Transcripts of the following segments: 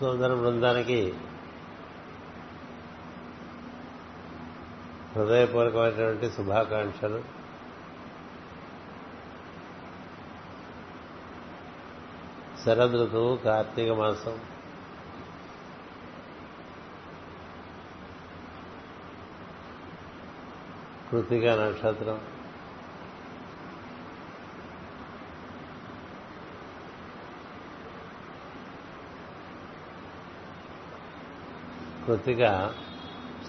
సోదర బృందానికి హృదయపూర్వకమైనటువంటి శుభాకాంక్షలు. శరదృతువు కార్తీక మాసం. కృతిక నక్షత్రం. కృతిక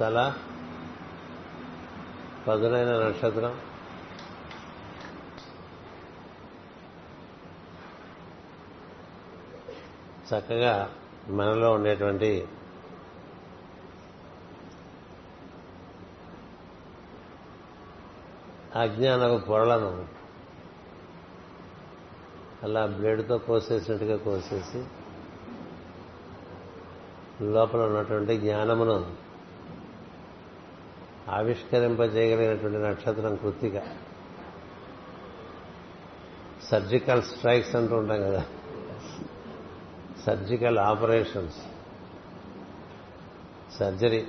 చాలా పదునైన నక్షత్రం. చక్కగా మనలో ఉండేటువంటి అజ్ఞానపు పొరలను అలా బ్లేడ్తో కోసేసినట్టుగా కోసేసి లోపల ఉన్నటువంటి జ్ఞానమును ఆవిష్కరింపజేయగలిగినటువంటి నక్షత్రం కృత్తిక. సర్జికల్ స్ట్రైక్స్ అంటూ ఉంటాం కదా. సర్జికల్ ఆపరేషన్స్ సర్జరీ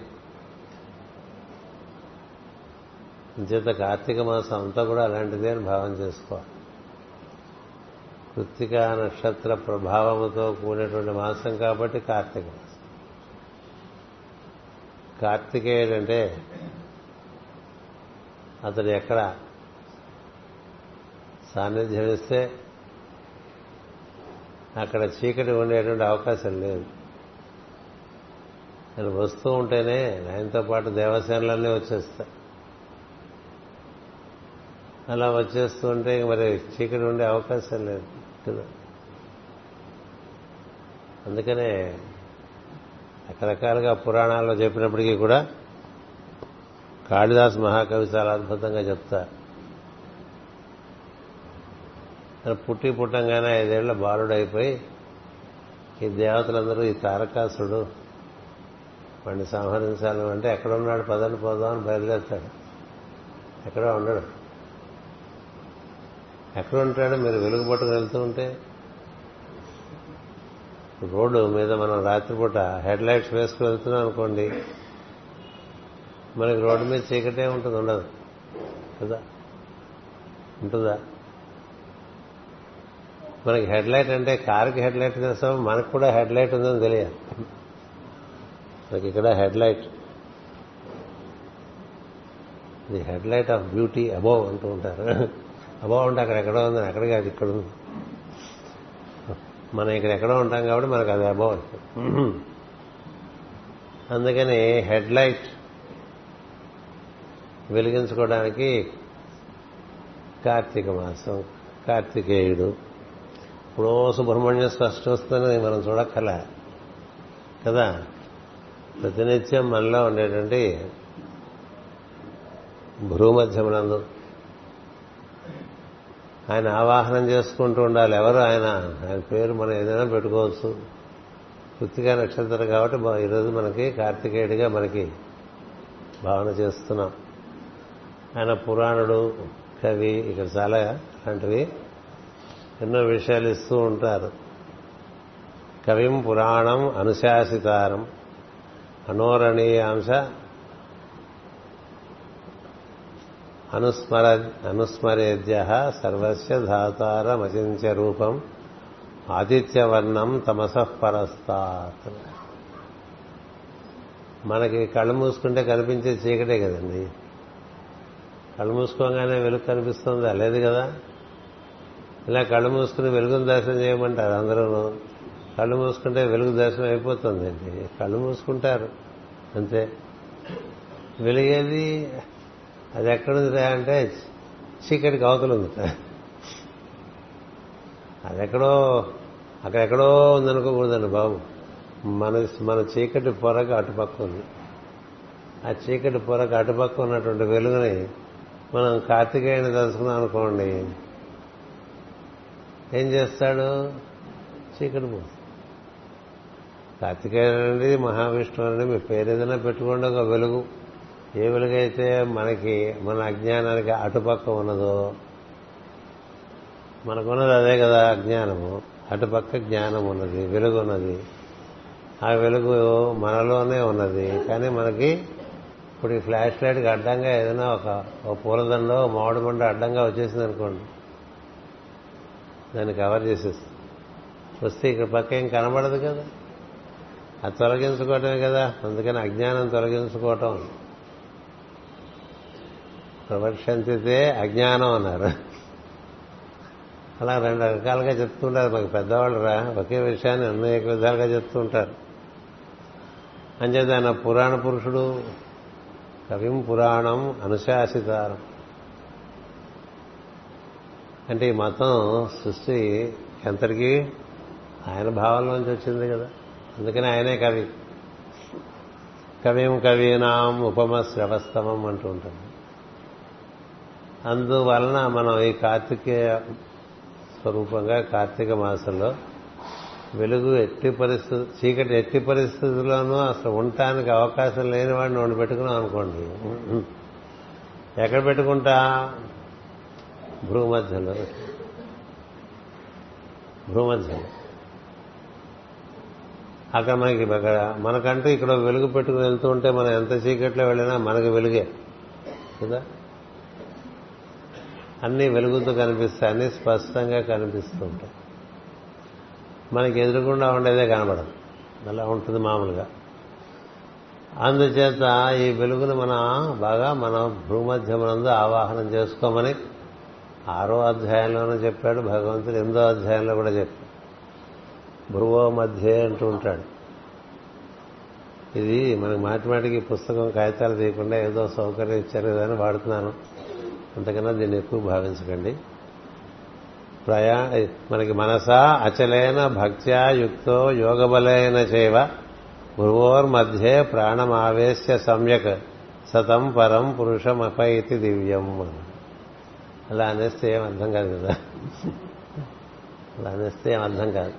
చేత కార్తీక మాసం అంతా కూడా అలాంటిదే అని భావం చేసుకోవాలి. కృత్తిక నక్షత్ర ప్రభావముతో కూడినటువంటి మాసం కాబట్టి కార్తీకం. కార్తికేయుడు అంటే అతడు ఎక్కడ సాన్నిధ్యం ఇస్తే అక్కడ చీకటి ఉండేటువంటి అవకాశం లేదు. నేను వస్తూ ఉంటేనే ఆయనతో పాటు దేవసేనలన్నీ వచ్చేస్తా అలా వచ్చేస్తూ ఉంటే మరి చీకటి ఉండే అవకాశం లేదు. కదా అందుకనే రకరకాలుగా పురాణాల్లో చెప్పినప్పటికీ కూడా కాళిదాస్ మహాకవి చాలా అద్భుతంగా చెప్తారు. పుట్టి పుట్టంగానే ఐదేళ్ళ బాలుడైపోయి ఈ దేవతలందరూ ఈ తారకాసుడు వాడిని సంహరించాలి అంటే ఎక్కడున్నాడు? పదని పోదామని బయలుదేరుతాడు. ఎక్కడో ఉండడు. ఎక్కడ ఉంటాడు మీరు వెలుగు పట్టుకు వెళ్తూ ఉంటే రోడ్డు మీద మనం రాత్రిపూట హెడ్ లైట్స్ వేసుకుని వెళ్తున్నాం అనుకోండి మనకి రోడ్డు మీద చీకటే ఉంటుంది ఉండదు. కదా? ఉంటుందా? మనకి హెడ్ లైట్ అంటే కారుకి హెడ్ లైట్ చేస్తాం మనకు కూడా హెడ్ లైట్ ఉందని తెలియదు మనకి ఇక్కడ head light the head light of beauty above అంటూ ఉంటారు. అబోవ్ అంటే అక్కడ ఎక్కడో ఉంది అక్కడ కాదు ఇక్కడ ఉంది. మనం ఇక్కడ ఎక్కడో ఉంటాం కాబట్టి మనకు అది అబోవ్ అందుకని హెడ్ లైట్ వెలిగించుకోవడానికి కార్తీక మాసం కార్తికేయుడు. ఇప్పుడు సుబ్రహ్మణ్య స్పష్ట వస్తుంది మనం చూడక్కల కదా? ప్రతినిత్యం మనలో ఉండేటువంటి భ్రూమధ్యమునందు ఆయన ఆవాహనం చేసుకుంటూ ఉండాలి. ఎవరు ఆయన? ఆయన పేరు మనం ఏదైనా పెట్టుకోవచ్చు. కృతికా నక్షత్రం కాబట్టి ఈరోజు మనకి కార్తికేయుడిగా మనకి భావన చేస్తున్నాం. ఆయన పురాణుడు కవి ఇక్కడ చాలా అలాంటివి ఎన్నో విషయాలు ఇస్తూ ఉంటారు. కవిం పురాణం అనుశాసితారం. అనోరణీయాంశ అనుస్మర అనుస్మరేద్య సర్వస్య ధాతారమచింత్య రూపం ఆదిత్యవర్ణం తమసపరస్తాత్ మనకి కళ్ళు మూసుకుంటే కనిపించే చీకటే కదండి. కళ్ళు మూసుకోగానే వెలుగు కనిపిస్తుందా? లేదు కదా? ఇలా కళ్ళు మూసుకుని వెలుగును దర్శనం చేయమంటారు అందరూ కళ్ళు మూసుకుంటే వెలుగు దర్శనం అయిపోతుందండి. కళ్ళు మూసుకుంటారు. అంతే. వెలిగేది అది ఎక్కడుంది అంటే చీకటికి అవతలు ఉంది. అది ఎక్కడో అక్కడెక్కడో ఉందనుకోకూడదండి బాబు. మన మన చీకటి పొరకు అటుపక్క ఉంది. ఆ చీకటి పొరకు అటుపక్క ఉన్నటువంటి వెలుగుని మనం కార్తికేయుని తలుసుకున్నాం అనుకోండి. ఏం చేస్తాడు? చీకటి పో కార్తికేయుడు మహావిష్ణువు అండి మీ పేరు ఏదైనా పెట్టుకోండి ఒక వెలుగు. ఏ వెలుగైతే మనకి మన అజ్ఞానానికి అటుపక్క ఉన్నదో మనకున్నది అదే కదా అజ్ఞానము. అటుపక్క జ్ఞానం ఉన్నది వెలుగు ఉన్నది. ఆ వెలుగు మనలోనే ఉన్నది. కానీ మనకి ఇప్పుడు ఈ ఫ్లాష్ లైట్కి అడ్డంగా ఏదైనా ఒక ఒక పూలదండో మామిడి మండ అడ్డంగా వచ్చేసింది అనుకోండి. దాన్ని కవర్ చేసేస్తుంది. వస్తే ఇక్కడ పక్క ఏం కనబడదు కదా. అది తొలగించుకోవటమే కదా. అందుకని అజ్ఞానం తొలగించుకోవటం. ప్రవర్షంతితే అజ్ఞానం అన్నారు. అలా రెండు రకాలుగా చెప్తుంటారు. మాకు పెద్దవాళ్ళు రా ఒకే విషయాన్ని అనేక విధాలుగా చెప్తుంటారు. అంచేత ఆయన పురాణ పురుషుడు కవిం పురాణం అనుశాసితారం. అంటే ఈ మతం సృష్టి ఎంతటికి? ఆయన భావంలోంచి వచ్చింది కదా. అందుకని ఆయనే కవి. కవిం కవీనాం ఉపమ శ్రవస్తమం అంటూ ఉంటాం అందువలన మనం ఈ కార్తికేయ స్వరూపంగా కార్తీక మాసంలో వెలుగు ఎట్టి పరిస్థితి చీకటి ఎట్టి పరిస్థితుల్లోనూ అసలు ఉండటానికి అవకాశం లేని వాడిని వండి పెట్టుకున్నాం అనుకోండి. ఎక్కడ పెట్టుకుంటా? భూమధ్యలో. భూమధ్యలో. అక్కడ మనకి అక్కడ మనకంటూ ఇక్కడ వెలుగు పెట్టుకుని వెళ్తూ ఉంటే మనం ఎంత చీకట్లో వెళ్ళినా మనకి వెలుగే. కదా? అన్నీ వెలుగుతూ కనిపిస్తాయి అన్నీ స్పష్టంగా కనిపిస్తూ ఉంటాయి. మనకి ఎదురుకుండా ఉండేదే కనబడదు. అలా ఉంటుంది మామూలుగా. అందుచేత ఈ వెలుగును మన బాగా మన భూమధ్యమునందు ఆవాహనం చేసుకోమని ఆరో అధ్యాయంలోనూ చెప్పాడు భగవంతుడు ఎనిమిదో అధ్యాయంలో కూడా చెప్పాడు. భ్రువో మధ్య అంటూ ఉంటాడు. ఇది మనకి మాటి మాటికి పుస్తకం కాగితాలు తీయకుండా ఏదో సౌకర్యం ఇచ్చారు కదా వాడుతున్నాను. అంతకన్నా దీన్ని ఎక్కువ భావించకండి. ప్రయా మనకి మనసా అచలైన భక్త్యా యుక్తో యోగబలైన చేవ భ్రువోర్మధ్యే ప్రాణమావేశ్య సమ్యక్ సతం పరం పురుషమపైతి దివ్యం అలా అనేస్తే ఏం అర్థం కాదు కదా. అలా అనేస్తే ఏం అర్థం కాదు.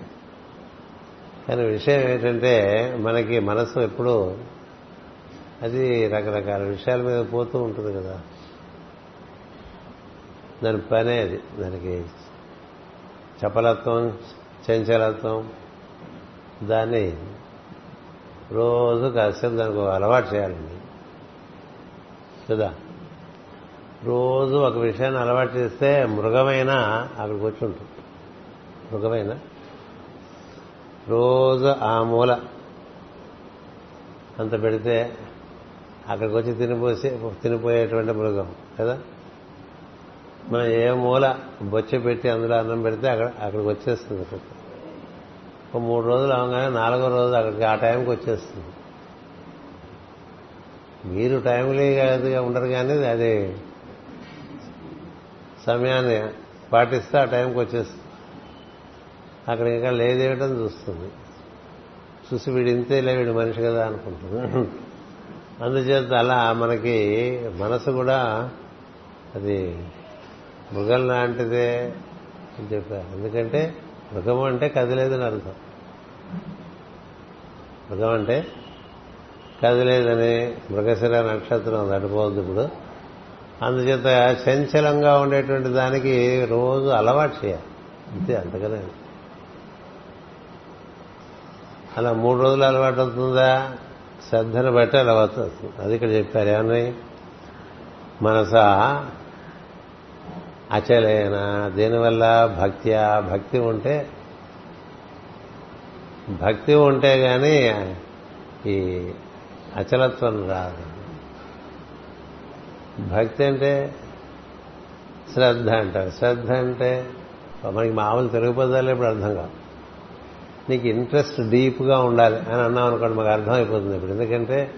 కానీ విషయం ఏంటంటే మనకి మనసు ఎప్పుడూ అది రకరకాల విషయాల మీద పోతూ ఉంటుంది కదా. దాని పనే అది. దానికి చపలత్వం చంచలత్వం దాన్ని రోజు కాసేపు దానికి అలవాటు చేయాలండి. కదా? రోజు ఒక విషయాన్ని అలవాటు చేస్తే మృగమైనా అక్కడికి వచ్చి ఉంటుంది. మృగమైనా? రోజు ఆ మూల అంత పెడితే అక్కడికి వచ్చి తినిపోసి తినిపోయేటువంటి మృగం కదా? మనం ఏ మూల బొచ్చ పెట్టి అందులో అన్నం పెడితే అక్కడ అక్కడికి వచ్చేస్తుంది ఒక మూడు రోజులు అవగానే నాలుగో రోజు అక్కడికి ఆ టైంకి వచ్చేస్తుంది. మీరు టైంలీగా ఉండరు కానీ అది సమయాన్ని పాటిస్తే ఆ టైంకి వచ్చేస్తుంది. అక్కడ ఇంకా లేదేయటం చూస్తుంది. చూసి వీడు ఇంతేలే వీడు మనిషి కదా అనుకుంటుంది. అందుచేత అలా మనకి మనసు కూడా అది మృగం లాంటిదే అని చెప్పారు. ఎందుకంటే మృగం అంటే కదిలేదని అర్థం. మృగం అంటే కదిలేదని మృగశిర నక్షత్రం తడిపోవద్దు ఇప్పుడు. అందుచేత చంచలంగా ఉండేటువంటి దానికి రోజు అలవాటు చేయాలి. అంతే అంతకనే. అలా మూడు రోజులు అలవాటు అవుతుందా? శ్రద్ధను బట్టి అలవాటు అవుతుంది. అది ఇక్కడ చెప్పారు. ఏమన్నాయి? మనస అచలేన దీనివల్ల భక్త్యా భక్తి ఉంటే భక్తి ఉంటే కానీ ఈ అచలత్వం రాదు. భక్తి అంటే శ్రద్ధ అంటారు. శ్రద్ధ అంటే మనకి మామూలు తెలుగు పదాలు ఇప్పుడు అర్థం కాదు నీకు ఇంట్రెస్ట్ డీప్గా ఉండాలి అని అన్నాం అనుకోండి మాకు అర్థమైపోతుంది ఇప్పుడు. ఎందుకంటే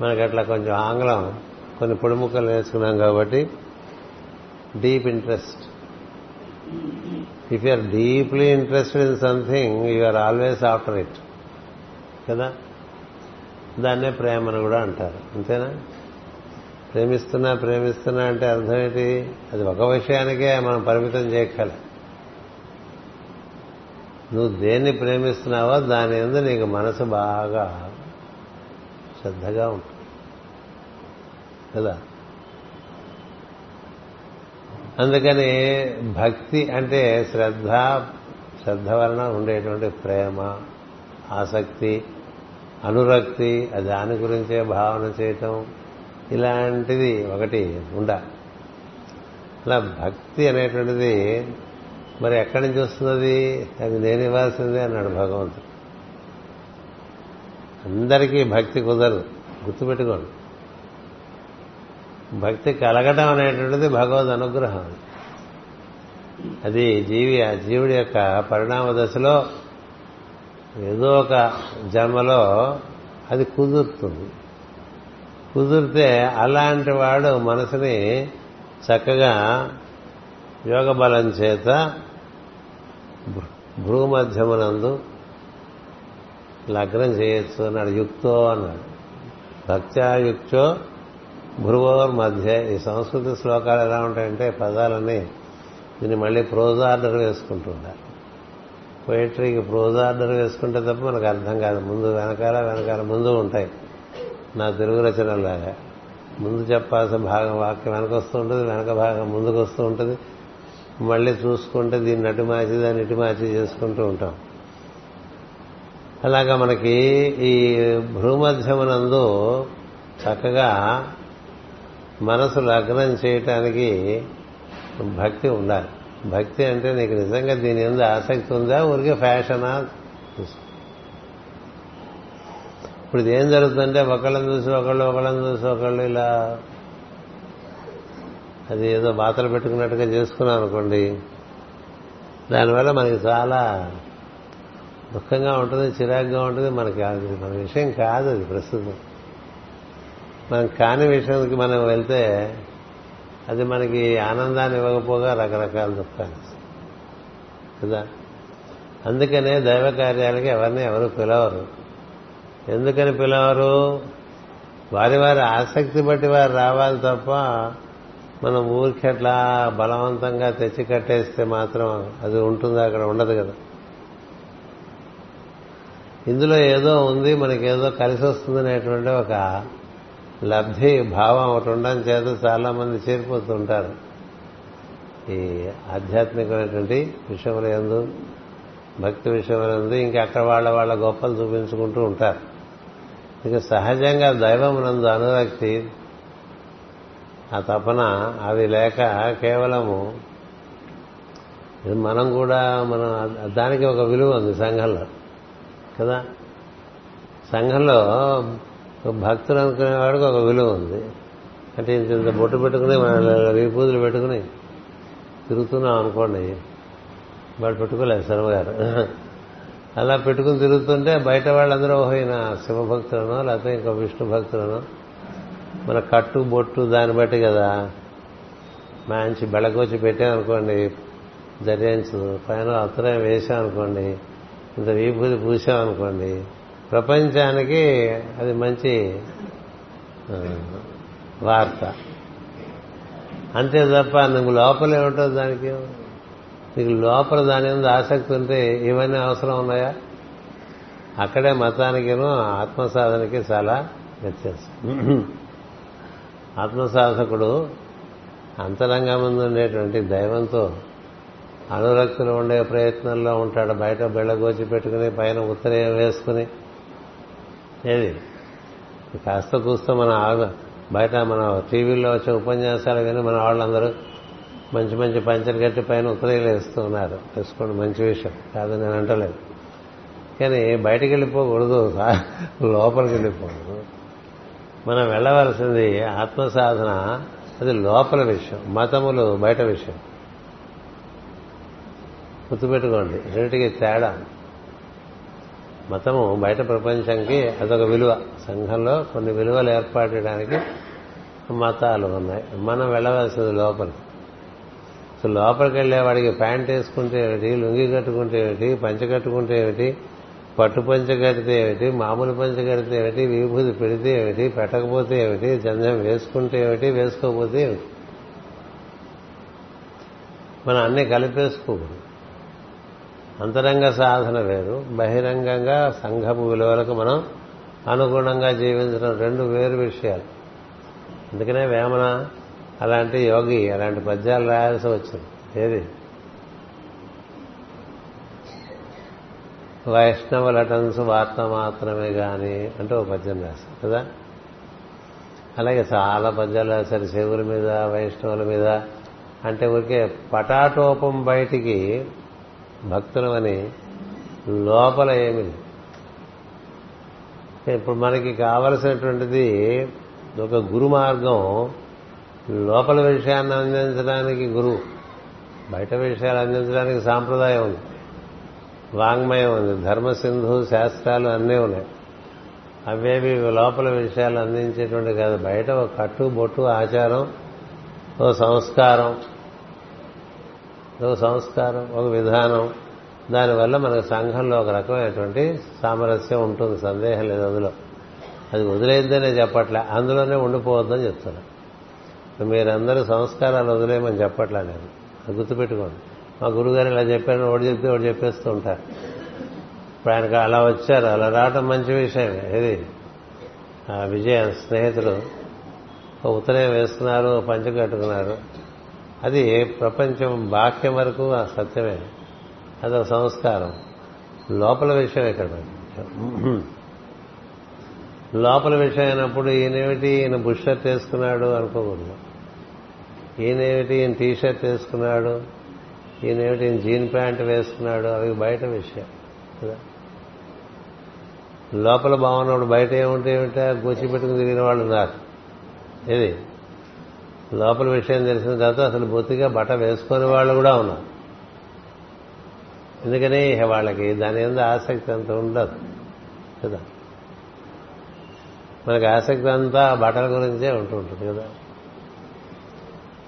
మనకి అట్లా కొంచెం ఆంగ్లం కొన్ని పొడి ముక్కలు కాబట్టి deep interest. If you are deeply interested in something you are always after it కదా? దాన్నే ప్రేమను కూడా అంటారు. అంతేనా? ప్రేమిస్తున్నా ప్రేమిస్తున్నా అంటే అర్థం ఏంటి? అది ఒక విషయానికే మనం పరిమితం చేయగల నువ్వు దేన్ని ప్రేమిస్తున్నావో దాని ఎందు నీకు మనసు బాగా శ్రద్ధగా ఉంటుంది. కదా? అందుకని భక్తి అంటే శ్రద్ధ శ్రద్ధ వలన ఉండేటువంటి ప్రేమ ఆసక్తి అనురక్తి దాని గురించే భావన చేయటం ఇలాంటిది ఒకటి ఉండ. అలా భక్తి అనేటువంటిది మరి ఎక్కడి నుంచి వస్తున్నది? అది నేను ఇవ్వాల్సిందే అన్నాడు భగవంతుడు. అందరికీ భక్తి కుదరదు. గుర్తుపెట్టుకోండి. భక్తి కలగటం అనేటువంటిది భగవద్ అనుగ్రహం. అది జీవి ఆ జీవుడి యొక్క పరిణామ దశలో ఏదో ఒక జన్మలో అది కుదురుతుంది. కుదిరితే అలాంటి వాడు మనసుని చక్కగా యోగ బలం చేత భూమధ్యమునందు లగ్నం చేయొచ్చు అన్నాడు. యుక్తో అన్నాడు. భక్త్యాయుక్తో భ్రువోర్ మధ్య ఈ సంస్కృత శ్లోకాలు ఎలా ఉంటాయంటే పదాలన్నీ దీన్ని మళ్ళీ ప్రోజ్ ఆర్డర్ వేసుకుంటూ ఉండాలి పోయిటరీకి ప్రోజ్ ఆర్డర్ వేసుకుంటే తప్ప మనకు అర్థం కాదు. ముందు వెనకాల వెనకాల ముందు ఉంటాయి. నా తెలుగు రచనలాగా ముందు చెప్పాల్సిన భాగం వాక్యం వెనక వస్తూ ఉంటుంది వెనక భాగం ముందుకు వస్తూ ఉంటుంది. మళ్ళీ చూసుకుంటే దీన్ని నటు మార్చి దాన్ని ఇటు మార్చి చేసుకుంటూ ఉంటాం. అలాగా మనకి ఈ భూమధ్యమునందు చక్కగా మనసు లగ్నం చేయటానికి భక్తి ఉండాలి. భక్తి అంటే నీకు నిజంగా దీని ఎందుకు ఆసక్తి ఉందా? ఊరికే ఫ్యాషనా? ఇప్పుడు ఇది ఏం జరుగుతుందంటే ఒకళ్ళని చూసి ఒకళ్ళు ఒకళ్ళని చూసి ఒకళ్ళు ఇలా అది ఏదో బాతలు పెట్టుకున్నట్టుగా చేసుకున్నాం అనుకోండి. దానివల్ల మనకి చాలా దుఃఖంగా ఉంటుంది చిరాగ్గా ఉంటుంది మనకి అది మన విషయం కాదు అది ప్రస్తుతం. మనం కాని విషయానికి మనం వెళ్తే అది మనకి ఆనందాన్ని ఇవ్వకపోగా రకరకాల దుఃఖాలు కదా? అందుకనే దైవ కార్యాలకి ఎవరిని ఎవరు పిలవరు. ఎందుకని పిలవరు? వారి వారి ఆసక్తి బట్టి వారు రావాలి తప్ప మనం ఊరికి అట్లా బలవంతంగా తెచ్చి కట్టేస్తే మాత్రం అది ఉంటుంది అక్కడ ఉండదు కదా. ఇందులో ఏదో ఉంది మనకేదో కలిసి వస్తుందనేటువంటి ఒక లబ్ధి భావం ఒకటి ఉండడం చేత చాలా మంది చేరిపోతుంటారు. ఈ ఆధ్యాత్మికమైనటువంటి విషయంలో ఎందు భక్తి విషయంలో ఎందు ఇంకా అక్కడ వాళ్ళ వాళ్ళ గొప్పలు చూపించుకుంటూ ఉంటారు. ఇక సహజంగా దైవమునందు అనురక్తి ఆ తపన అవి లేక కేవలము మనం కూడా మనం దానికి ఒక విలువ ఉంది సంఘంలో. కదా? సంఘంలో భక్తులు అనుకునేవాడికి ఒక విలువ ఉంది. అంటే ఇంత ఇంత బొట్టు పెట్టుకుని పూజలు పెట్టుకుని తిరుగుతున్నాం అనుకోండి వాడు పెట్టుకోలేదు శర్మగారు అలా పెట్టుకుని తిరుగుతుంటే బయట వాళ్ళందరూ ఓహైన శివభక్తులనో లేకపోతే ఇంకా విష్ణు భక్తులనో మన కట్టు బొట్టు దాన్ని బట్టి కదా. మంచి బెళకొచ్చి పెట్టామనుకోండి ధరించు పైన అత్తరం వేసామనుకోండి ఇంత వీభూతి పూసామనుకోండి ప్రపంచానికి అది మంచి వార్త. అంతే తప్ప నువ్వు లోపల ఏమిటో దానికి? నీకు లోపల దాని మీద ఆసక్తి ఉంటే ఇవన్నీ అవసరం ఉన్నాయా? అక్కడే మతానికిను ఆత్మసాధనకి చాలా వ్యత్యాసం. ఆత్మసాధకుడు అంతరంగముందు ఉండేటువంటి దైవంతో అనురక్తులు ఉండే ప్రయత్నంలో ఉంటాడు. బయట బెళ్ళగోచి పెట్టుకుని పైన ఉత్తరేయం వేసుకుని ఏది? కాస్త కూస్త మన బయట మన టీవీలో వచ్చే ఉపన్యాసాలు విని మన వాళ్ళందరూ మంచి మంచి పంచలు కట్టి పైన ఉత్తరేలు ఉన్నారు. తెలుసుకోండి మంచి విషయం. కాదు నేను అంటలేదు. కానీ బయటకు వెళ్ళిపోకూడదు లోపలికి వెళ్ళిపోకూడదు. మనం వెళ్ళవలసింది ఆత్మసాధన అది లోపల విషయం మతములు బయట విషయం. గుర్తుపెట్టుకోండి రెండింటికి తేడా. మతము బయట ప్రపంచంకి అదొక విలువ. సంఘంలో కొన్ని విలువలు ఏర్పడడానికి మతాలు ఉన్నాయి. మనం వెళ్ళవలసింది లోపలికి సో లోపలికి వెళ్ళేవాడికి ప్యాంట్ వేసుకుంటే ఏమిటి లుంగి కట్టుకుంటే ఏమిటి పంచ కట్టుకుంటే ఏమిటి పట్టు పంచ కడితే ఏమిటి మామూలు పంచ కడితే ఏమిటి విభూతి పెడితే ఏమిటి పెట్టకపోతే ఏమిటి జంజం వేసుకుంటే ఏమిటి వేసుకోకపోతే ఏమిటి? మనం అన్నీ కలిపేసుకోకూడదు. అంతరంగ సాధన వేరు. బహిరంగంగా సంఘపు విలువలకు మనం అనుగుణంగా జీవించడం రెండు వేరు విషయాలు. అందుకనే వేమన అలాంటి యోగి అలాంటి పద్యాలు రాయాల్సి వచ్చింది. ఏది? వైష్ణవ లటన్స్ వార్త మాత్రమే గాని అంటే ఒక పద్యం రాశారు కదా? అలాగే చాలా పద్యాలు రాశారు చెవుల మీద వైష్ణవుల మీద. అంటే ఊరికే పటాటోపం బయటికి భక్తులమని లోపల ఏమి ఇప్పుడు మనకి కావలసినటువంటిది ఒక గురు మార్గం లోపల విషయాన్ని అందించడానికి గురువు బయట విషయాలు అందించడానికి సాంప్రదాయం ఉంది. వాంగ్మయం ఉంది ధర్మసింధు శాస్త్రాలు అన్నీ ఉన్నాయి. అవేవి లోపల విషయాలు అందించేటువంటి కాదు బయట ఒక కట్టు బొట్టు ఆచారం ఓ సంస్కారం ఒక సంస్కారం ఒక విధానం. దానివల్ల మనకు సంఘంలో ఒక రకమైనటువంటి సామరస్యం ఉంటుంది సందేహం లేదు అందులో. అది వదిలేద్దనే చెప్పట్లే అందులోనే ఉండిపోవద్దని చెప్తున్నా మీరందరూ సంస్కారాలు వదిలేయమని చెప్పట్లా నేను. అది గుర్తుపెట్టుకోండి. మా గురుగారు ఇలా చెప్పారు ఒకటి చెప్తే ఒకటి చెప్పేస్తూ ఉంటారు. ఇప్పుడు ఆయనకు అలా వచ్చారు అలా రావటం మంచి విషయం. ఇది ఆ విజయ స్నేహితులు. ఒక ఉత్తరం వేసుకున్నారు పంచ కట్టుకున్నారు. అది ప్రపంచం బాహ్యం వరకు ఆ సత్యమే. అదొక సంస్కారం. లోపల విషయం ఇక్కడ లోపల విషయం అయినప్పుడు ఈయనేమిటి? ఈయన బుష్ షర్ట్ వేసుకున్నాడు అనుకోకూడదు. ఈయనేమిటి? ఈయన టీ షర్ట్ వేసుకున్నాడు. ఈయనేమిటి? ఈయన జీన్ ప్యాంట్ వేసుకున్నాడు. అవి బయట విషయం. కదా? లోపల బాగున్నప్పుడు బయట ఏముంటే ఏమిటా? గోచి పెట్టుకుని తిరిగిన వాళ్ళు ఉన్నారు. ఇది లోపల విషయం తెలిసిన తర్వాత అసలు బొత్తిగా బట్ట వేసుకునే వాళ్ళు కూడా ఉన్నారు ఎందుకని వాళ్ళకి దాని మీద ఆసక్తి అంత ఉండదు. కదా? మనకి ఆసక్తి అంతా బట్టల గురించే ఉంటుంటుంది కదా?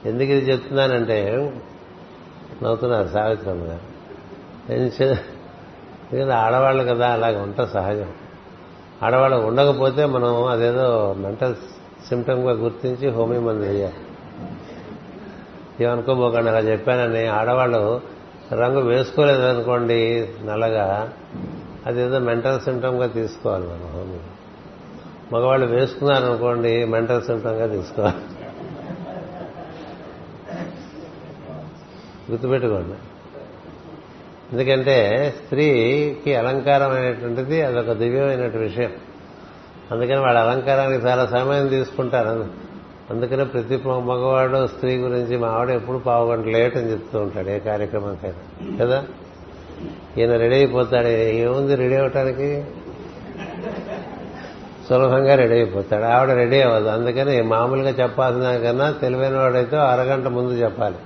ఎందుకు ఇది చెప్తున్నానంటే నవ్వుతున్నారు సావిత్రమ్మ గారు. ఎందుకంటే ఆడవాళ్ళు కదా అలాగ ఉంటా సహజం. ఆడవాళ్ళు ఉండకపోతే మనం అదేదో మెంటల్ సిమ్టమ్గా గుర్తించి హోమీ మంది వేయాలి ఏమనుకోబోకండి అలా చెప్పానని ఆడవాళ్ళు రంగు వేసుకోలేదు అనుకోండి నల్లగా అదేదో మెంటల్ సిమ్టమ్గా తీసుకోవాలి మనం మగవాళ్ళు వేసుకున్నారు అనుకోండి మెంటల్ సిమ్టమ్గా తీసుకోవాలి. గుర్తుపెట్టుకోండి. ఎందుకంటే స్త్రీకి అలంకారం అనేటువంటిది అదొక దివ్యమైనటువంటి విషయం. అందుకని వాళ్ళ అలంకారానికి చాలా సమయం తీసుకుంటారు. అందుకనే ప్రతి మగవాడు స్త్రీ గురించి మా ఆవిడ ఎప్పుడు పావుగంట లేట్ అని చెప్తూ ఉంటాడు ఏ కార్యక్రమానికైనా. కదా? ఈయన రెడీ అయిపోతాడు. ఏముంది రెడీ అవటానికి? సులభంగా రెడీ అయిపోతాడు. ఆవిడ రెడీ అవ్వదు. అందుకని మామూలుగా చెప్పాల్సిన కన్నా తెలివైన వాడైతే అరగంట ముందు చెప్పాలి.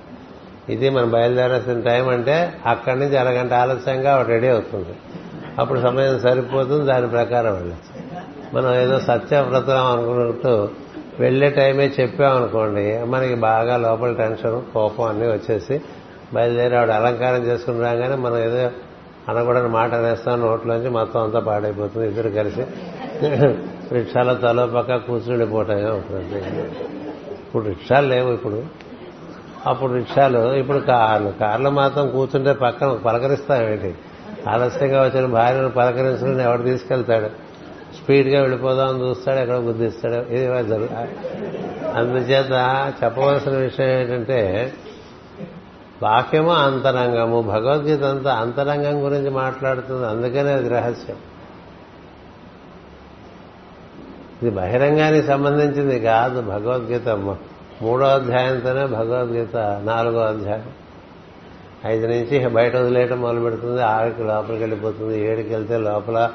ఇది మనం బయలుదేరాల్సిన టైం అంటే అక్కడి నుంచి అరగంట ఆలస్యంగా ఆవిడ రెడీ అవుతుంది. అప్పుడు సమయం సరిపోతుంది. దాని ప్రకారం వెళ్ళచ్చు. మనం ఏదో సత్యవ్రతం అనుకున్నట్టు వెళ్ళే టైమే చెప్పామనుకోండి మనకి బాగా లోపల టెన్షన్ కోపం అన్నీ వచ్చేసి బయలుదేరి ఆవిడ అలంకారం చేసుకుని రాగానే మనం ఏదో అనకూడని మాట అనేస్తాం నోట్లోంచి మొత్తం అంతా పాడైపోతుంది ఇద్దరు కలిసి రిక్షాలో తలో పక్క కూర్చుండిపోవటమే ఉంటుంది ఇప్పుడు రిక్షాలు లేవు ఇప్పుడు. అప్పుడు రిక్షాలు ఇప్పుడు కార్లు కార్లు మాత్రం కూర్చుంటే పక్కన పలకరిస్తామేంటి ఆలస్యంగా వచ్చిన భార్యను పలకరించడం ఎవడు తీసుకెళ్తాడు? స్పీడ్గా వెళ్ళిపోదాం చూస్తాడు ఎక్కడ బుద్ధిస్తాడు. ఇది జరుగు అందుచేత చెప్పవలసిన విషయం ఏంటంటే వాక్యము అంతరంగము భగవద్గీత అంతా అంతరంగం గురించి మాట్లాడుతుంది. అందుకనే అది రహస్యం. ఇది బహిరంగానికి సంబంధించింది కాదు భగవద్గీత. మూడో అధ్యాయంతోనే భగవద్గీత నాలుగో అధ్యాయం. ఐదు నుంచి బయట వదిలేయటం మొదలు పెడుతుంది ఆరుకి లోపలికి వెళ్ళిపోతుంది. ఏడుకి వెళ్తే లోపల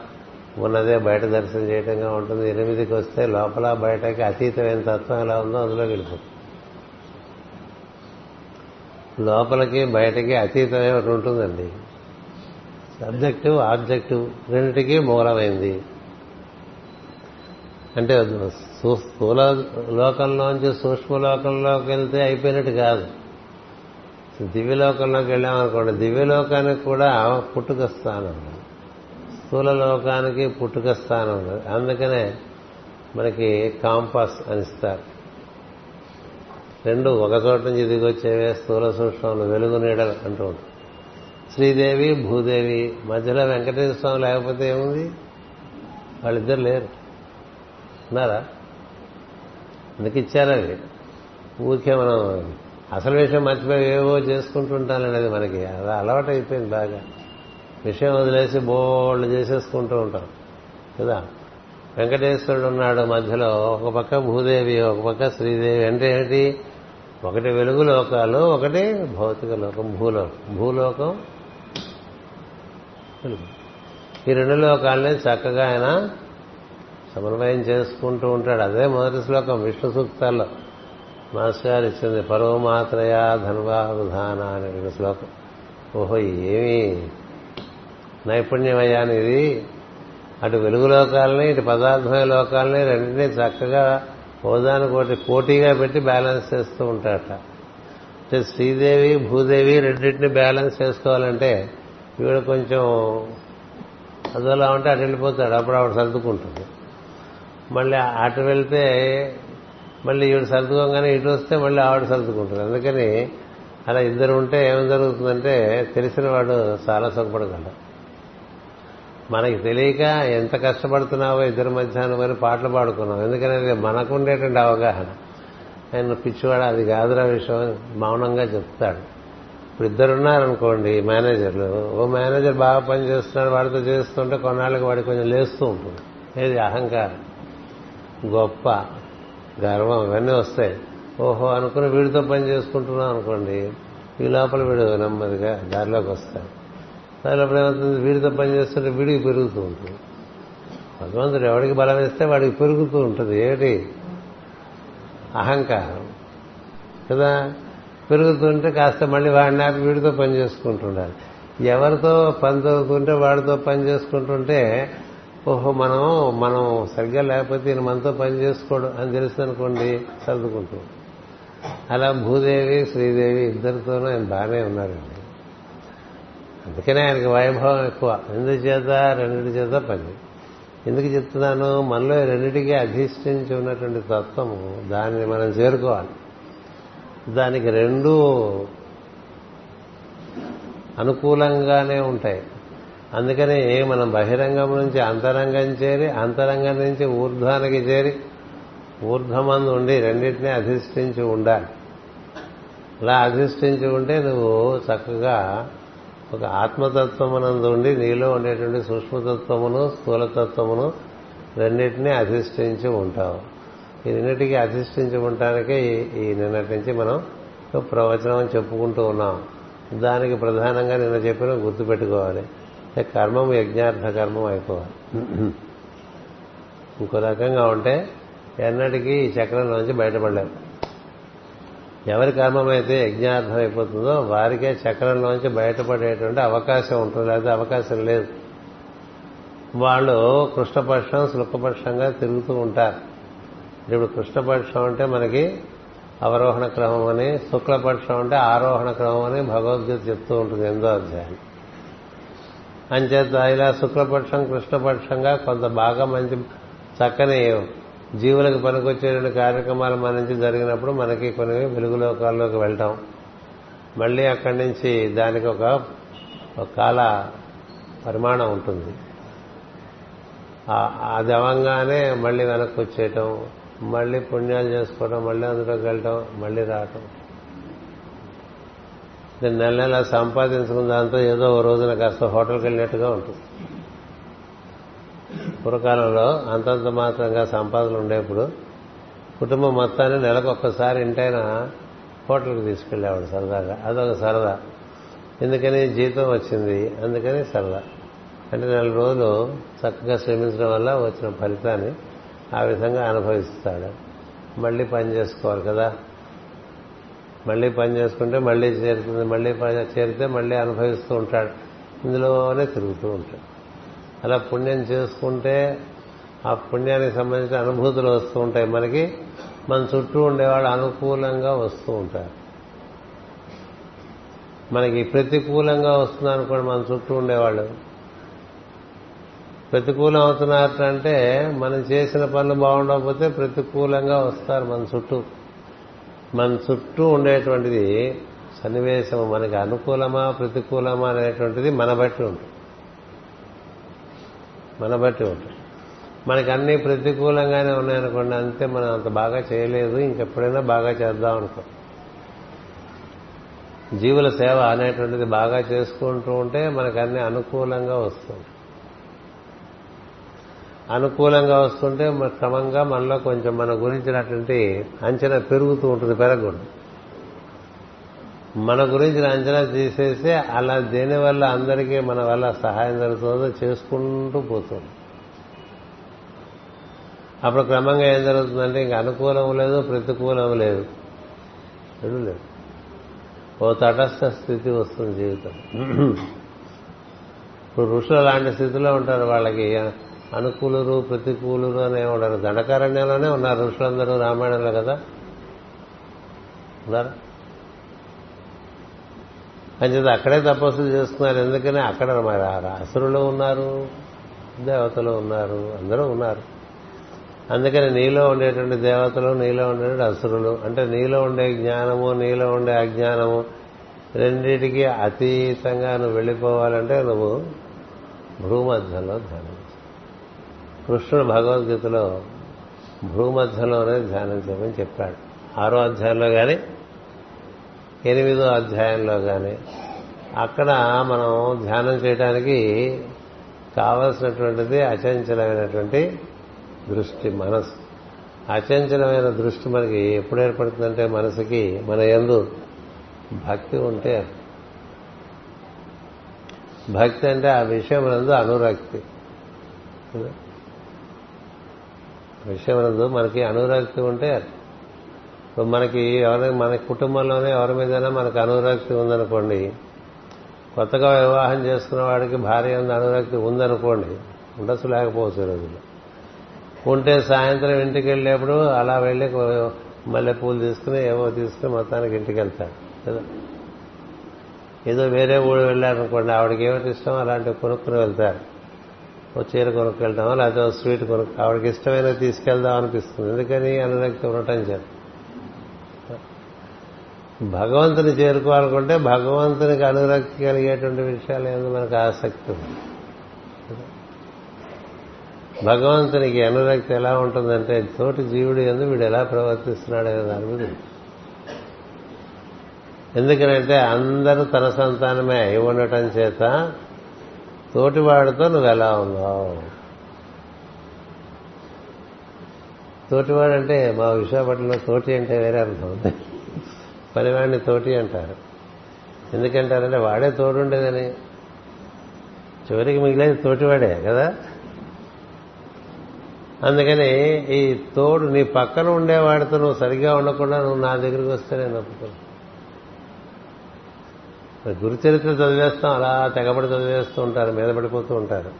ఉన్నదే బయట దర్శనం చేయటంగా ఉంటుంది. ఎనిమిదికి వస్తే లోపల బయటకి అతీతమైన తత్వం ఎలా ఉందో అందులోకి వెళ్ళిపోతుంది. లోపలికి బయటకి అతీతమే ఒకటి ఉంటుందండి. సబ్జెక్టివ్ ఆబ్జెక్టివ్ రెండింటికి మూలమైంది. అంటే స్థూల లోకంలోంచి సూక్ష్మ లోకంలోకి వెళ్తే అయిపోయినట్టు కాదు. దివ్యలోకంలోకి వెళ్ళామనుకోండి దివ్యలోకానికి కూడా పుట్టుక స్థానం. స్థూల లోకానికి పుట్టుక స్థానం అందుకనే మనకి కాంపాస్ అనిస్తారు రెండు ఒక చోట నుంచి దిగొచ్చేవే స్థూల సూక్ష్మలు వెలుగు నీడలు అంటూ శ్రీదేవి భూదేవి మధ్యలో వెంకటేశ్వర స్వామి లేకపోతే ఏముంది? వాళ్ళిద్దరు లేరు. ఉన్నారా? అందుకు ఇచ్చారు ఊరికే మనం అసలు విషయం మర్చిపోయి ఏవో చేసుకుంటుంటానండి అది మనకి. అది అలవాటు అయిపోయింది బాగా. విషయం వదిలేసి బోళ్ళు చేసేసుకుంటూ ఉంటాం కదా? వెంకటేశ్వరుడు ఉన్నాడు మధ్యలో ఒక పక్క భూదేవి ఒక పక్క శ్రీదేవి. అంటే ఏంటి ఒకటి వెలుగు లోకాలు ఒకటి భౌతిక లోకం భూలోకం. భూలోకం వెలుగు. ఈ రెండు లోకాలని చక్కగా ఆయన సమన్వయం చేసుకుంటూ ఉంటాడు. అదే మొదటి శ్లోకం విష్ణు సూక్తాల్లో. మాస్టర్ గారు ఇచ్చింది పరవమాత్రయా ధనువాధాన అనే శ్లోకం. ఓహో ఏమి నైపుణ్యమయ్యాను ఇది అటు వెలుగు లోకాలని ఇటు పదార్థమైన లోకాలని రెండింటినీ చక్కగా హోదానుకోటి పోటీగా పెట్టి బ్యాలెన్స్ చేస్తూ ఉంటాడట అంటే శ్రీదేవి భూదేవి రెండింటిని బ్యాలెన్స్ చేసుకోవాలంటే ఈవిడ కొంచెం అదోలా ఉంటే అటు వెళ్ళిపోతాడు అప్పుడు ఆవిడ సర్దుకుంటుంది. మళ్ళీ అటు వెళ్తే మళ్ళీ ఈవిడ సర్దుకోగానే ఇటు వస్తే మళ్ళీ ఆవిడ సర్దుకుంటుంది. అందుకని అలా ఇద్దరు ఉంటే ఏం జరుగుతుందంటే తెలిసిన వాడు చాలా సుఖపడగలడు. మనకి తెలియక ఎంత కష్టపడుతున్నావో ఇద్దరి మధ్యాహ్నం అని పాటలు పాడుకున్నాం. ఎందుకంటే అది మనకు అవగాహన. ఆయన పిచ్చివాడు అది కాదురా విషయం మౌనంగా చెప్తాడు. ఇప్పుడు ఇద్దరున్నారనుకోండి మేనేజర్లు ఓ మేనేజర్ బాగా పనిచేస్తున్నాడు వాడితో చేస్తుంటే కొన్నాళ్ళకి వాడికి కొంచెం లేస్తూ ఉంటుంది. ఏది అహంకారం గొప్ప గర్వం ఇవన్నీ వస్తాయి. ఓహో అనుకుని వీడితో పని చేసుకుంటున్నాం అనుకోండి ఈ లోపల వీడు నెమ్మదిగా దారిలోకి వస్తాడు. దానిలోపల ఏమవుతుంది వీడితో పని చేస్తుంటే వీడికి పెరుగుతూ ఉంటుంది. భగవంతుడు ఎవడికి బలం ఇస్తే వాడికి పెరుగుతూ ఉంటుంది. ఏమిటి? అహంకారం. కదా? పెరుగుతుంటే కాస్త మళ్ళీ వాడిని ఆపి వీడితో పని చేసుకుంటుండాలి. ఎవరితో పని చదువుతుంటే వాడితో పని చేసుకుంటుంటే ఓహో మనం మనం సరిగ్గా లేకపోతే ఈయన మనతో పని చేసుకోడు అని తెలిసిందనుకోండి సర్దుకుంటూ. అలా భూదేవి శ్రీదేవి ఇద్దరితోనూ ఆయన బాగానే ఉన్నారండి. అందుకనే ఆయనకి వైభవం ఎక్కువ. ఎందుచేత రెండింటి చేత పని. ఎందుకు చెప్తున్నాను? మనలో రెండింటికి అధిష్ఠించి ఉన్నటువంటి తత్వము దాన్ని మనం చేరుకోవాలి. దానికి రెండు అనుకూలంగానే ఉంటాయి. అందుకని మనం బహిరంగం నుంచి అంతరంగం చేరి అంతరంగం నుంచి ఊర్ధ్వానికి చేరి ఊర్ధ్వమందు ఉండి రెండింటినీ అధిష్ఠించి ఉండాలి. అలా అధిష్ఠించి ఉంటే నువ్వు చక్కగా ఒక ఆత్మతత్వమునందు ఉండి నీలో ఉండేటువంటి సూక్ష్మతత్వమును స్థూలతత్వమును రెండింటినీ అధిష్ఠించి ఉంటావు. ఈ రెండింటికి అధిష్ఠించి ఉండటానికే ఈ నిన్నటి నుంచి మనం ప్రవచనం చెప్పుకుంటూ ఉన్నాం. దానికి ప్రధానంగా నిన్న చెప్పిన గుర్తుపెట్టుకోవాలి. కర్మం యజ్ఞార్థ కర్మం అయిపోవాలి. ఇంకో రకంగా ఉంటే ఎన్నటికీ ఈ చక్రంలోంచి బయటపడలేము ఎవరి కర్మమైతే అయితే యజ్ఞార్థం అయిపోతుందో వారికే చక్రంలోంచి బయటపడేటువంటి అవకాశం ఉంటుంది లేదా అవకాశం లేదు. వాళ్ళు కృష్ణపక్షం శుక్లపక్షంగా తిరుగుతూ ఉంటారు. ఇప్పుడు కృష్ణపక్షం అంటే మనకి అవరోహణ క్రమం అని శుక్లపక్షం అంటే ఆరోహణ క్రమం అని భగవద్గీత చెప్తూ ఉంటుంది ఎందో అధ్యాయం. అంచేత ఇలా శుక్లపక్షం కృష్ణపక్షంగా కొంత బాగా మంచి చక్కని జీవులకు పనికొచ్చేటువంటి కార్యక్రమాలు మన నుంచి జరిగినప్పుడు మనకి కొన్ని వెలుగు లోకాల్లోకి వెళ్ళటం మళ్ళీ అక్కడి నుంచి దానికి ఒక కాల పరిమాణం ఉంటుంది. అది అవంగానే మళ్ళీ వెనక్కి వచ్చేయటం మళ్ళీ పుణ్యాలు చేసుకోవటం మళ్ళీ అందులోకి వెళ్ళటం మళ్ళీ రావటం. నెల నెల సంపాదించుకున్న దాంతో ఏదో ఓ రోజున కాస్త హోటల్కి వెళ్ళినట్టుగా ఉంటుంది. పూర్వకాలంలో అంతంత మాత్రంగా సంపాదనలు ఉండేప్పుడు కుటుంబం మొత్తాన్ని నెలకు ఒక్కసారి ఇంటైనా హోటల్కి తీసుకెళ్ళేవాడు సరదాగా. అదొక సరదా. ఎందుకని జీతం వచ్చింది. అందుకని సరదా. అంటే నెల రోజులు చక్కగా శ్రమించడం వల్ల వచ్చిన ఫలితాన్ని ఆ విధంగా అనుభవిస్తాడు. మళ్ళీ పని చేసుకోవాలి కదా. మళ్ళీ పని చేసుకుంటే మళ్ళీ చేరుతుంది. మళ్ళీ చేరితే మళ్ళీ అనుభవిస్తూ ఉంటాడు. ఇందులోనే తిరుగుతూ ఉంటాడు. అలా పుణ్యం చేసుకుంటే ఆ పుణ్యానికి సంబంధించిన అనుభూతులు వస్తూ ఉంటాయి మనకి. మన చుట్టూ ఉండేవాళ్ళు అనుకూలంగా వస్తూ ఉంటారు. మనకి ప్రతికూలంగా వస్తున్నారు అనుకోండి మన చుట్టూ ఉండేవాళ్ళు. ప్రతికూలం అవుతున్నారంటే మనం చేసిన పనులు బాగుండకపోతే ప్రతికూలంగా వస్తారు మన చుట్టూ. మన చుట్టూ ఉండేటువంటిది సన్నివేశం మనకి అనుకూలమా ప్రతికూలమా అనేటువంటిది మన బట్టి ఉంటుంది. మన బట్టి ఉంటుంది. మనకి అన్ని ప్రతికూలంగానే ఉన్నాయనుకోండి అంతే మనం అంత బాగా చేయలేదు ఇంకెప్పుడైనా బాగా చేద్దాం అనుకో. జీవుల సేవ అనేటువంటిది బాగా చేసుకుంటూ ఉంటే మనకు అన్ని అనుకూలంగా వస్తుంది. అనుకూలంగా వస్తుంటే మన క్రమంగా మనలో కొంచెం మన గురించినటువంటి అంచనా పెరుగుతూ ఉంటుంది పెరగకూడదు. మన గురించి అంచనా తీసేసి అలా దేనివల్ల అందరికీ మన వల్ల సహాయం జరుగుతుందో చేసుకుంటూ పోతుంది. అప్పుడు క్రమంగా ఏం జరుగుతుందంటే ఇంక అనుకూలం లేదు ప్రతికూలం లేదు. లేదు. ఓ తటస్థ స్థితి వస్తుంది జీవితం. ఇప్పుడు ఋషులు అలాంటి స్థితిలో ఉంటారు. వాళ్ళకి అనుకూలురు ప్రతికూలురు అనే ఉండరు. దండకారణ్యంలోనే ఉన్నారు ఋషులందరూ రామాయణంలో కదా. ఉన్నారు? అంచేది అక్కడే తపస్సులు చేస్తున్నారు. ఎందుకని? అక్కడ మరి అసురులు ఉన్నారు దేవతలు ఉన్నారు అందరూ ఉన్నారు. అందుకని నీలో ఉండేటువంటి దేవతలు నీలో ఉండేటువంటి అసురులు. అంటే నీలో ఉండే జ్ఞానము నీలో ఉండే అజ్ఞానము రెండింటికి అతీతంగా నువ్వు వెళ్ళిపోవాలంటే నువ్వు భూమధ్యంలో ధ్యానం కృష్ణుడు భగవద్గీతలో భూమధ్యంలోనే ధ్యానం చేయమని చెప్పాడు. ఆరో అధ్యాయంలో కానీ ఎనిమిదో అధ్యాయంలో కానీ అక్కడ మనం ధ్యానం చేయడానికి కావలసినటువంటిది అచంచలమైనటువంటి దృష్టి మనసు అచంచలమైన దృష్టి మనకి ఎప్పుడు ఏర్పడుతుందంటే మనసుకి మన ఎందు భక్తి ఉంటే భక్తి అంటే ఆ విషయం నందు అనురక్తి. విషయం నందు మనకి అనురక్తి ఉంటే ఇప్పుడు మనకి ఎవరి మన కుటుంబంలోనే ఎవరి మీదైనా మనకు అనురక్తి ఉందనుకోండి కొత్తగా వివాహం చేసుకున్న వాడికి భార్య ఉంది అనురక్తి ఉందనుకోండి ఉండొచ్చు లేకపోవచ్చు రోజుల్లో. ఉంటే సాయంత్రం ఇంటికి వెళ్ళేప్పుడు అలా వెళ్ళి మల్లె పూలు తీసుకుని ఏవో తీసుకుని మొత్తానికి ఇంటికి వెళ్తాడు కదా? ఏదో వేరే ఊరు వెళ్ళారనుకోండి ఆవిడకి ఏమిటి ఇష్టం? అలాంటివి కొనుక్కుని వెళ్తారు. ఓ చీర కొనుక్కు వెళ్తామా? లేకపోతే ఓ స్వీట్ కొనుక్కు ఆవిడకి ఇష్టమైన తీసుకెళ్దాం అనిపిస్తుంది. ఎందుకని? అనురక్తి ఉండటం చేత. భగవంతుని చేరుకోవాలనుకుంటే భగవంతునికి అనురక్తి కలిగేటువంటి విషయాలు ఏందో మనకు ఆసక్తి ఉంది? భగవంతునికి అనురక్తి ఎలా ఉంటుందంటే తోటి జీవుడు ఎందు వీడు ఎలా ప్రవర్తిస్తున్నాడు అనే దాని మీద ఎందుకనంటే అందరూ తన సంతానమే అయి ఉండటం చేత తోటివాడితో నువ్వు ఎలా ఉన్నావు? తోటివాడంటే మా విశాఖపట్నంలో తోటి అంటే వేరే అర్థం ఉంది. పనివాడిని తోటి అంటారు. ఎందుకంటారంటే వాడే తోడుండేదని. చివరికి మిగిలేదు తోటివాడే కదా? అందుకని ఈ తోడు నీ పక్కన ఉండేవాడితో నువ్వు సరిగ్గా ఉండకుండా నువ్వు నా దగ్గరికి వస్తే నేను ఒప్పుకోను. గురుచరిత్ర చదివేస్తాం అలా తెగబడి చదివేస్తూ ఉంటారు మీద పడిపోతూ ఉంటారు.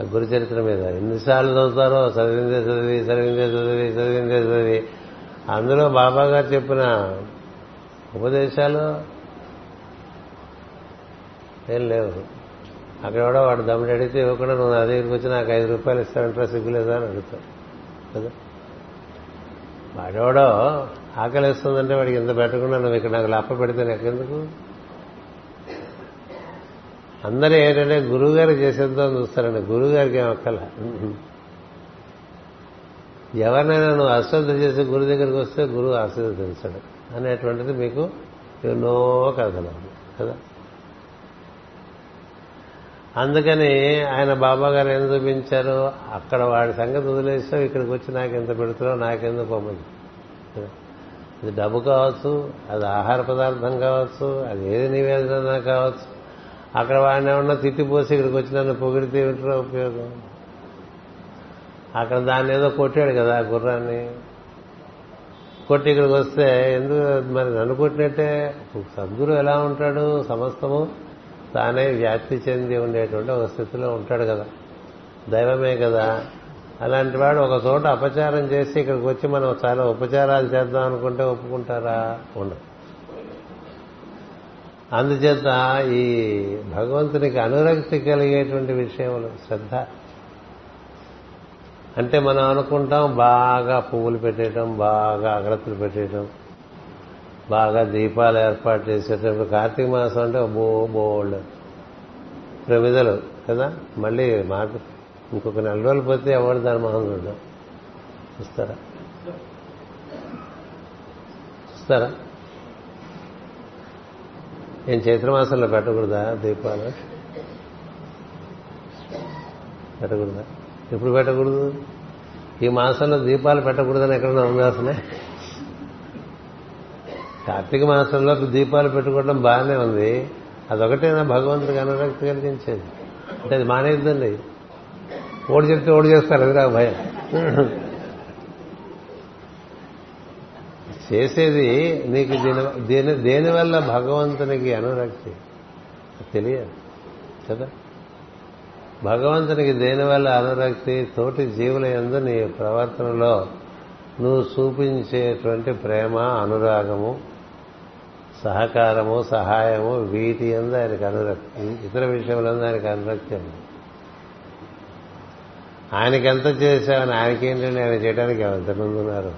ఆ గురు చరిత్ర మీద ఎన్నిసార్లు చదువుతారో చదివిందే చదివి చదివిందే చదివి చదివిందే చదివి. అందులో బాబా గారు చెప్పిన ఉపదేశాలు ఏం లేవు. అక్కడ కూడా వాడు దమ్ముడు అడిగితే ఇవ్వకుండా నువ్వు నా దగ్గరికి వచ్చి నాకు ఐదు రూపాయలు ఇస్తానంటే సిగ్గులేదా అని అడుగుతాడు. కదా? వాడెవడో ఆకలిస్తుందంటే వాడికి ఇంత పెట్టకుండా నువ్వు ఇక్కడ నాకు లప్ప పెడితే నాకెందుకు? అందరూ ఏంటంటే గురువు గారు చేసేద్దాం చూస్తారండి. గురువు గారికి ఏం అక్కల ఎవరినైనా నువ్వు అశ్రద్ధ చేసి గురు దగ్గరికి వస్తే గురువు అశ్రద్ధ తెలుస్తాడు అనేటువంటిది మీకు ఎన్నో కథలు కదా? అందుకని ఆయన బాబా గారు ఏం చూపించారు? అక్కడ వాడి సంగతి వదిలేసావు ఇక్కడికి వచ్చి నాకెంత పెడుతున్నావు నాకెందుకు పొమ్మని అది డబ్బు కావచ్చు అది ఆహార పదార్థం కావచ్చు అది ఏది నివేదన కావచ్చు. అక్కడ వాడిని ఏమన్నా తిట్టిపోసి ఇక్కడికి వచ్చి నన్ను పొగిడితే ఏమిటో ఉపయోగం? అక్కడ దాన్ని ఏదో కొట్టాడు కదా ఆ గుర్రాన్ని. కొట్టి ఇక్కడికి వస్తే ఎందుకు మరి నన్ను కొట్టినట్టే? సద్గురు ఎలా ఉంటాడు? సమస్తము తానే వ్యాప్తి చెంది ఉండేటువంటి ఒక స్థితిలో ఉంటాడు కదా. దైవమే కదా. అలాంటి వాడు ఒక చోట అపచారం చేసి ఇక్కడికి వచ్చి మనం చాలా ఉపచారాలు చేద్దాం అనుకుంటే ఒప్పుకుంటారా? ఉండదు. అందుచేత ఈ భగవంతునికి అనురక్తి కలిగేటువంటి విషయంలో శ్రద్ధ అంటే మనం అనుకుంటాం బాగా పువ్వులు పెట్టేయటం బాగా అగ్రత్తులు పెట్టేయటం బాగా దీపాలు ఏర్పాటు చేసేటప్పుడు కార్తీక మాసం అంటే బో బోల్డ్. ప్రమిదలు కదా? మళ్ళీ మాట ఇంకొక నెల రోజులు పోతే ఎవరు దాని మొహం చూడడం చూస్తారా? చూస్తారా? ఏం చైత్రమాసంలో పెట్టకూడదా దీపాలు? పెట్టకూడదా? ఎప్పుడు పెట్టకూడదు? ఈ మాసంలో దీపాలు పెట్టకూడదని ఎక్కడన్నా ఉంది అసలే కార్తీక మాసంలో దీపాలు పెట్టుకోవడం బాగానే ఉంది. అదొకటేనా భగవంతుడికి అనురక్తి కలిగించేది? అంటే అది మానేద్దండి. ఓడి చెప్తే ఓడి చేస్తారు అది నాకు భయం. చేసేది నీకు దీని దీని దేనివల్ల భగవంతునికి అనురక్తి? తెలియదు. కదా? భగవంతునికి దేనివల్ల అనురక్తి? తోటి జీవుల ఎందు నీ ప్రవర్తనలో నువ్వు చూపించేటువంటి ప్రేమ అనురాగము సహకారము సహాయము వీటి ఎందు ఆయనకు అనురక్తి. ఇతర విషయంలో ఆయనకు అనురక్తి ఉంది. ఆయనకి ఎంత చేశావని ఆయనకేంటండి ఆయన చేయడానికి ఎంతమంది ఉన్నారు?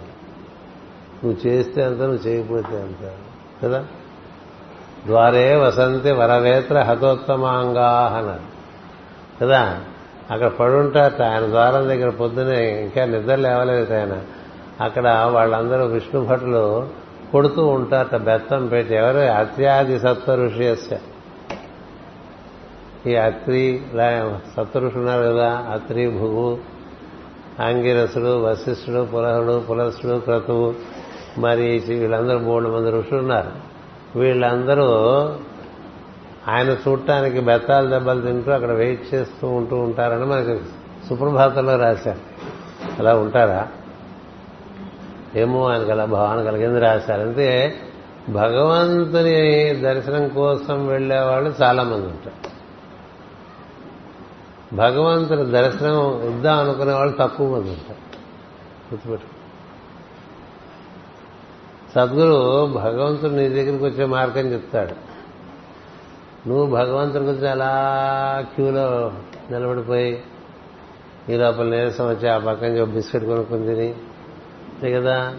నువ్వు చేస్తే అంత నువ్వు చేయకపోతే అంత కదా? ద్వారే వసంతి వరవేత్ర హతోత్తమాంగా అన్నారు. కదా? అక్కడ పడుంటారట. ఆయన ద్వారం దగ్గర పొద్దునే ఇంకా నిద్ర లేవలేదు ఆయన. అక్కడ వాళ్ళందరూ విష్ణు భటులు కొడుతూ ఉంటారట బెత్తం పెట్టి ఎవరు? అత్యాది సత్వ ఋషియస్య ఈ అత్రి సప్త ఋషులు ఉన్నారు కదా? అత్రి భువు ఆంగిరసుడు వశిష్ఠుడు పులహుడు పులసుడు క్రతువు. మరి వీళ్ళందరూ మూడు మంది ఋషులు ఉన్నారు. వీళ్ళందరూ ఆయన చూడటానికి బెత్తాలు దెబ్బలు తింటూ అక్కడ వెయిట్ చేస్తూ ఉంటూ ఉంటారని మనకి సుప్రభాతంలో రాశారు. అలా ఉంటారా? ఏమో ఆయనకు అలా భావన కలిగింది రాశారు. అంటే భగవంతుని దర్శనం కోసం వెళ్ళేవాళ్ళు చాలా మంది ఉంటారు. భగవంతుని దర్శనం ఇద్దాం అనుకునే వాళ్ళు తక్కువ మంది ఉంటారు. గుర్తుపెట్టు. సద్గురు భగవంతుడు నీ దగ్గరికి వచ్చే మార్గం చెప్తాడు. నువ్వు భగవంతుని గురించి అలా క్యూలో నిలబడిపోయి ఈ లోపల నీరసం వచ్చి ఆ పక్కన బిస్కెట్ కొనుక్కుని తిని అంతే కదా?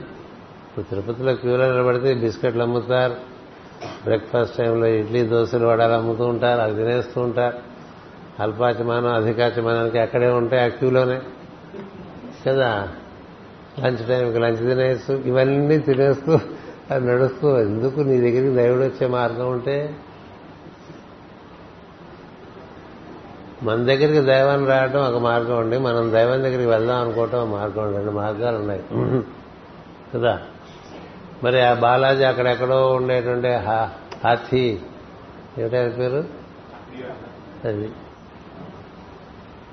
ఇప్పుడు తిరుపతిలో క్యూలో నిలబడితే బిస్కెట్లు అమ్ముతారు. బ్రేక్ఫాస్ట్ టైంలో ఇడ్లీ దోశలు వడాలు అమ్ముతూ ఉంటారు అవి తినేస్తూ ఉంటారు. అల్పాచమానం అధికాచమానానికి అక్కడే ఉంటాయి ఆ క్యూలోనే. కదా? లంచ్ టైంకి లంచ్ తినేస్తూ ఇవన్నీ తినేస్తూ అది నడుస్తూ ఎందుకు నీ దగ్గరికి దైవుడు వచ్చే మార్గం ఉంటే మన దగ్గరికి దైవాన్ని రావడం ఒక మార్గం అండి. మనం దైవం దగ్గరికి వెళ్దాం అనుకోవటం ఒక మార్గం రెండు మార్గాలు ఉన్నాయి. కదా? మరి ఆ బాలాజీ అక్కడెక్కడో ఉండేటువంటి హాథీ ఏమిటైన పేరు? అది.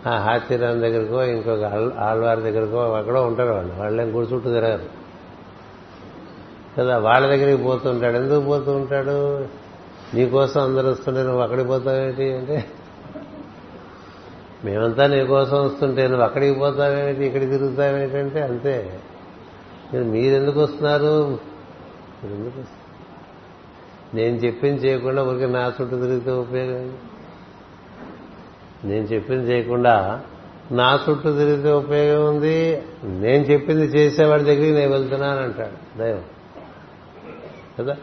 ఆ హాతీరామ్ దగ్గరకో ఇంకొక ఆళ్వారి దగ్గరకో అక్కడో ఉంటారు వాళ్ళు. వాళ్ళేం కూర్చుంటూ తిరగరు. కదా? వాళ్ళ దగ్గరికి పోతుంటాడు ఎందుకు పోతూ ఉంటాడు? నీకోసం అందరు వస్తుంటే నువ్వు అక్కడికి పోతావేంటి అంటే మేమంతా నీకోసం వస్తుంటే నువ్వు అక్కడికి పోతావేమిటి ఇక్కడికి తిరుగుతావేమిటంటే అంతే. మీరెందుకు వస్తున్నారు? మీరెందుకు వస్తున్నారు? నేను చెప్పింది చేయకుండా ఊరికి నా చుట్టూ తిరిగితే ఉపయోగం నేను చెప్పింది చేయకుండా నా చుట్టూ తిరిగితే ఉపయోగం ఉంది? నేను చెప్పింది చేసేవాడి దగ్గరికి నేను వెళ్తున్నాను అంటాడు. దైవం. కదా?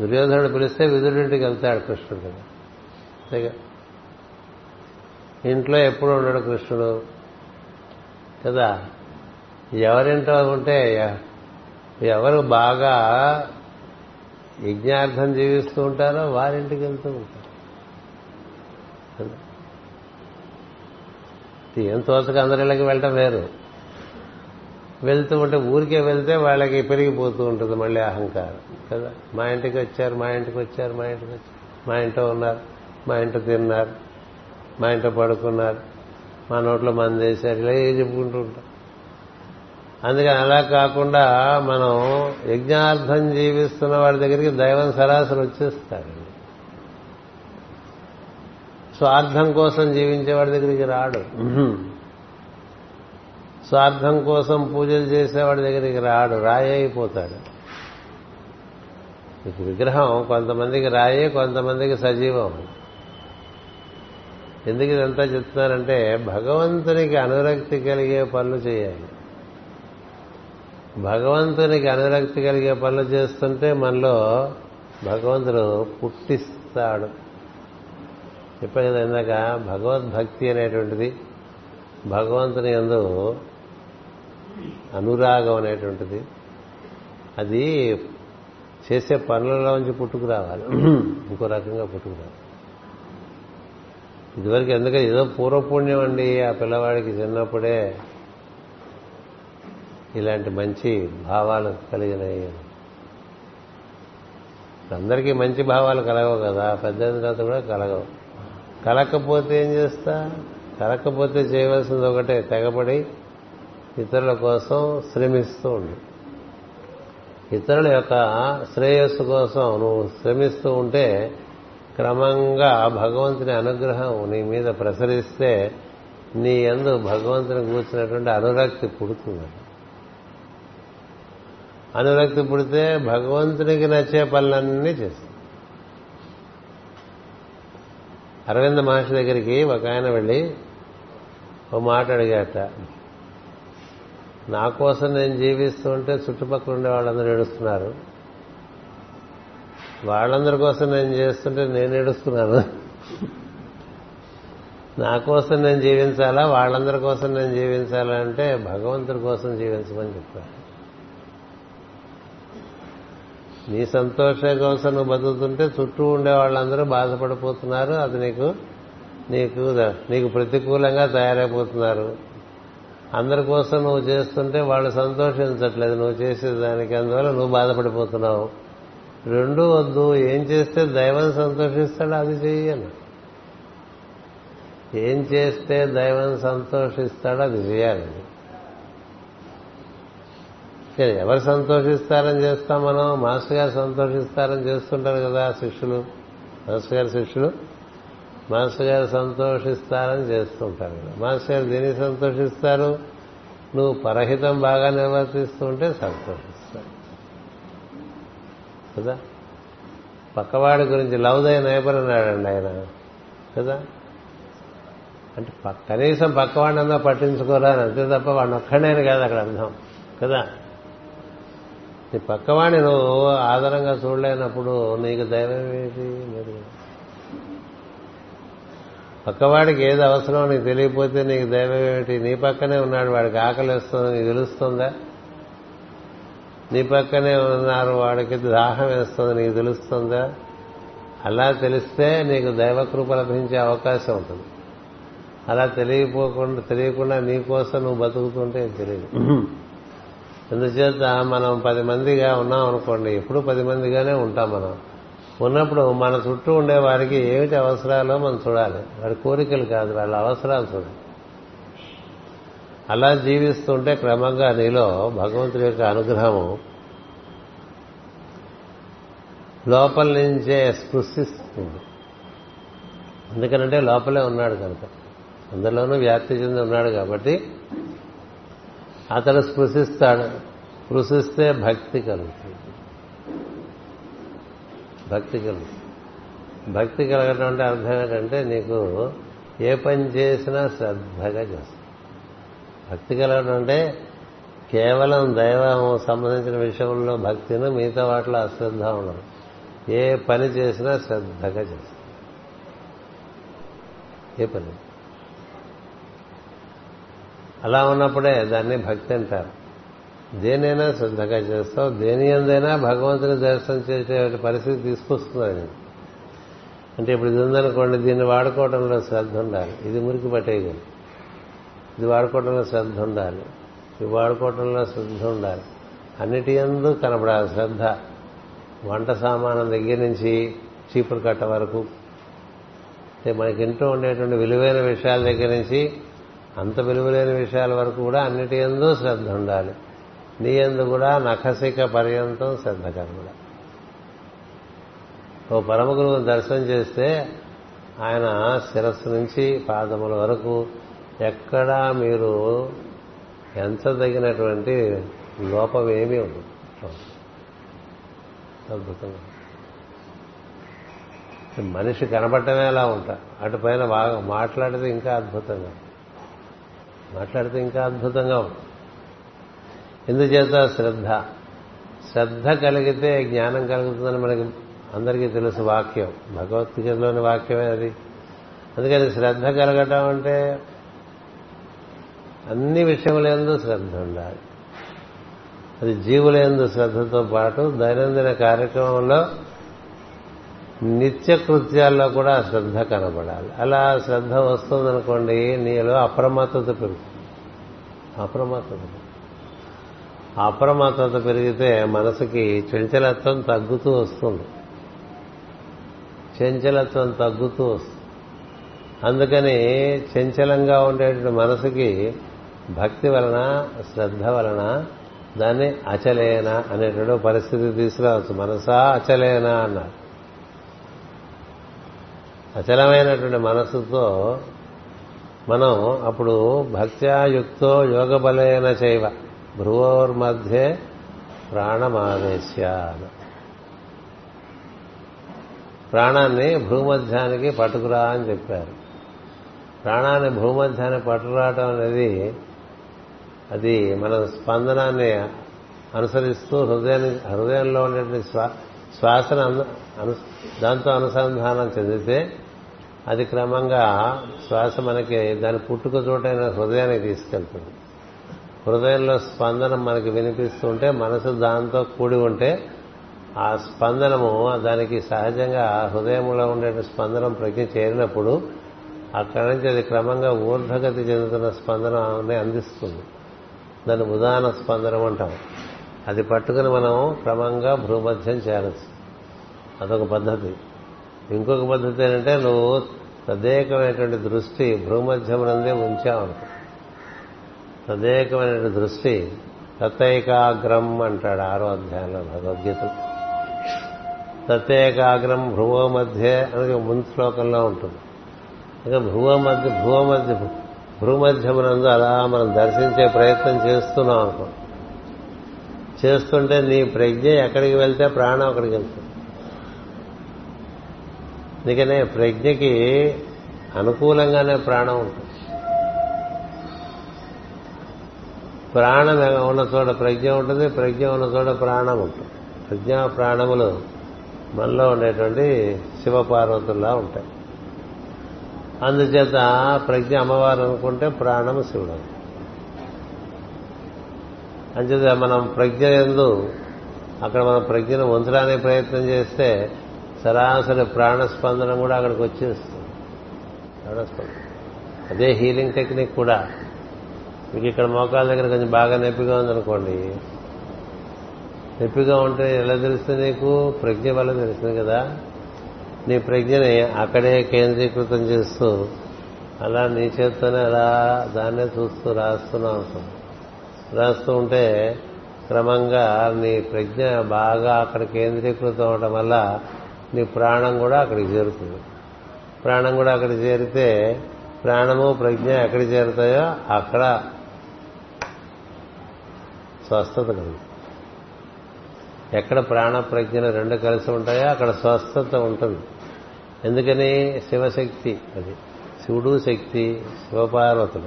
దుర్యోధనుడు పిలిస్తే విదురింటికి వెళ్తాడు కృష్ణుడు కదా అంతేగా? ఇంట్లో ఎప్పుడు ఉండడు కృష్ణుడు. కదా? ఎవరింటో ఉంటే ఎవరు బాగా యజ్ఞార్థం జీవిస్తూ ఉంటారో వారింటికి వెళ్తూ ఉంటారు. ఏం తోచక అందరిళ్ళకి వెళ్ళటం వేరు. వెళ్తూ ఉంటే ఊరికే వెళ్తే వాళ్ళకి పెరిగిపోతూ ఉంటుంది మళ్ళీ అహంకారం. కదా? మా ఇంటికి వచ్చారు మా ఇంటికి వచ్చారు మా ఇంటికి వచ్చారు. మా ఇంట్లో ఉన్నారు మా ఇంట్లో తిన్నారు. మా ఇంట్లో పడుకున్నారు. మా నోట్లో మంది వేశారు. ఇలా చెప్పుకుంటూ ఉంటాం. అందుకని అలా కాకుండా మనం యజ్ఞార్థం జీవిస్తున్న వాడి దగ్గరికి దైవం సరాసరి వచ్చేస్తాడండి స్వార్థం కోసం జీవించేవాడి దగ్గరికి రాడు. స్వార్థం కోసం పూజలు చేసేవాడి దగ్గరికి రాడు. రాయే అయిపోతాడు. విగ్రహం కొంతమందికి రాయే కొంతమందికి సజీవం. ఎందుకు ఇదంతా చెప్తున్నారంటే భగవంతునికి అనురక్తి కలిగే పనులు చేయాలి. భగవంతునికి అనురక్తి కలిగే పనులు చేస్తుంటే మనలో భగవంతుడు పుట్టిస్తాడు. చెప్పాను కదా ఇందాక భగవద్భక్తి అనేటువంటిది భగవంతుని ఎందు అనురాగం అనేటువంటిది అది చేసే పనులలోంచి పుట్టుకురావాలి. ఇంకో రకంగా పుట్టుకురావాలి. ఇదివరకు ఎందుకంటే ఏదో పూర్వపుణ్యం అండి ఆ పిల్లవాడికి చిన్నప్పుడే ఇలాంటి మంచి భావాలు కలిగినాయి. అందరికీ మంచి భావాలు కలగవు కదా పెద్ద తర్వాత కూడా కలగవు. కలకపోతే ఏం చేస్తా? కలకపోతే చేయవలసింది ఒకటే తెగబడి ఇతరుల కోసం శ్రమిస్తూ ఉండు. ఇతరుల యొక్క శ్రేయస్సు కోసం నువ్వు శ్రమిస్తూ ఉంటే క్రమంగా భగవంతుని అనుగ్రహం నీ మీద ప్రసరిస్తే నీ ఎందు భగవంతుని కూర్చున్నటువంటి అనురక్తి పుడుతుంది. అనురక్తి పుడితే భగవంతునికి నచ్చే పనులన్నీ చేస్తాం. అరవింద మహర్షి దగ్గరికి ఒక ఆయన వెళ్ళి ఓ మాట అడిగాట నా కోసం నేను జీవిస్తూ ఉంటే చుట్టుపక్కల ఉండే వాళ్ళందరూ ఏడుస్తున్నారు. వాళ్ళందరి కోసం నేను చేస్తుంటే నేను ఏడుస్తున్నాను. నా కోసం నేను జీవించాలా? వాళ్ళందరి కోసం నేను జీవించాలా అంటే భగవంతుడి కోసం జీవించమని చెప్తాను నీ సంతోషం కోసం నువ్వు బతుకుతుంటే చుట్టూ ఉండే వాళ్ళందరూ బాధపడిపోతున్నారు. అది నీకు నీకు నీకు ప్రతికూలంగా తయారైపోతున్నారు. అందరి కోసం నువ్వు చేస్తుంటే వాళ్ళు సంతోషించట్లేదు. నువ్వు చేసేదానికి అందువల్ల నువ్వు బాధపడిపోతున్నావు. రెండు వద్దు ఏం చేస్తే దైవం సంతోషిస్తాడో అది చేయాలి ఏం చేస్తే దైవం సంతోషిస్తాడో అది చేయాలి ఎవరు సంతోషిస్తారని చేస్తాం మనం? మాస్టర్ గారు సంతోషిస్తారని చేస్తుంటారు కదా శిష్యులు. మాస్టర్ గారి శిష్యులు? మాస్టర్ గారు సంతోషిస్తారని చేస్తుంటారు కదా. మాస్టర్ గారు దేనికి సంతోషిస్తారు? నువ్వు పరహితం బాగా నిర్వర్తిస్తుంటే సంతోషం కదా? పక్కవాడి గురించి లవ్ దై నైబర్ అన్నాడండి ఆయన కదా? అంటే కనీసం పక్కవాడినన్నా పట్టించుకోరా అంతే తప్ప వాడిని ఒక్కడైనా కాదు అక్కడ అర్థం కదా? నీ పక్కవాడిని నువ్వు ఆధారంగా చూడలేనప్పుడు నీకు దైవం ఏంటి? లేదు. పక్కవాడికి ఏది అవసరమో నీకు తెలియకపోతే నీకు దైవం ఏమిటి నీ పక్కనే ఉన్నాడు వాడికి ఆకలి వస్తుంది నీకు తెలుస్తుందా? నీ పక్కనే ఉన్నారు వాడికి దాహం వేస్తుంది నీకు తెలుస్తుందా? అలా తెలిస్తే నీకు దైవకృప లభించే అవకాశం ఉంటుంది. అలా తెలియపోకుండా తెలియకుండా నీ కోసం నువ్వు బతుకుతుంటే తెలియదు. అందుచేత మనం పది మందిగా ఉన్నాం అనుకోండి ఎప్పుడు పది మందిగానే ఉంటాం మనం. ఉన్నప్పుడు మన చుట్టూ ఉండే వారికి ఏమిటి అవసరాలో మనం చూడాలి. వాడి కోరికలు కాదు వాళ్ళ అవసరాలు చూడాలి. అలా జీవిస్తుంటే క్రమంగా నీలో భగవంతుడి యొక్క అనుగ్రహము లోపల నుంచే స్పృశిస్తుంది. ఎందుకనంటే లోపలే ఉన్నాడు కనుక. అందరిలోనూ వ్యాప్తి చెంది ఉన్నాడు కాబట్టి అతడు స్పృశిస్తాడు. స్పృశిస్తే భక్తి కలుగుతుంది. భక్తి కలుగుతుంది. భక్తి కలగటం అంటే అర్థం ఏంటంటే నీకు ఏ పని చేసినా శ్రద్ధగా చేస్తావు. భక్తి కలగడం అంటే కేవలం దైవం సంబంధించిన విషయంలో భక్తిని మిగతా వాటిలో అశ్రద్ధ ఉండదు. ఏ పని చేసినా శ్రద్ధగా చేస్తాం ఏ పని? అలా ఉన్నప్పుడే దాన్ని భక్తి అంటారు. దేనైనా శ్రద్ధగా చేస్తావు దేని ఎందైనా భగవంతుని దర్శనం చేసే పరిస్థితి తీసుకొస్తుంది అంటే ఇప్పుడు ఇది ఉందనుకోండి దీన్ని వాడుకోవడంలో శ్రద్ధ ఉండాలి. ఇది మురికి పట్టేయగలి ఇది వాడుకోవడంలో శ్రద్ధ ఉండాలి. ఇది వాడుకోవడంలో శ్రద్ధ ఉండాలి. అన్నిటి ఎందు కనపడాలి శ్రద్ధ. వంట సామానం దగ్గర నుంచి చీపురు కట్ట వరకు. మనకి ఇంట్లో ఉండేటువంటి విలువైన విషయాల దగ్గర నుంచి అంత విలువలేని విషయాల వరకు కూడా అన్నిటి ఎందు శ్రద్ధ ఉండాలి. నీ ఎందు కూడా నఖసిక పర్యంతం శ్రద్ధ కనబడ ఓ పరమ గురువు దర్శనం చేస్తే ఆయన శిరస్సు నుంచి పాదముల వరకు ఎక్కడా మీరు ఎంచదగినటువంటి లోపం ఏమీ ఉండదు. అద్భుతంగా. మనిషి కనబడటమే అలా ఉంటా. అటు పైన బాగా మాట్లాడితే ఇంకా అద్భుతంగా. మాట్లాడితే ఇంకా అద్భుతంగా ఉంటుంది ఎందుచేత శ్రద్ధ? శ్రద్ధ కలిగితే జ్ఞానం కలుగుతుందని మనకి అందరికీ తెలుసు వాక్యం. భగవద్గీతలోని వాక్యమే అది. అందుకని శ్రద్ధ కలగటం అంటే అన్ని విషయములందు శ్రద్ధ ఉండాలి. అది జీవులందు శ్రద్ధతో పాటు దైనందిన కార్యక్రమంలో నిత్య కృత్యాల్లో కూడా శ్రద్ధ కనబడాలి. అలా శ్రద్ధ వస్తుందనుకోండి నీలో అప్రమత్తత పెరుగుతుంది. అప్రమత్తత అప్రమత్తత పెరిగితే మనసుకి చంచలత్వం తగ్గుతూ వస్తుంది. చంచలత్వం తగ్గుతూ వస్తుంది. అందుకని చంచలంగా ఉండేటువంటి మనసుకి భక్తి వలన శ్రద్ధ వలన దాన్ని అచలేన అనేటువంటి పరిస్థితి తీసుకురావచ్చు. మనసా అచలేన అన్నారు. అచలమైనటువంటి మనసుతో మనం అప్పుడు భక్త్యాయుక్తో యోగ బలైన చైవ భ్రువోర్మధ్యే ప్రాణమావేశ్య ప్రాణాన్ని భూమధ్యానికి పట్టుకురా అని చెప్పారు. ప్రాణాన్ని భూమధ్యాన్ని పట్టుకురావటం అనేది అది మన స్పందనాన్ని అనుసరిస్తూ హృదయాన్ని హృదయంలో ఉండేటువంటి శ్వాసను దాంతో అనుసంధానం చెందితే అది క్రమంగా శ్వాస మనకి దాని పుట్టుక చోటైన హృదయానికి తీసుకెళ్తుంది. హృదయంలో స్పందనం మనకి వినిపిస్తూ ఉంటే మనసు దాంతో కూడి ఉంటే ఆ స్పందనము దానికి సహజంగా హృదయంలో ఉండే స్పందనం ప్రజ్ఞ చేరినప్పుడు అక్కడి నుంచి అది క్రమంగా ఊర్ధగతి చెందుతున్న స్పందన అందిస్తుంది. దాన్ని ఉదాహరణ స్పందనం అంటాం. అది పట్టుకుని మనం క్రమంగా భూమధ్యం చేరచ్చు. అదొక పద్ధతి. ఇంకొక పద్ధతి ఏంటంటే నువ్వు తదేకమైనటువంటి దృష్టి భూమధ్యమునందే ఉంచావనుకో తదేకమైనటువంటి దృష్టి తత్తైకాగ్రం అంటాడు ఆరో అధ్యాయంలో భగవద్గీత. తతేకాగ్రం భ్రువ మధ్య అనేది ముందు శ్లోకంలో ఉంటుంది. ఇంకా భ్రువ మధ్య భువ మధ్య భూమధ్యమునందు అలా మనం దర్శించే ప్రయత్నం చేస్తున్నాం అనుకో. చేస్తుంటే నీ ప్రజ్ఞ ఎక్కడికి వెళ్తే ప్రాణం అక్కడికి వెళ్తుంది. అందుకనే ప్రజ్ఞకి అనుకూలంగానే ప్రాణం ఉంటుంది. ప్రాణం ఉన్న చోట ప్రజ్ఞ ఉంటుంది ప్రజ్ఞ ఉన్న చోట ప్రాణం ఉంటుంది. ప్రజ్ఞా ప్రాణములు మనలో ఉండేటువంటి శివపార్వతుల్లా ఉంటాయి. అందుచేత ప్రజ్ఞ అమ్మవారు అనుకుంటే ప్రాణము శివుడు. అంచేత మనం ప్రజ్ఞ ఎందు అక్కడ మనం ప్రజ్ఞను ఉంచడానికి ప్రయత్నం చేస్తే సరాసరి ప్రాణస్పందన కూడా అక్కడికి వచ్చేస్తుంది. ప్రాణస్పందన. అదే హీలింగ్ టెక్నిక్ కూడా. మీకు ఇక్కడ మోకాల దగ్గర కొంచెం బాగా నొప్పిగా ఉందనుకోండి. నొప్పిగా ఉంటే ఎలా తెలుస్తుంది నీకు? ప్రజ్ఞ వల్ల తెలుస్తుంది కదా. నీ ప్రజ్ఞని అక్కడే కేంద్రీకృతం చేస్తూ అలా నీ చేత్తోనే అలా దాన్నే చూస్తూ రాస్తున్నావు అనుకో రాస్తూ ఉంటే క్రమంగా నీ ప్రజ్ఞ బాగా అక్కడ కేంద్రీకృతం అవడం వల్ల నీ ప్రాణం కూడా అక్కడికి చేరుతుంది. ప్రాణం కూడా అక్కడికి చేరితే ప్రాణము ప్రజ్ఞ ఎక్కడ చేరుతాయో అక్కడ స్వస్థత కలుగుతుంది. ఎక్కడ ప్రాణ ప్రజ్ఞలు రెండు కలిసి ఉంటాయో అక్కడ స్వస్థత ఉంటుంది. ఎందుకని? శివశక్తి అది. శివుడు శక్తి శివపార్వతులు.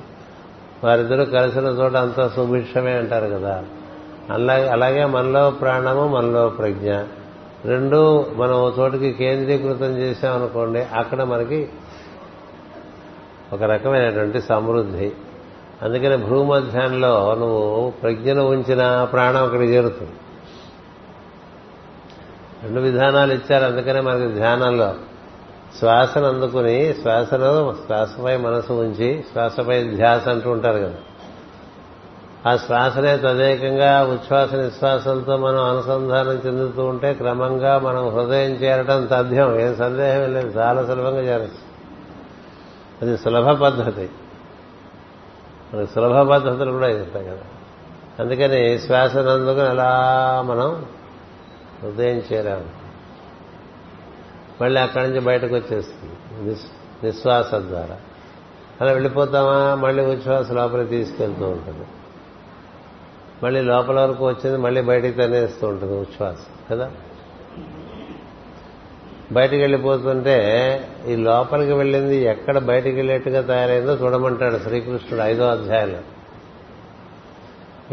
వారిద్దరూ కలిసిన చోట అంతా సుభిక్షమే అంటారు కదా. అలాగే అలాగే మనలో ప్రాణము మనలో ప్రజ్ఞ. రెండు మనం చోటికి కేంద్రీకృతం చేశామనుకోండి అక్కడ మనకి ఒక రకమైనటువంటి సమృద్ధి. అందుకని భూమధ్యాహ్నంలో నువ్వు ప్రజ్ఞను ఉంచిన ప్రాణం అక్కడికి చేరుతుంది. రెండు విధానాలు ఇచ్చారు అందుకనే మనకి ధ్యానంలో. శ్వాసను అందుకుని శ్వాసలో శ్వాసపై మనసు ఉంచి శ్వాసపై ధ్యాస అంటూ ఉంటారు కదా. ఆ శ్వాసనే తదేకంగా ఉచ్ఛ్వాస నిశ్వాసంతో మనం అనుసంధానం చెందుతూ ఉంటే క్రమంగా మనం హృదయం చేరడం తథ్యం ఏం సందేహం లేదు చాలా సులభంగా చేరచ్చు. అది సులభ పద్ధతి. మనకు సులభ పద్ధతులు కూడా ఇస్తాయి కదా. అందుకని శ్వాసనందుకుని అలా మనం హృదయం చేరాము మళ్ళీ అక్కడి నుంచి బయటకు వచ్చేస్తుంది. నిశ్వాస ద్వారా. అలా వెళ్ళిపోతామా? మళ్ళీ ఉచ్ఛ్వాస లోపలికి తీసుకెళ్తూ ఉంటుంది. మళ్ళీ లోపల వరకు వచ్చింది మళ్ళీ బయటికి తనేస్తూ ఉంటుంది ఉచ్ఛ్వాస కదా? బయటికి వెళ్ళిపోతుంటే ఈ లోపలికి వెళ్ళింది ఎక్కడ బయటికి వెళ్ళేట్టుగా తయారైందో చూడమంటాడు శ్రీకృష్ణుడు ఐదో అధ్యాయంలో.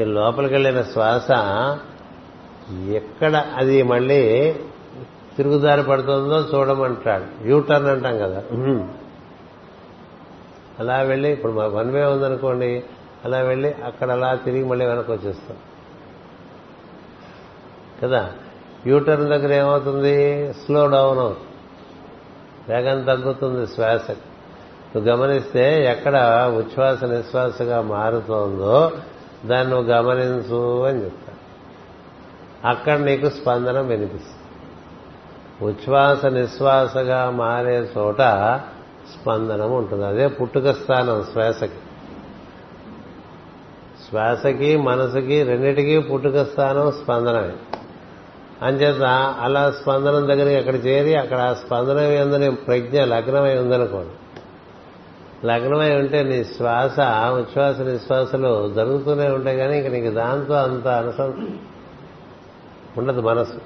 ఈ లోపలికి వెళ్ళిన శ్వాస ఎక్కడ అది మళ్ళీ తిరుగుదారి పడుతుందో చూడమంటాడు. యూటర్న్ అంటాం కదా. అలా వెళ్ళి ఇప్పుడు మా వన్ వే ఉందనుకోండి అలా వెళ్ళి అక్కడ అలా తిరిగి మళ్ళీ వెనక్కి వచ్చేస్తాం. కదా? యూటర్న్ దగ్గర ఏమవుతుంది? స్లో డౌన్ అవుతుంది. వేగం తగ్గుతుంది శ్వాస. నువ్వు గమనిస్తే ఎక్కడ ఉచ్ఛ్వాస నిశ్వాసగా మారుతోందో దాన్ని నువ్వు గమనించు అని చెప్తా అక్కడ నీకు స్పందన వినిపిస్తుంది. ఉచ్ఛ్వాస నిశ్వాసగా మారే చోట స్పందనం ఉంటుంది. అదే పుట్టుక స్థానం శ్వాసకి. శ్వాసకి మనసుకి రెండిటికీ పుట్టుక స్థానం స్పందనమే. అంచేత అలా స్పందనం దగ్గరికి అక్కడ చేరి అక్కడ ఆ స్పందనం ఉందని ప్రజ్ఞ లగ్నమై ఉందనుకోండి. లగ్నమై ఉంటే నీ శ్వాస ఉచ్ఛ్వాస నిశ్వాసలు జరుగుతూనే ఉంటాయి కానీ ఇంక నీకు దాంతో అంత అనుసంధానం ఉండదు మనసు.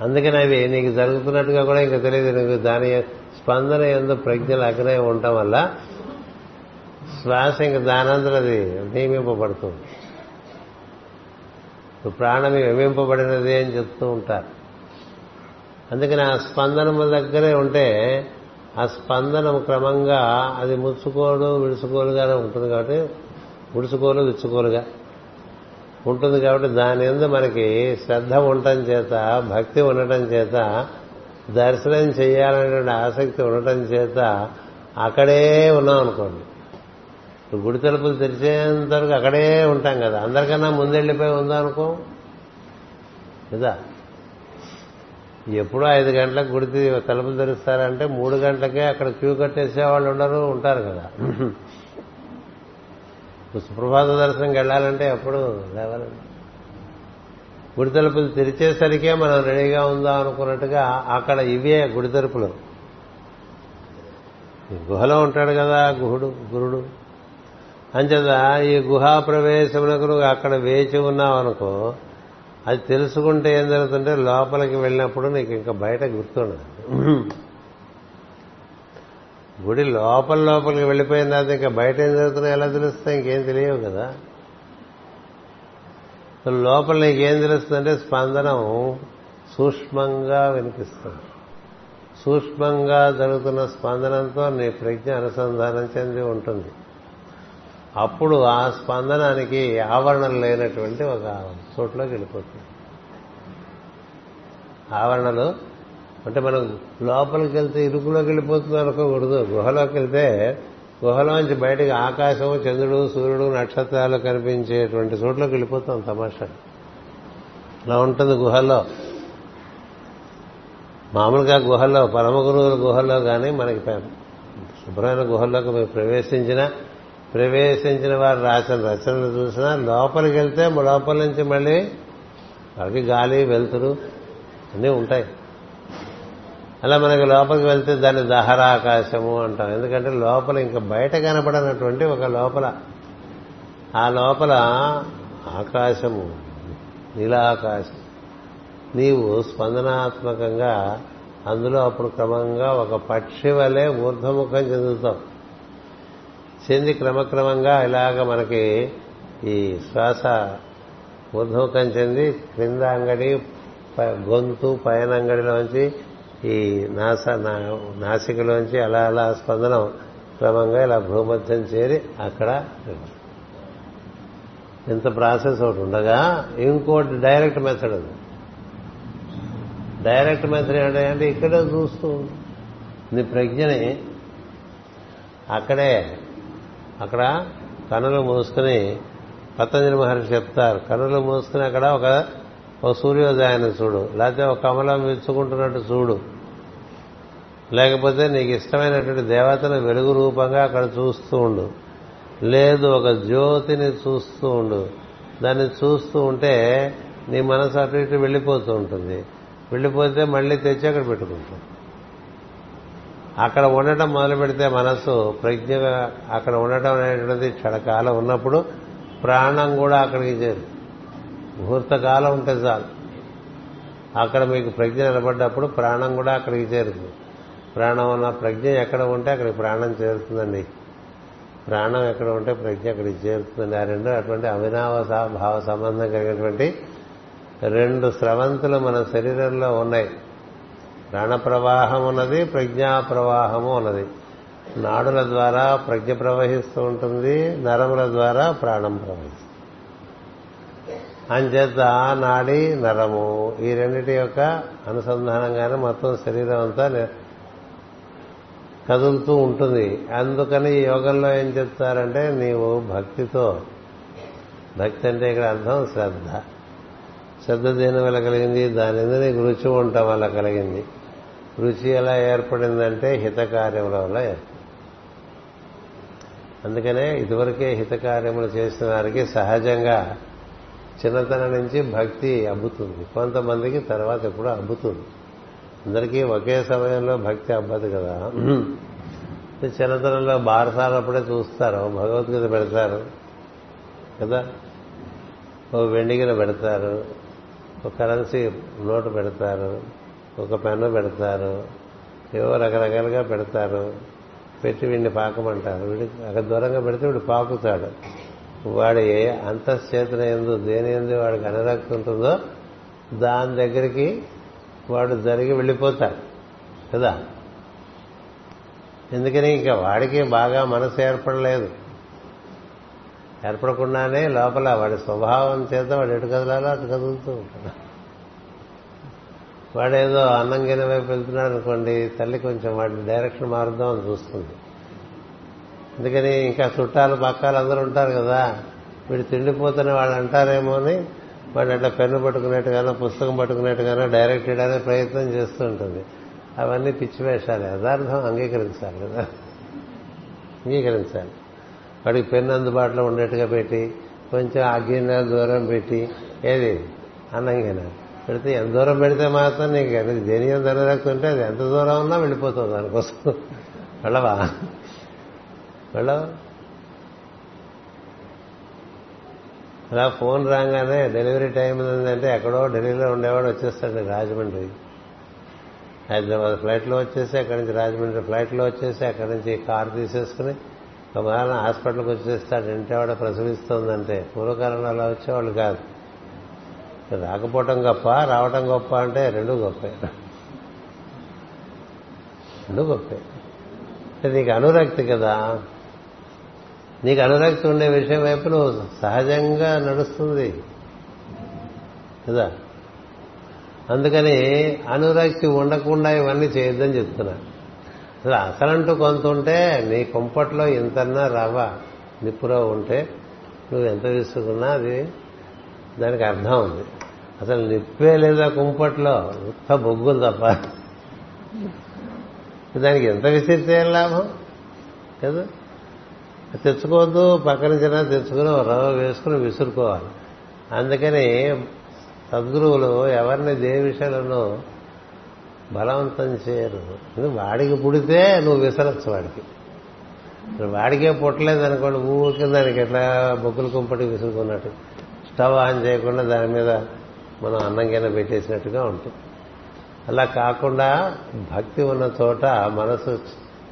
అందుకని అవి నీకు జరుగుతున్నట్టుగా కూడా ఇంకా తెలియదు. నీకు దాని స్పందన ఎందు ప్రజ్ఞలు లగ్నమై ఉండటం వల్ల శ్వాస ఇంక దానంతరం అది నియమింపబడుతుంది ప్రాణం విమింపబడినది అని చెప్తూ ఉంటారు. అందుకని ఆ స్పందనము దగ్గరే ఉంటే ఆ స్పందనం క్రమంగా అది ముచ్చుకోలు విడుచుకోలుగానే ఉంటుంది కాబట్టి ముడుచుకోలు విచ్చుకోలుగా. ఉంటుంది కాబట్టి దాని ఎందు మనకి శ్రద్ధ ఉండటం చేత భక్తి ఉండటం చేత దర్శనం చేయాలనేటువంటి ఆసక్తి ఉండటం చేత అక్కడే ఉన్నాం అనుకోండి. గుడి తలుపులు తెరిచేంత వరకు అక్కడే ఉంటాం కదా. అందరికన్నా ముందెళ్ళిపోయి ఉందా అనుకో. కదా ఎప్పుడో ఐదు గంటలకు గుడి తలుపులు తెరుస్తారంటే మూడు గంటలకే అక్కడ క్యూ కట్టేసే వాళ్ళు ఉండరు ఉంటారు కదా. సుప్రభాత దర్శనంకి వెళ్ళాలంటే ఎప్పుడు లేవాలండి గుడి తలుపులు తెరిచేసరికే మనం రెడీగా ఉందాం అనుకున్నట్టుగా అక్కడ ఇవే గుడి తలుపులు గుహలో ఉంటాడు కదా గుహుడు గురుడు. అంచేత ఈ గుహా ప్రవేశమునకు నువ్వు అక్కడ వేచి ఉన్నావు అనుకో అది తెలుసుకుంటే ఏం జరుగుతుంటే లోపలికి వెళ్ళినప్పుడు నీకు ఇంకా బయట గుర్తుండదు. గుడి లోపల లోపలికి వెళ్ళిపోయిన తర్వాత ఇంకా బయట ఏం జరుగుతున్నాయో ఎలా తెలుస్తాయి? ఇంకేం తెలియవు కదా. లోపల నీకేం తెలుస్తుందంటే స్పందనం సూక్ష్మంగా వినిపిస్తుంది. సూక్ష్మంగా జరుగుతున్న స్పందనంతో నీ ప్రజ్ఞ అనుసంధానం చెంది ఉంటుంది. అప్పుడు ఆ స్పందనానికి ఆవరణలు లేనటువంటి ఒక చోట్లోకి వెళ్ళిపోతుంది. ఆవరణలు అంటే మనం లోపలికి వెళ్తే ఇరుకులోకి వెళ్ళిపోతుంది అనుకోకూడదు గుహలోకి వెళ్తే గుహలోంచి బయటకు ఆకాశము చంద్రుడు సూర్యుడు నక్షత్రాలు కనిపించేటువంటి చోట్లోకి వెళ్ళిపోతాం తమాషా. అలా ఉంటుంది గుహలో. మామూలుగా గుహల్లో పరమ గురువుల గుహల్లో కానీ మనకి శుభ్రమైన గుహల్లోకి మీరు ప్రవేశించిన ప్రవేశించిన వారు రాసిన రచనలు చూసినా లోపలికి వెళ్తే లోపల నుంచి మళ్ళీ వాళ్ళకి గాలి వెలుతురు అన్నీ ఉంటాయి. అలా మనకి లోపలికి వెళ్తే దాన్ని దహరాకాశము అంటాం. ఎందుకంటే లోపల ఇంకా బయట కనపడనటువంటి ఒక లోపల. ఆ లోపల ఆకాశము నీలాకాశం. నీవు స్పందనాత్మకంగా అందులో అప్పుడు క్రమంగా ఒక పక్షి వలె ఊర్ధముఖం చెందుతాం చెంది క్రమక్రమంగా ఇలాగ మనకి ఈ శ్వాస ఊర్ధముఖం చెంది క్రింద అంగడి గొంతు పైన అంగడిలోంచి ఈ నాస నాసికలోంచి అలా అలా స్పందనం క్రమంగా ఇలా భూమధ్యం చేరి అక్కడ ఇంత ప్రాసెస్ ఒకటి ఉండగా ఇంకోటి డైరెక్ట్ మెథడ్ ఉంది డైరెక్ట్ మెథడ్ ఏంటంటే ఇక్కడే చూస్తూ నీ ప్రజ్ఞని అక్కడే అక్కడ కనులు మూసుకుని పతంజలి మహర్షి చెప్తారు. కనులు మూసుకుని అక్కడ ఒక ఒక సూర్యోదయాన్ని చూడు. లేకపోతే ఒక కమలం విచ్చుకుంటున్నట్టు చూడు. లేకపోతే నీకు ఇష్టమైనటువంటి దేవతను వెలుగు రూపంగా అక్కడ చూస్తూ ఉండు. లేదు ఒక జ్యోతిని చూస్తూ ఉండు. దాన్ని చూస్తూ ఉంటే నీ మనసు అటు ఇటు వెళ్ళిపోతూ ఉంటుంది. వెళ్ళిపోతే మళ్ళీ తెచ్చి అక్కడ పెట్టుకుంటాం అక్కడ ఉండటం మొదలు పెడితే మనస్సు ప్రజ్ఞగా అక్కడ ఉండటం అనేటువంటిది క్షణకాలం ఉన్నప్పుడు ప్రాణం కూడా అక్కడికి చేరు. ముహూర్తకాలం ఉంటే చాలు. అక్కడ మీకు ప్రజ్ఞ నిలబడ్డప్పుడు ప్రాణం కూడా అక్కడికి చేరుతుంది. ప్రాణం ఉన్న ప్రజ్ఞ ఎక్కడ ఉంటే అక్కడికి ప్రాణం చేరుతుందండి. ప్రాణం ఎక్కడ ఉంటే ప్రజ్ఞ అక్కడికి చేరుతుందండి. ఆ రెండు అటువంటి అవినావ భావ సంబంధం కలిగినటువంటి రెండు స్రవంతులు మన శరీరంలో ఉన్నాయి. ప్రాణ ప్రవాహం ఉన్నది ప్రజ్ఞా ప్రవాహము ఉన్నది. నాడుల ద్వారా ప్రజ్ఞ ప్రవహిస్తూ ఉంటుంది నరముల ద్వారా ప్రాణం ప్రవహిస్తుంది. అంచేత నాడి నరము. ఈ రెండిటి యొక్క అనుసంధానంగానే మొత్తం శరీరం అంతా కదులుతూ ఉంటుంది. అందుకని ఈ యోగంలో ఏం చెప్తారంటే నీవు భక్తితో భక్తి అంటే ఇక్కడ అర్థం శ్రద్ధ. శ్రద్ధ దేని వల్ల కలిగింది? దాని నీకు రుచి ఉండటం వల్ల కలిగింది. రుచి ఎలా ఏర్పడిందంటే హితకార్యముల వల్ల ఏర్పడింది. అందుకనే ఇదివరకే హితకార్యములు చేసిన వారికి సహజంగా చిన్నతనం నుంచి భక్తి అబ్బుతుంది. కొంతమందికి తర్వాత ఎప్పుడు అబ్బుతుంది. అందరికీ ఒకే సమయంలో భక్తి అబ్బదు కదా. చిన్నతనంలో బారసాలప్పుడే చూస్తారు. భగవద్గీత పెడతారు. కదా? ఓ వెండిగిన పెడతారు. ఒక కరెన్సీ నోటు పెడతారు. ఒక పెన్ను పెడతారు. ఏవో రకరకాలుగా పెడతారు. పెట్టి వీడిని పాకమంటారు. వీడి అక్కడ దూరంగా పెడితే వీడు పాకుతాడు. వాడి అంతఃచేతన ఎందు దేని ఎందు వాడికి అనురక్తి ఉంటుందో దాని దగ్గరికి వాడు జరిగి వెళ్ళిపోతాడు. కదా? ఎందుకని ఇంకా వాడికి బాగా మనసు ఏర్పడలేదు. ఏర్పడకుండానే లోపల వాడి స్వభావం చేత వాడు ఎటు కదలాలో అటు కదులుతూ ఉంటాడు. వాడేదో అన్నం గిన్నె వైపు వెళ్తున్నాడు అనుకోండి తల్లి కొంచెం వాడి డైరెక్షన్ మారుద్దాం అని చూస్తుంది. అందుకని ఇంకా చుట్టాలు పక్కాలు అందరూ ఉంటారు కదా. వీడు తిండిపోతున్న వాళ్ళు అంటారేమో అని వాడు అట్లా పెన్ను పట్టుకున్నట్టుగానో పుస్తకం పట్టుకున్నట్టుగానో డైరెక్ట్ చేయడానికి ప్రయత్నం చేస్తూ ఉంటుంది. అవన్నీ పిచ్చి వేషాలు. యథార్థం అంగీకరించాలి కదా. అంగీకరించాలి. వాడికి పెన్ను అందుబాటులో ఉండేట్టుగా పెట్టి కొంచెం అగ్గిన దూరం పెట్టి ఏది? అన్నంగిన. పెడితే ఎంత దూరం పెడితే మాత్రం నీకు ఎంత జనియం ధనరక్తుంటే అది ఎంత దూరం ఉన్నా వెళ్ళిపోతుంది దానికోసం. వెళ్ళవా? వెళ్ళవు అలా ఫోన్ రాగానే డెలివరీ టైం ఉందంటే ఎక్కడో ఢిల్లీలో ఉండేవాడు వచ్చేస్తాడు రాజమండ్రి. హైదరాబాద్ ఫ్లైట్లో వచ్చేసి అక్కడి నుంచి రాజమండ్రి ఫ్లైట్లో వచ్చేసి అక్కడి నుంచి కారు తీసేసుకుని ఒక వారం హాస్పిటల్కి వచ్చేస్తాడు. ఇంటేవాడ ప్రసవిస్తోందంటే పూర్వకాలంలో అలా వచ్చేవాళ్ళు కాదు. రాకపోవటం గొప్ప రావటం గొప్ప అంటే రెండు గొప్పే. రెండు గొప్పే. నీకు అనురక్తి కదా. నీకు అనురక్తి ఉండే విషయం వైపు నువ్వు సహజంగా నడుస్తుంది. కదా? అందుకని అనురక్తి ఉండకుండా ఇవన్నీ చేయొద్దని చెప్తున్నా. అసలు అసలంటూ కొంత ఉంటే నీ కుంపట్లో ఇంతన్నా రవ్వ నిప్పులో ఉంటే నువ్వు ఎంత తీసుకున్నా అది దానికి అర్థం ఉంది. అసలు నిప్పే లేదా కుంపట్లో? ఉత్త బొగ్గులు తప్ప. దానికి ఎంత విసిరితే లాభం? కదా? తెచ్చుకోవద్దు పక్కన చిన్న తెచ్చుకుని రవ్వ వేసుకుని విసురుకోవాలి. అందుకని సద్గురువులు ఎవరిని దేని విషయాలను బలవంతం చేయరు. వాడికి పుడితే నువ్వు విసరచ్చు వాడికి. వాడికే పుట్టలేదు అనుకోండి ఊరికి దానికి ఎట్లా బొగ్గులు కుంపటి విసురుకున్నట్టు. స్టవ్ ఆన్ చేయకుండా దాని మీద మనం అన్నం కింద పెట్టేసినట్టుగా ఉంటుంది. అలా కాకుండా భక్తి ఉన్న చోట మనసు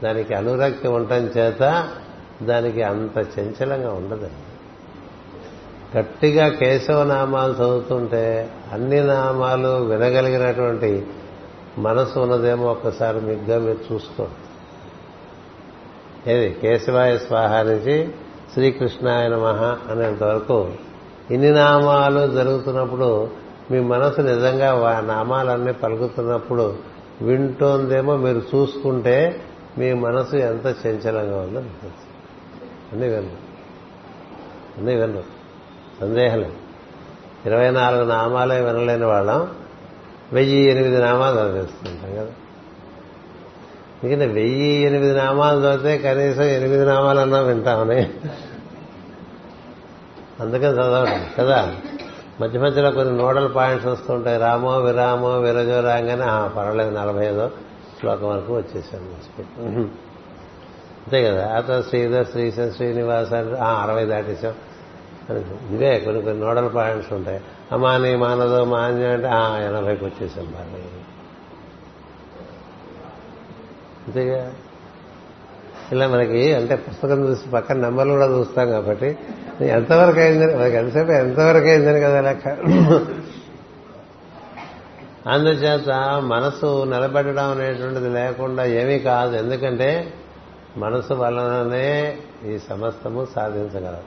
దానికి అనురక్తి ఉండటం చేత దానికి అంత చంచలంగా ఉండదండి గట్టిగా కేశవ నామాలు చదువుతుంటే అన్ని నామాలు వినగలిగినటువంటి మనసు ఉన్నదేమో ఒక్కసారి మిగ్గా మీరు చూసుకోండి. ఏది? కేశవాయ స్వాహ నుంచి శ్రీకృష్ణాయ నమః అనేంత వరకు ఇన్ని నామాలు జరుగుతున్నప్పుడు మీ మనసు నిజంగా ఆ నామాలన్నీ పలుకుతున్నప్పుడు వింటోందేమో మీరు చూసుకుంటే మీ మనసు ఎంత చంచలంగా ఉందో అన్నీ వెళ్ళు. అన్నీ విన్ను సందేహం లేదు ఇరవై నాలుగు నామాలే వినలేని వాళ్ళం. వెయ్యి ఎనిమిది నామాలు చదివేస్తుంటాం కదా. ఎందుకంటే వెయ్యి ఎనిమిది నామాలు చదివితే కనీసం ఎనిమిది నామాలన్నా వింటామని. అందుకని చదవడం కదా. మధ్య మధ్యలో కొన్ని నోడల్ పాయింట్స్ వస్తుంటాయి. రామో విరామో విరజో రాగానే పర్వాలేదు నలభై ఐదో శ్లోకం వరకు వచ్చేసాను. అంతే కదా. ఆ తర్వాత శ్రీధర్ శ్రీశర్ శ్రీనివాస అరవై దాటేశాం. ఇవే కొన్ని కొన్ని నోడల్ పాయింట్స్ ఉంటాయి. అమాని మానదో మాన్య అంటే ఎనభైకి వచ్చేసాం బాగా. అంతేగా? ఇలా మనకి అంటే పుస్తకం చూసి పక్కన నెంబర్లు కూడా చూస్తాం కాబట్టి ఎంతవరకు అయిందని మనకి ఎంతసేపు ఎంతవరకు అయిందని కదా లెక్క. అందుచేత మనసు నిలబెట్టడం అనేటువంటిది లేకుండా ఏమీ కాదు. ఎందుకంటే మనసు వలననే ఈ సమస్తము సాధించగలం.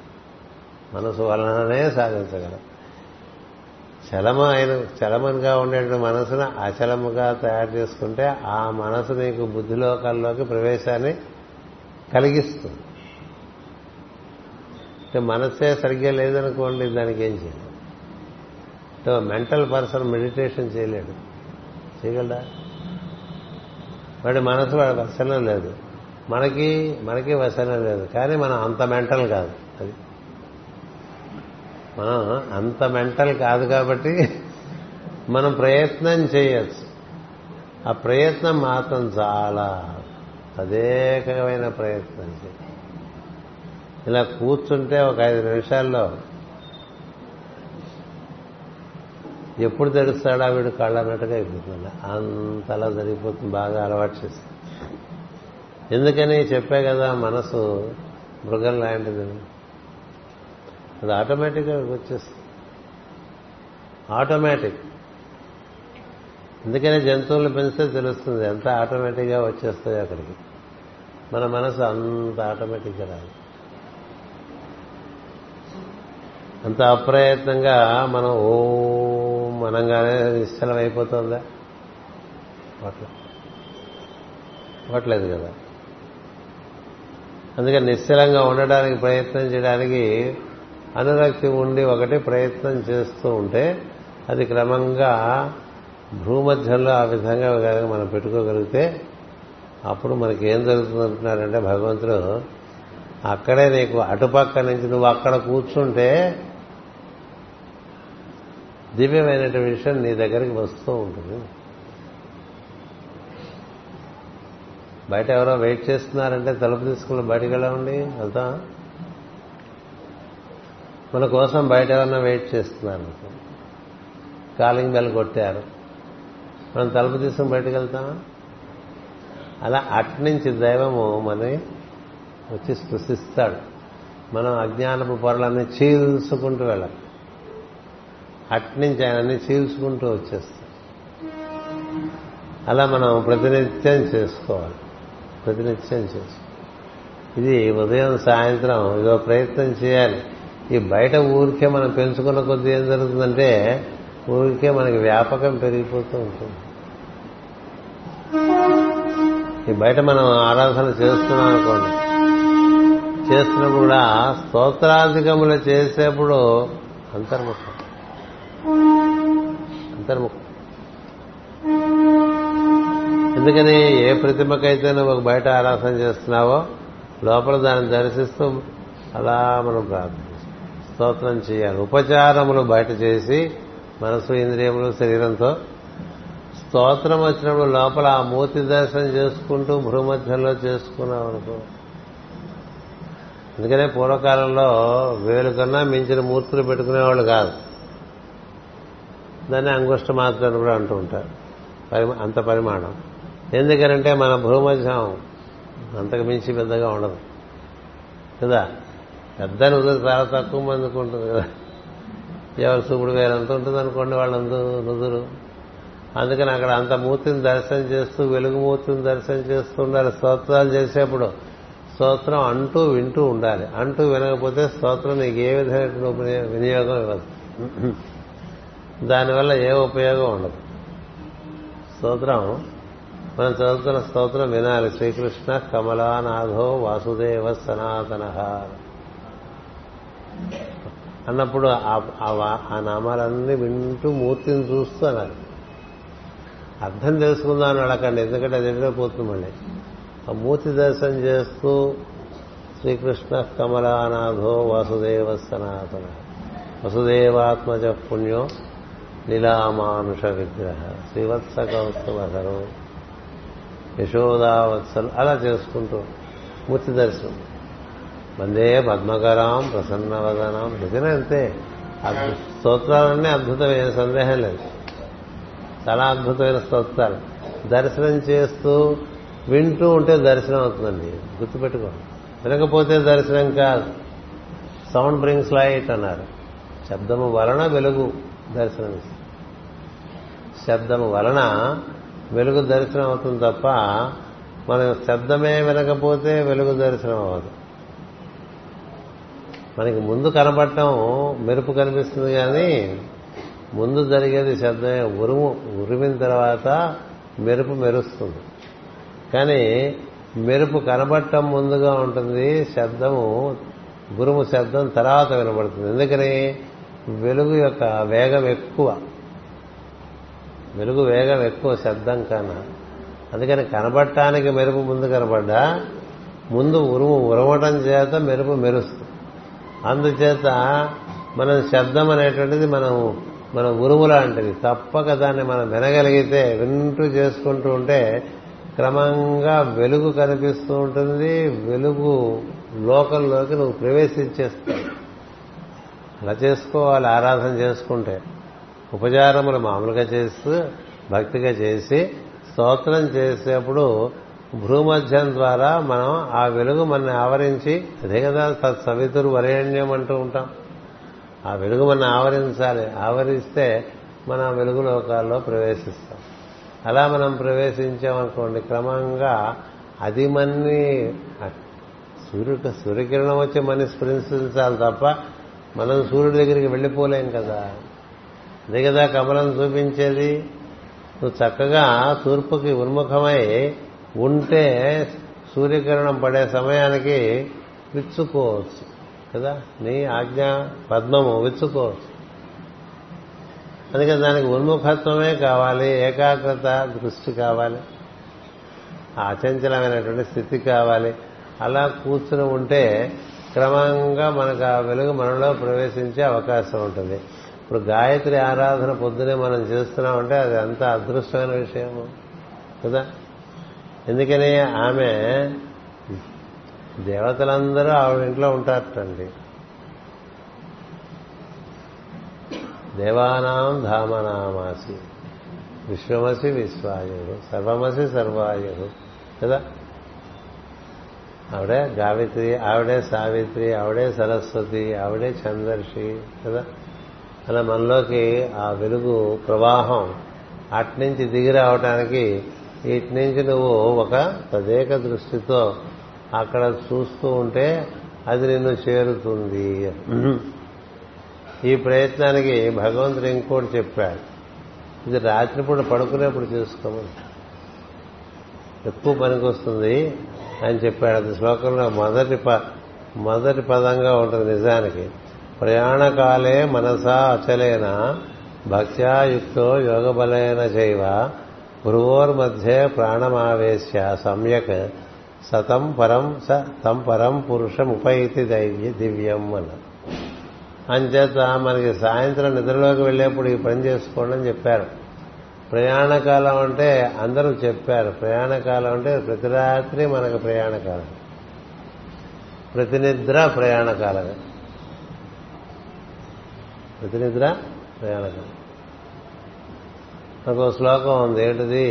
మనసు వలననే సాధించగలం. చలమ అయిన చలమనిగా ఉండేటువంటి మనసును అచలముగా తయారు చేసుకుంటే ఆ మనసు నీకు బుద్ధిలోకాల్లోకి ప్రవేశాన్ని కలిగిస్తుంది. అంటే మనసే సరిగ్గా లేదనుకోండి దానికి ఏం చేయాలి? అంటే మెంటల్ పర్సన్ మెడిటేషన్ చేయలేడు. చేయగలడా? వాడి మనసు వాడి వశనం లేదు. మనకి మనకి వసనం లేదు. కానీ మనం అంత మెంటల్ కాదు. అది. మనం అంత మెంటల్ కాదు కాబట్టి మనం ప్రయత్నం చేయొచ్చు. ఆ ప్రయత్నం మాత్రం చాలా తదేకమైన ప్రయత్నం చేయాలి ఇలా కూర్చుంటే ఒక ఐదు నిమిషాల్లో ఎప్పుడు తెరుస్తాడా వీడు కళ్ళు అన్నట్టుగా అయిపోతుంది అంతలా జరిగిపోతుంది. బాగా అలవాటు చేస్తుంది ఎందుకని చెప్పే కదా మనసు మృగం లాంటిది. అది ఆటోమేటిక్గా వచ్చేస్తుంది. ఆటోమేటిక్ ఎందుకని జంతువులను పెంచితే తెలుస్తుంది ఎంత ఆటోమేటిక్గా వచ్చేస్తాయి అక్కడికి. మన మనసు అంత ఆటోమేటిక్గా రాదు. అంత అప్రయత్నంగా మనం ఓ మనంగానే నిశ్చలం అయిపోతుందా అవ్వట్లేదు కదా. అందుకని నిశ్చలంగా ఉండడానికి ప్రయత్నం చేయడానికి అనురక్తి ఉండి ఒకటి ప్రయత్నం చేస్తూ ఉంటే అది క్రమంగా భూమధ్యంలో ఆ విధంగా కనుక మనం పెట్టుకోగలిగితే అప్పుడు మనకి ఏం జరుగుతుందంటున్నారంటే భగవంతుడు అక్కడే నీకు అటుపక్క నుంచి నువ్వు అక్కడ కూర్చుంటే దివ్యమైనటువంటి విషయం నీ దగ్గరికి వస్తూ ఉంటుంది. బయట ఎవరో వెయిట్ చేస్తున్నారంటే తలుపు తీసుకుని బయటకు వెళ్ళండి వెళ్తాం. మన కోసం బయట ఎవరన్నా వెయిట్ చేస్తున్నారు. కాలింగ్ బెల్ కొట్టారు. మనం తలుపు తీసుకుని బయటకు వెళ్తాం. అలా అట్నుంచి దైవము మనని వచ్చి స్పృశిస్తాడు. మనం అజ్ఞానపు పొరలన్నీ చీల్చుకుంటూ వెళ్ళాలి. అట్నుంచి ఆయన అన్ని చీల్చుకుంటూ వచ్చేస్తాం అలా మనం ప్రతినిత్యం చేసుకోవాలి. ప్రతినిత్యం చేసి. ఇది ఉదయం సాయంత్రం ఇదో ప్రయత్నం చేయాలి. ఈ బయట ఊరికే మనం పెంచుకున్న కొద్దీ ఏం జరుగుతుందంటే ఊరికే మనకి వ్యాపకం పెరిగిపోతూ ఉంటుంది. ఈ బయట మనం ఆరాధన చేస్తున్నాం అనుకోండి. చేస్తున్నప్పుడు కూడా స్తోత్రాధికములు చేసేప్పుడు అంతర్ముఖం. అంతర్ముఖం. అందుకని ఏ ప్రతిమకైతే నువ్వు బయట ఆరాధన చేస్తున్నావో లోపల దాన్ని దర్శిస్తూ అలా మనం ప్రార్థిస్తాం స్తోత్రం చేయాలి. ఉపచారములు బయట చేసి మనసు ఇంద్రియములు శరీరంతో స్తోత్రం వచ్చినప్పుడు లోపల ఆ మూర్తి దర్శనం చేసుకుంటూ భూమధ్యంలో చేసుకున్నాం అనుకో. అందుకనే పూర్వకాలంలో వేలు కన్నా మించిన మూర్తులు పెట్టుకునేవాళ్ళు కాదు. దాన్ని అంగుష్ట మాత్రం కూడా అంటూ ఉంటారు. అంత పరిమాణం. ఎందుకనంటే మన భూమధ్యం అంతకు మించి పెద్దగా ఉండదు. కదా? పెద్ద నుదురు చాలా తక్కువ మందికి ఉంటుంది కదా? ఎవరు సూపుడు వేరు ఎంత ఉంటుంది అనుకోండి వాళ్ళందు నుదురు. అందుకని అక్కడ అంత మూర్తిని దర్శనం చేస్తూ వెలుగు మూర్తిని దర్శనం చేస్తూ ఉండాలి. స్తోత్రాలు చేసేప్పుడు స్తోత్రం అంటూ వింటూ ఉండాలి. అంటూ వినకపోతే స్తోత్రం నీకు ఏ విధమైన వినియోగం ఇవ్వదు. దానివల్ల ఏ ఉపయోగం ఉండదు. స్తోత్రం మనం చదువుతున్న స్తోత్రం వినాలి. శ్రీకృష్ణ కమలానాథో వాసుదేవ సనాతన. అన్నప్పుడు ఆ నామాలన్నీ వింటూ మూర్తిని చూస్తూ అనాలి. అర్థం తెలుసుకుందాం అని అడగండి ఎందుకంటే అది ఎదురైపోతుంది మళ్ళీ. ఆ మూర్తి దర్శనం చేస్తూ శ్రీకృష్ణ కమలానాథో వాసుదేవ సనాతన. వసుదేవాత్మజ పుణ్యో లీలామానుష విగ్రహ. శ్రీవత్స కౌస్తవధరు యశోదావత్సలు అలా చేసుకుంటూ మూర్తి దర్శనం. వందే పద్మకరాం ప్రసన్నవదనం. నిజమే అంతే. స్తోత్రాలన్నీ అద్భుతమైన సందేహం లేదు. చాలా అద్భుతమైన స్తోత్రాలు. దర్శనం చేస్తూ వింటూ ఉంటే దర్శనం అవుతుందండి. గుర్తుపెట్టుకోండి. వినకపోతే దర్శనం కాదు. సౌండ్ బ్రింగ్స్ లైట్ అన్నారు. శబ్దము వలన వెలుగు దర్శనం శబ్దము వలన వెలుగు దర్శనం అవుతుంది తప్ప మనం శబ్దమే వినకపోతే వెలుగు దర్శనం అవ్వదు. మనకి ముందు కనపడటం మెరుపు కనిపిస్తుంది కానీ ముందు జరిగేది శబ్దమే ఉరుము ఉరిమిన తర్వాత మెరుపు మెరుస్తుంది. కానీ మెరుపు కనబడటం ముందుగా ఉంటుంది శబ్దము గురుము శబ్దం తర్వాత వినబడుతుంది ఎందుకని? వెలుగు యొక్క వేగం ఎక్కువ. వెలుగు వేగం ఎక్కువ శబ్దం కన్నా. అందుకని కనబడటానికి మెరుపు ముందు కనబడ్డా ముందు ఉరుము ఉరవటం చేత మెరుపు మెరుస్తుంది. అందుచేత మనం శబ్దం అనేటువంటిది మనం మన ఉరుము లాంటిది తప్పక దాన్ని మనం వినగలిగితే వింటూ చేసుకుంటూ ఉంటే క్రమంగా వెలుగు కనిపిస్తూ ఉంటుంది వెలుగు లోకంలోకి నువ్వు ప్రవేశించేస్తావు. అలా చేసుకోవాలి ఆరాధన చేసుకుంటే. ఉపచారములు మామూలుగా చేస్తూ భక్తిగా చేసి స్తోత్రం చేసేప్పుడు భూమధ్యం ద్వారా మనం ఆ వెలుగు మనని ఆవరించి అదే కదా సవితురు వరేణ్యం అంటూ ఉంటాం. ఆ వెలుగు మనం ఆవరించాలి. ఆవరిస్తే మన వెలుగు లోకాల్లో ప్రవేశిస్తాం. అలా మనం ప్రవేశించామనుకోండి క్రమంగా అది మన్ని సూర్యుడు సూర్యకిరణం వచ్చి మని స్పృశించాలి తప్ప మనం సూర్యుడి దగ్గరికి వెళ్ళిపోలేం కదా. అదే కదా కమలం చూపించేది. నువ్వు చక్కగా తూర్పుకి ఉన్ముఖమై ఉంటే సూర్యకిరణం పడే సమయానికి విచ్చుకోవచ్చు కదా. నీ ఆజ్ఞ పద్మము విచ్చుకోవచ్చు. అందుకని దానికి ఉన్ముఖత్వమే కావాలి ఏకాగ్రత దృష్టి కావాలి అచంచలమైనటువంటి స్థితి కావాలి. అలా కూర్చుని ఉంటే క్రమంగా మనకు ఆ వెలుగు మనలో ప్రవేశించే అవకాశం ఉంటుంది. ఇప్పుడు గాయత్రి ఆరాధన పొద్దునే మనం చేస్తున్నామంటే అది అంత అదృష్టమైన విషయము కదా? ఎందుకని ఆమె దేవతలందరూ ఆవిడ ఇంట్లో ఉంటారటండి. దేవానాం ధామనామాసి విశ్వమసి విశ్వాయుడు సర్వమసి సర్వాయుడు కదా? ఆవిడే గావిత్రి ఆవిడే సావిత్రి ఆవిడే సరస్వతి ఆవిడే చందర్షి కదా? అలా మనలోకి ఆ వెలుగు ప్రవాహం అట్నుంచి దిగి రావటానికి ఇటు నుంచి నువ్వు ఒక తదేక దృష్టితో అక్కడ చూస్తూ ఉంటే అది నిన్ను చేరుతుంది ఈ ప్రయత్నానికి భగవంతుడు ఇంకోటి చెప్పాడు. ఇది రాత్రిపూట పడుకునేప్పుడు చేసుకోమని. ఎక్కువ పనికొస్తుంది అని చెప్పాడు. అది శ్లోకంలో మొదటి మొదటి పదంగా ఉంటుంది నిజానికి. ప్రయాణకాలే మనసా అచలేన భక్త్యాయుక్తో యోగబలైన చైవ భ్రువోర్మధ్యే ప్రాణమావేశ్య సమ్యక్ సతం పరం స తం పరం పురుషం ఉపైతి దైవ్య దివ్యం అన్న అంచేత మనకి సాయంత్రం నిద్రలోకి వెళ్ళేప్పుడు ఈ పని చేసుకోండి అని చెప్పారు. ప్రయాణకాలం అంటే అందరూ చెప్పారు ప్రయాణకాలం అంటే ప్రతి రాత్రి మనకు ప్రయాణకాలం. ప్రతి నిద్ర ప్రయాణకాలం. ప్రతి నిద్ర నాకు శ్లోకం ఉంది ఏంటిది?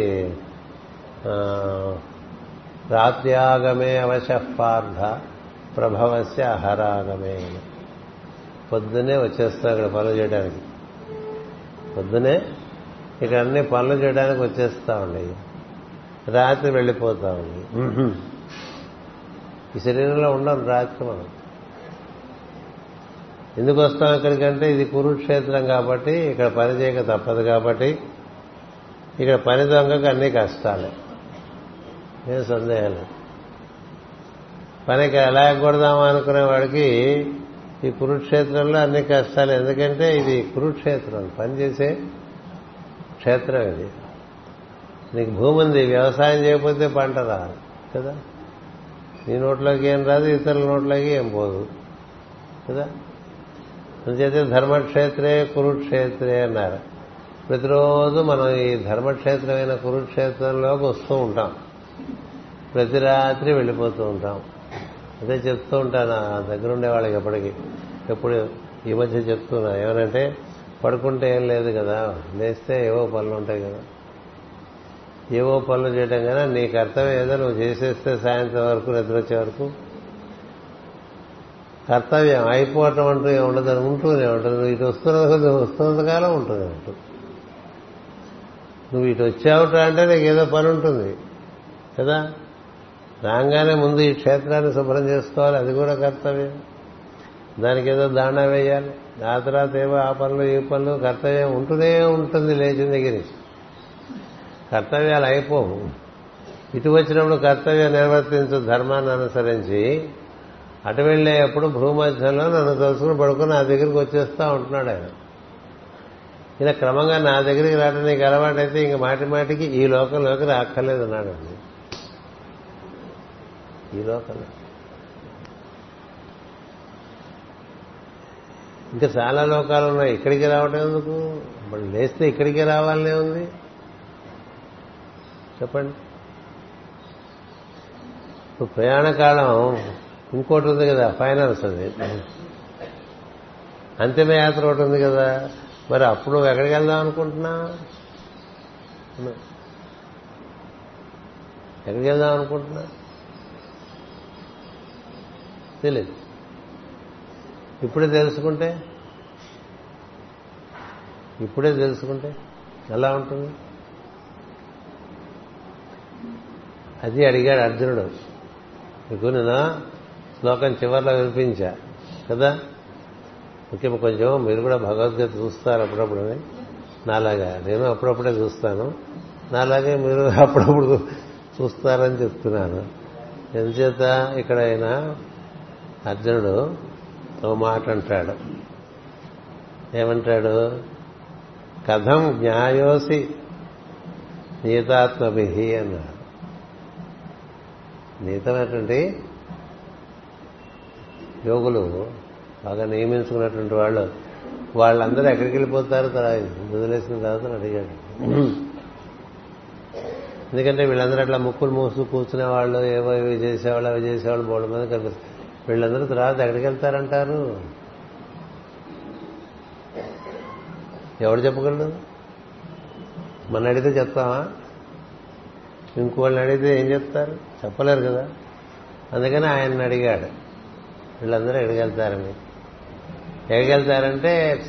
రాత్యాగమే అవశ పార్థ ప్రభవస్య అహరాగమే పొద్దునే వచ్చేస్తాం ఇక్కడ పనులు చేయడానికి. పొద్దునే ఇక్కడ అన్ని పనులు చేయడానికి వచ్చేస్తామండి రాత్రి వెళ్ళిపోతామండి ఈ శరీరంలో ఉండం రాత్రి మనం. ఎందుకు వస్తాం ఇక్కడికంటే ఇది కురుక్షేత్రం కాబట్టి ఇక్కడ పని చేయక తప్పదు కాబట్టి ఇక్కడ పని దొంగకు అన్ని కష్టాలే. ఏం సందేహం లేదు. పనికి ఎలా ఎగ్గొడదామా అనుకునే వాడికి ఈ కురుక్షేత్రంలో అన్ని కష్టాలు. ఎందుకంటే ఇది కురుక్షేత్రం. పనిచేసే క్షేత్రం ఇది. నీకు భూమి ఉంది వ్యవసాయం చేయకపోతే పంట రాదు కదా? నీ నోట్లోకి ఏం రాదు ఇతరుల నోట్లోకి ఏం పోదు కదా? అందుచేత ధర్మక్షేత్రే కురుక్షేత్రే అన్నారు. ప్రతిరోజు మనం ఈ ధర్మక్షేత్రమైన కురుక్షేత్రంలోకి వస్తూ ఉంటాం. ప్రతి రాత్రి వెళ్ళిపోతూ ఉంటాం. అదే చెప్తూ ఉంటాను ఆ దగ్గర ఉండే వాళ్ళకి ఎప్పటికీ. ఎప్పుడు ఈ మధ్య చెప్తున్నా. ఏమనంటే పడుకుంటే ఏం లేదు కదా లేస్తే ఏవో పనులు ఉంటాయి కదా. ఏవో పనులు చేయడం కదా నీ కర్తవ్యం ఏదో నువ్వు చేసేస్తే సాయంత్రం వరకు నిద్ర వచ్చే వరకు కర్తవ్యం. అయిపోవటం అంటూ ఉండదు ఉంటూనే ఉంటుంది. ఇటు వస్తున్న వస్తున్నంతకాలం ఉంటుంది ఉంటుంది. నువ్వు ఇటు వచ్చావుట అంటే నీకు ఏదో పని ఉంటుంది కదా? రాగానే ముందు ఈ క్షేత్రాన్ని శుభ్రం చేసుకోవాలి అది కూడా కర్తవ్యం. దానికి ఏదో దాణా వేయాలి. ఆ తర్వాత ఏవో ఆ పనులు ఈ పనులు కర్తవ్యం ఉంటూనే ఉంటుంది లేచిన దగ్గర నుంచి. కర్తవ్యాలు అయిపోవు. ఇటు వచ్చినప్పుడు కర్తవ్యం నిర్వర్తించు ధర్మాన్ని అనుసరించి అటు వెళ్ళేప్పుడు భూమధ్యంలో నన్ను తలుసుకుని పడుకుని నా దగ్గరికి వచ్చేస్తా ఉంటున్నాడు ఆయన. ఇలా క్రమంగా నా దగ్గరికి రావడం నీకు అలవాటైతే ఇంక మాటి మాటికి ఈ లోకంలోకి రాక్కర్లేదు అన్నాడండి. ఈ లోకంలో. ఇంకా చాలా లోకాలు ఉన్నాయి. ఇక్కడికి రావటం ఎందుకు? మనం లేస్తే ఇక్కడికి రావాలనే ఉంది. చెప్పండి. ఇప్పుడు ప్రయాణ కాలం ఇంకోటి ఉంది కదా ఫైనాన్స్ అది. అంతిమయాత్ర ఒకటి ఉంది కదా. మరి అప్పుడు నువ్వు ఎక్కడికి వెళ్దాం అనుకుంటున్నా ఎక్కడికి వెళ్దాం అనుకుంటున్నా తెలియదు ఇప్పుడే తెలుసుకుంటే? ఇప్పుడే తెలుసుకుంటే ఎలా ఉంటుంది? అది అడిగాడు అర్జునుడు. నీకు నిన్న శ్లోకం చివరిలో వినిపించా. కదా? ముఖ్యం కొంచెం మీరు కూడా భగవద్గీత చూస్తారు అప్పుడప్పుడు నాలాగా. నేను అప్పుడప్పుడే చూస్తాను. నాలాగే మీరు అప్పుడప్పుడు చూస్తారని చెప్తున్నాను. ఎందుచేత ఇక్కడ ఆయన అర్జునుడు ఓ మాట అంటాడు. ఏమంటాడు? కథం జ్ఞాయోసి నీతాత్మభి అన్నాడు. నీతమైనటువంటి యోగులు బాగా నియమించుకున్నటువంటి వాళ్ళు వాళ్ళందరూ ఎక్కడికి వెళ్ళిపోతారు? వదిలేసిన తర్వాత అడిగాడు. ఎందుకంటే వీళ్ళందరూ అట్లా ముక్కులు మూసు కూర్చునే వాళ్ళు ఏవో ఇవి చేసేవాళ్ళు అవి చేసేవాళ్ళు బోర్డు మీద కనిపిస్తారు. వీళ్ళందరూ తర్వాత ఎక్కడికి వెళ్తారంటారు? ఎవడు చెప్పగలరు మన అడిగితే చెప్తామా? ఇంకోళ్ళని అడిగితే ఏం చెప్తారు? చెప్పలేరు కదా. అందుకని ఆయన అడిగాడు. వీళ్ళందరూ ఎడగెళ్తారు మీరు ఎడగెళ్తారంటే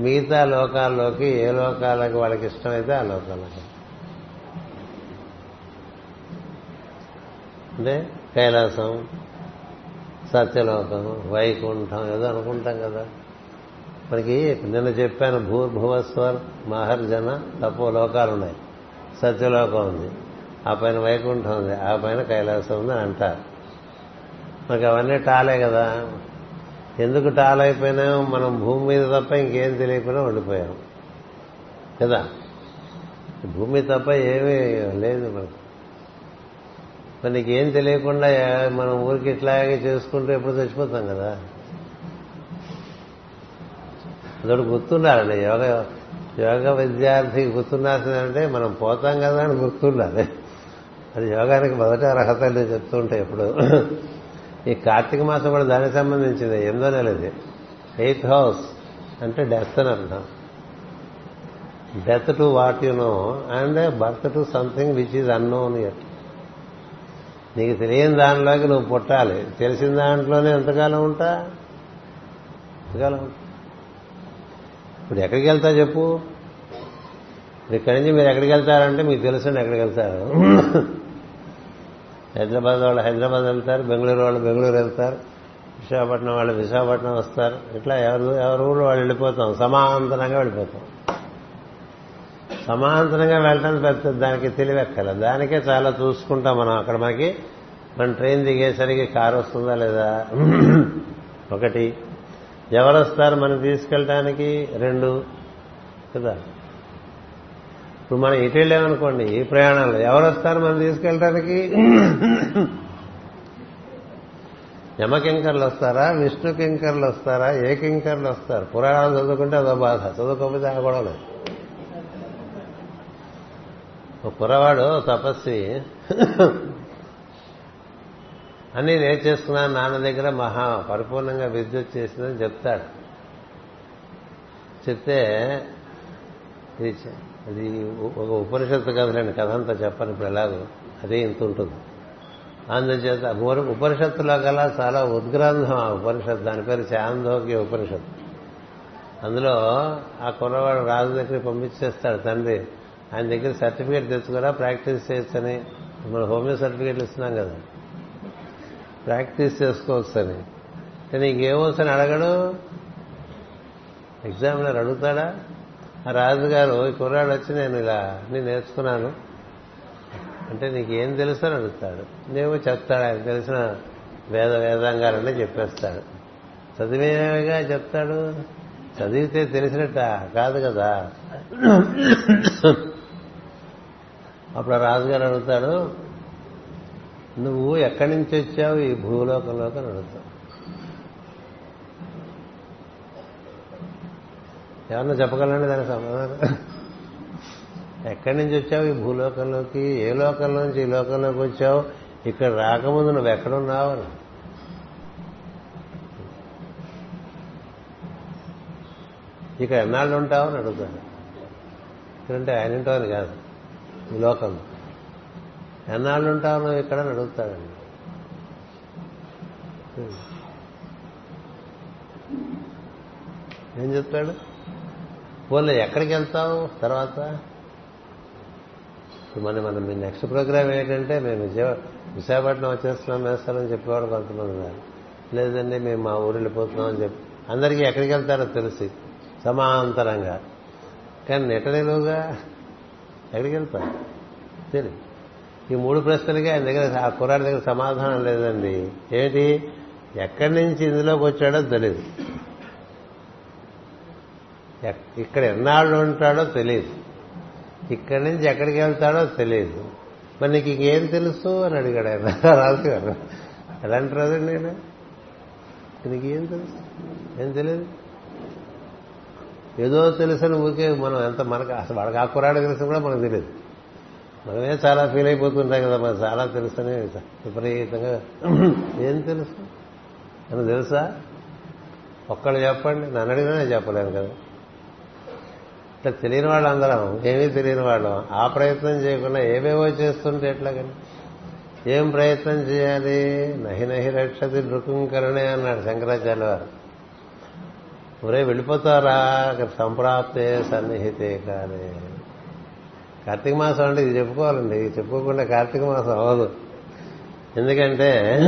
మిగతా లోకాల్లోకి ఏ లోకాలకు వాళ్ళకి ఇష్టమైతే ఆ లోకాలకు. అంటే కైలాసం సత్యలోకం వైకుంఠం ఏదో అనుకుంటాం కదా. మనకి నిన్న చెప్పాను భూర్భువస్వర్ మహర్జన తపో లోకాలు ఉన్నాయి. సత్యలోకం ఉంది. ఆ పైన వైకుంఠం ఉంది. ఆ పైన కైలాసం ఉంది అని అంటారు. మనకి అవన్నీ టాలే కదా. ఎందుకు టాలైపోయినామో మనం భూమి మీద తప్ప ఇంకేం తెలియకుండా ఉండిపోయాం. కదా? భూమి తప్ప ఏమీ లేదు మనకు. మరి నీకేం తెలియకుండా మనం ఊరికి ఇట్లాగే చేసుకుంటూ ఎప్పుడు చచ్చిపోతాం కదా? అదొకటి గుర్తుండాలండి. యోగ యోగ విద్యార్థికి గుర్తుండాల్సిందంటే మనం పోతాం కదా అని గుర్తుండాలి. అది యోగానికి మొదట అర్హత నేను చెప్తుంటే ఎప్పుడు. ఈ కార్తీక మాసం కూడా దానికి సంబంధించింది. ఎనిమిదో నెలది ఎయిత్ హౌస్ అంటే డెత్ అని అర్థం. Death to what you know and birth to something which is unknown at నీకు తెలియని దానిలోకి నువ్వు పుట్టాలి. తెలిసిన దాంట్లోనే ఎంతకాలం ఉంటా? ఎంతకాలం? ఇప్పుడు ఎక్కడికి వెళ్తా చెప్పు? ఇక్కడి నుంచి మీరు ఎక్కడికి వెళ్తారంటే మీకు తెలుసండి ఎక్కడికి వెళ్తారు. హైదరాబాద్ వాళ్ళు హైదరాబాద్ వెళ్తారు బెంగళూరు వాళ్ళు బెంగళూరు వెళ్తారు విశాఖపట్నం వాళ్ళు విశాఖపట్నం వస్తారు. ఇట్లా ఎవరు ఎవరు ఊళ్ళు వాళ్ళు వెళ్ళిపోతాం. సమాంతరంగా వెళ్ళిపోతాం. సమాంతరంగా వెళ్ళటం పెద్ద దానికి తెలివెక్కల. దానికే చాలా చూసుకుంటాం మనం. అక్కడ మనకి మన ట్రైన్ దిగేసరికి కారు వస్తుందా లేదా? ఒకటి. ఎవరు వస్తారు? మనం తీసుకెళ్ళటానికి రెండు. కదా? ఇప్పుడు మనం ఇటు వెళ్ళామనుకోండి ఈ ప్రయాణంలో ఎవరు వస్తారు మనం తీసుకెళ్ళడానికి యమకింకర్లు వస్తారా విష్ణు కింకర్లు వస్తారా ఏ కింకర్లు వస్తారు? పురాణాలు చదువుకుంటే అదో బాధ చదువుకోకపోతే ఆ కూడా లేదు. ఒక కురవాడు తపస్వి అన్నీ నేర్చేసుకున్నాను నాన్న దగ్గర మహా పరిపూర్ణంగా విద్యుత్ చేసిందని చెప్తాడు. చెప్తే ఇది అది ఒక ఉపనిషత్తు కథలేండి కథ అంతా చెప్పను ఇప్పుడు ఎలాగో. అదే ఇంత ఉంటుంది. అందుచేత ఉపనిషత్తులో కల చాలా ఉద్గ్రంథం ఆ ఉపనిషత్తు. దాని పేరు చాందోగ్య ఉపనిషత్తు. అందులో ఆ కుర్రవాడు రాజు దగ్గరికి పంపించేస్తాడు తండ్రి. ఆయన దగ్గర సర్టిఫికేట్ తెచ్చుకోరా ప్రాక్టీస్ చేయొచ్చని. మన హోమియో సర్టిఫికేట్లు ఇస్తున్నాం కదా. ప్రాక్టీస్ చేసుకోవచ్చని నీకేమొసని అడగడు? ఎగ్జామినర్ అడుగుతాడా? రాజుగారు ఈ కుర్రాడు వచ్చి నేను ఇలా నేను నేర్చుకున్నాను. అంటే నీకేం తెలుసు అని అడుగుతాడు. నేను చెప్తాడు ఆయన తెలిసిన వేద వేదాంగాలన్నీ చెప్పేస్తాడు. చదివేగా చెప్తాడు? చదివితే తెలిసినట్ట? కాదు కదా. అప్పుడు రాజుగారు అడుగుతాడు నువ్వు ఎక్కడి నుంచి వచ్చావు ఈ భూలోకంలోకి? అని అడుగుతావు ఏమన్నా చెప్పగలండి దానికి సమాధానం? ఎక్కడి నుంచి వచ్చావు? ఈ భూలోకంలోకి? ఏ లోకంలో నుంచి ఈ లోకంలోకి వచ్చావు? ఇక్కడ రాకముందు నువ్వు ఎక్కడున్నావు అని. ఇక్కడ ఎన్నాళ్ళు ఉంటావు అని అడుగుతాను. ఇక్కడంటే ఆయన ఉంటావని కాదు. ఈ లోకంలో ఎన్నాళ్ళు ఉంటావు నువ్వు ఇక్కడ అని అడుగుతాడండి. ఏం చెప్తాడు? పోలే ఎక్కడికి వెళ్తావు? తర్వాత? మన మన మీ నెక్స్ట్ ప్రోగ్రామ్ ఏంటంటే మేము విజయ విశాఖపట్నం వచ్చేస్తున్నాం వేస్తామని చెప్పేవాడు కొంతమంది ఉన్నారు. లేదండి మేము మా ఊరు వెళ్ళిపోతున్నాం అని చెప్పి. అందరికీ ఎక్కడికి వెళ్తారో తెలిసి సమాంతరంగా. కానీ నెటనిలువుగా ఎక్కడికి వెళ్తారు తెలియదు ఈ మూడు ప్రశ్నలకి ఆయన దగ్గర ఆ కుర్రాడి దగ్గర సమాధానం లేదండి. ఏంటి? ఎక్కడి నుంచి ఇందులోకి వచ్చాడో తెలియదు ఇక్కడ ఎన్నాళ్ళు ఉంటాడో తెలియదు ఇక్కడి నుంచి ఎక్కడికి వెళ్తాడో తెలియదు మరి నీకు ఇంకేం తెలుసు అని అడిగాడు ఆయన రాజుగారు. ఎలా రాజండి నేను నీకేం తెలుసు? ఏం తెలియదు ఏదో తెలుసని ఊరికే మనం ఎంత మనకు అసలు వాడికి ఆ కురాడు తెలుసు కూడా మనకు తెలియదు మనమే చాలా ఫీల్ అయిపోతుంటాం కదా మనకు చాలా తెలుసని విపరీతంగా. ఏం తెలుసు? అని తెలుసా? ఒక్కళ్ళు చెప్పండి. నన్ను అడిగినా చెప్పలేను కదా. ఇట్లా తెలియని వాళ్ళు అందరం ఏమీ తెలియని వాళ్ళం. ఆ ప్రయత్నం చేయకుండా ఏవేవో చేస్తుంటే ఎట్లాగని? ఏం ప్రయత్నం చేయాలి? నహి నహి రక్షతి నృకుంకరణే అన్నాడు శంకరాచార్య వారు ఒరే వెళ్ళిపోతారా? సంప్రాప్తే సన్నిహితే కానీ కార్తీక మాసం అంటే ఇది చెప్పుకోవాలండి. ఇది చెప్పుకోకుండా కార్తీక మాసం అవ్వదు. ఎందుకంటే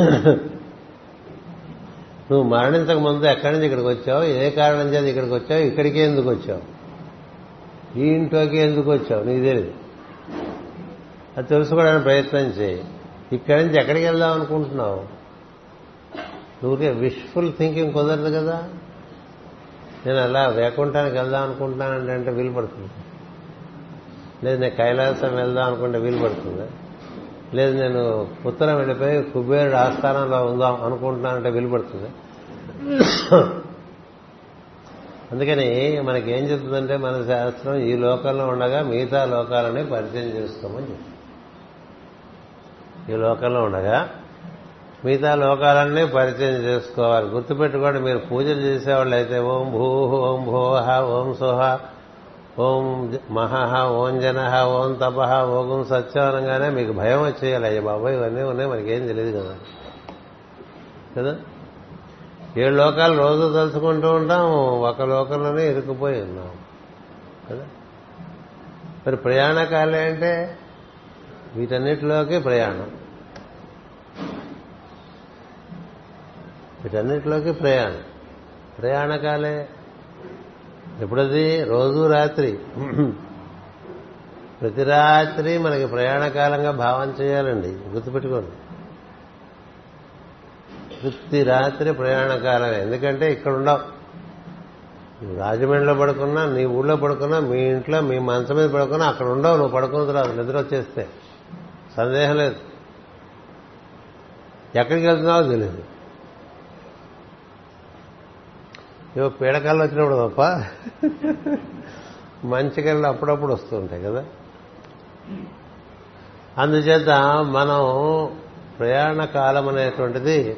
నువ్వు మరణించక ముందు ఎక్కడి నుంచి ఇక్కడికి వచ్చావు? ఏ కారణం చేత ఇక్కడికి వచ్చావు? ఇక్కడికే ఎందుకు వచ్చావు? ఈ ఇంట్లోకి ఎందుకు వచ్చావు? నీకు తెలియదు అది తెలుసుకోవడానికి ప్రయత్నం చేయి. ఇక్కడి నుంచి ఎక్కడికి వెళ్దాం అనుకుంటున్నావు? నువ్వుకే విష్ఫుల్ థింకింగ్ కుదరదు కదా. నేను అలా వేకుంఠానికి వెళ్దాం అనుకుంటున్నానంటే అంటే వీలు పడుతుంది. లేదు నేను కైలాసం వెళ్దాం అనుకుంటే వీలు పడుతుంది. లేదు నేను ఉత్తరం వెళ్ళిపోయి కుబేరుడు ఆస్థానంలో ఉందాం అనుకుంటున్నానంటే వీలు పడుతుంది. అందుకని మనకేం చెప్తుందంటే మన శాస్త్రం ఈ లోకంలో ఉండగా మిగతా లోకాలని పరిచయం చేసుకోమని చెప్తుంది. ఈ లోకంలో ఉండగా మిగతా లోకాలన్నీ పరిచయం చేసుకోవాలి. గుర్తుపెట్టుకోండి మీరు పూజలు చేసేవాళ్ళు అయితే ఓం భూ ఓం భోహ ఓం సోహ ఓం మహహ ఓం జన ఓం తపహ ఓం సత్యం అనగానే మీకు భయం వచ్చేయాలి. అయ్యా బాబా ఇవన్నీ ఉన్నాయి మనకేం తెలియదు కదా. కదా? ఏడు లోకాలు రోజు తలుచుకుంటూ ఉంటాం ఒక లోకంలోనే ఇరుక్కుపోయి ఉన్నాం. కదా? మరి ప్రయాణకాలే అంటే వీటన్నిటిలోకి ప్రయాణం. వీటన్నిటిలోకి ప్రయాణం. ప్రయాణకాలే ఎప్పుడది? రోజు రాత్రి. ప్రతి రాత్రి మనకి ప్రయాణకాలంగా భావం చేయాలండి. గుర్తుపెట్టుకోండి. ప్రతి రాత్రి ప్రయాణ కాలమే ఎందుకంటే ఇక్కడ ఉండవు నువ్వు రాజమండ్రిలో పడుకున్నా నీ ఊళ్ళో పడుకున్నా మీ ఇంట్లో మీ మంచం మీద పడుకున్నా అక్కడ ఉండవు నువ్వు పడుకున్న తర్వాత నిద్ర వచ్చేస్తే. సందేహం లేదు. ఎక్కడికి వెళ్తున్నావో తెలియదు ఇవో పీడకాలు వచ్చినప్పుడు తప్ప మంచి కళ్ళు అప్పుడప్పుడు వస్తూ ఉంటాయి కదా. అందుచేత మనం ప్రయాణ కాలం అనేటువంటిది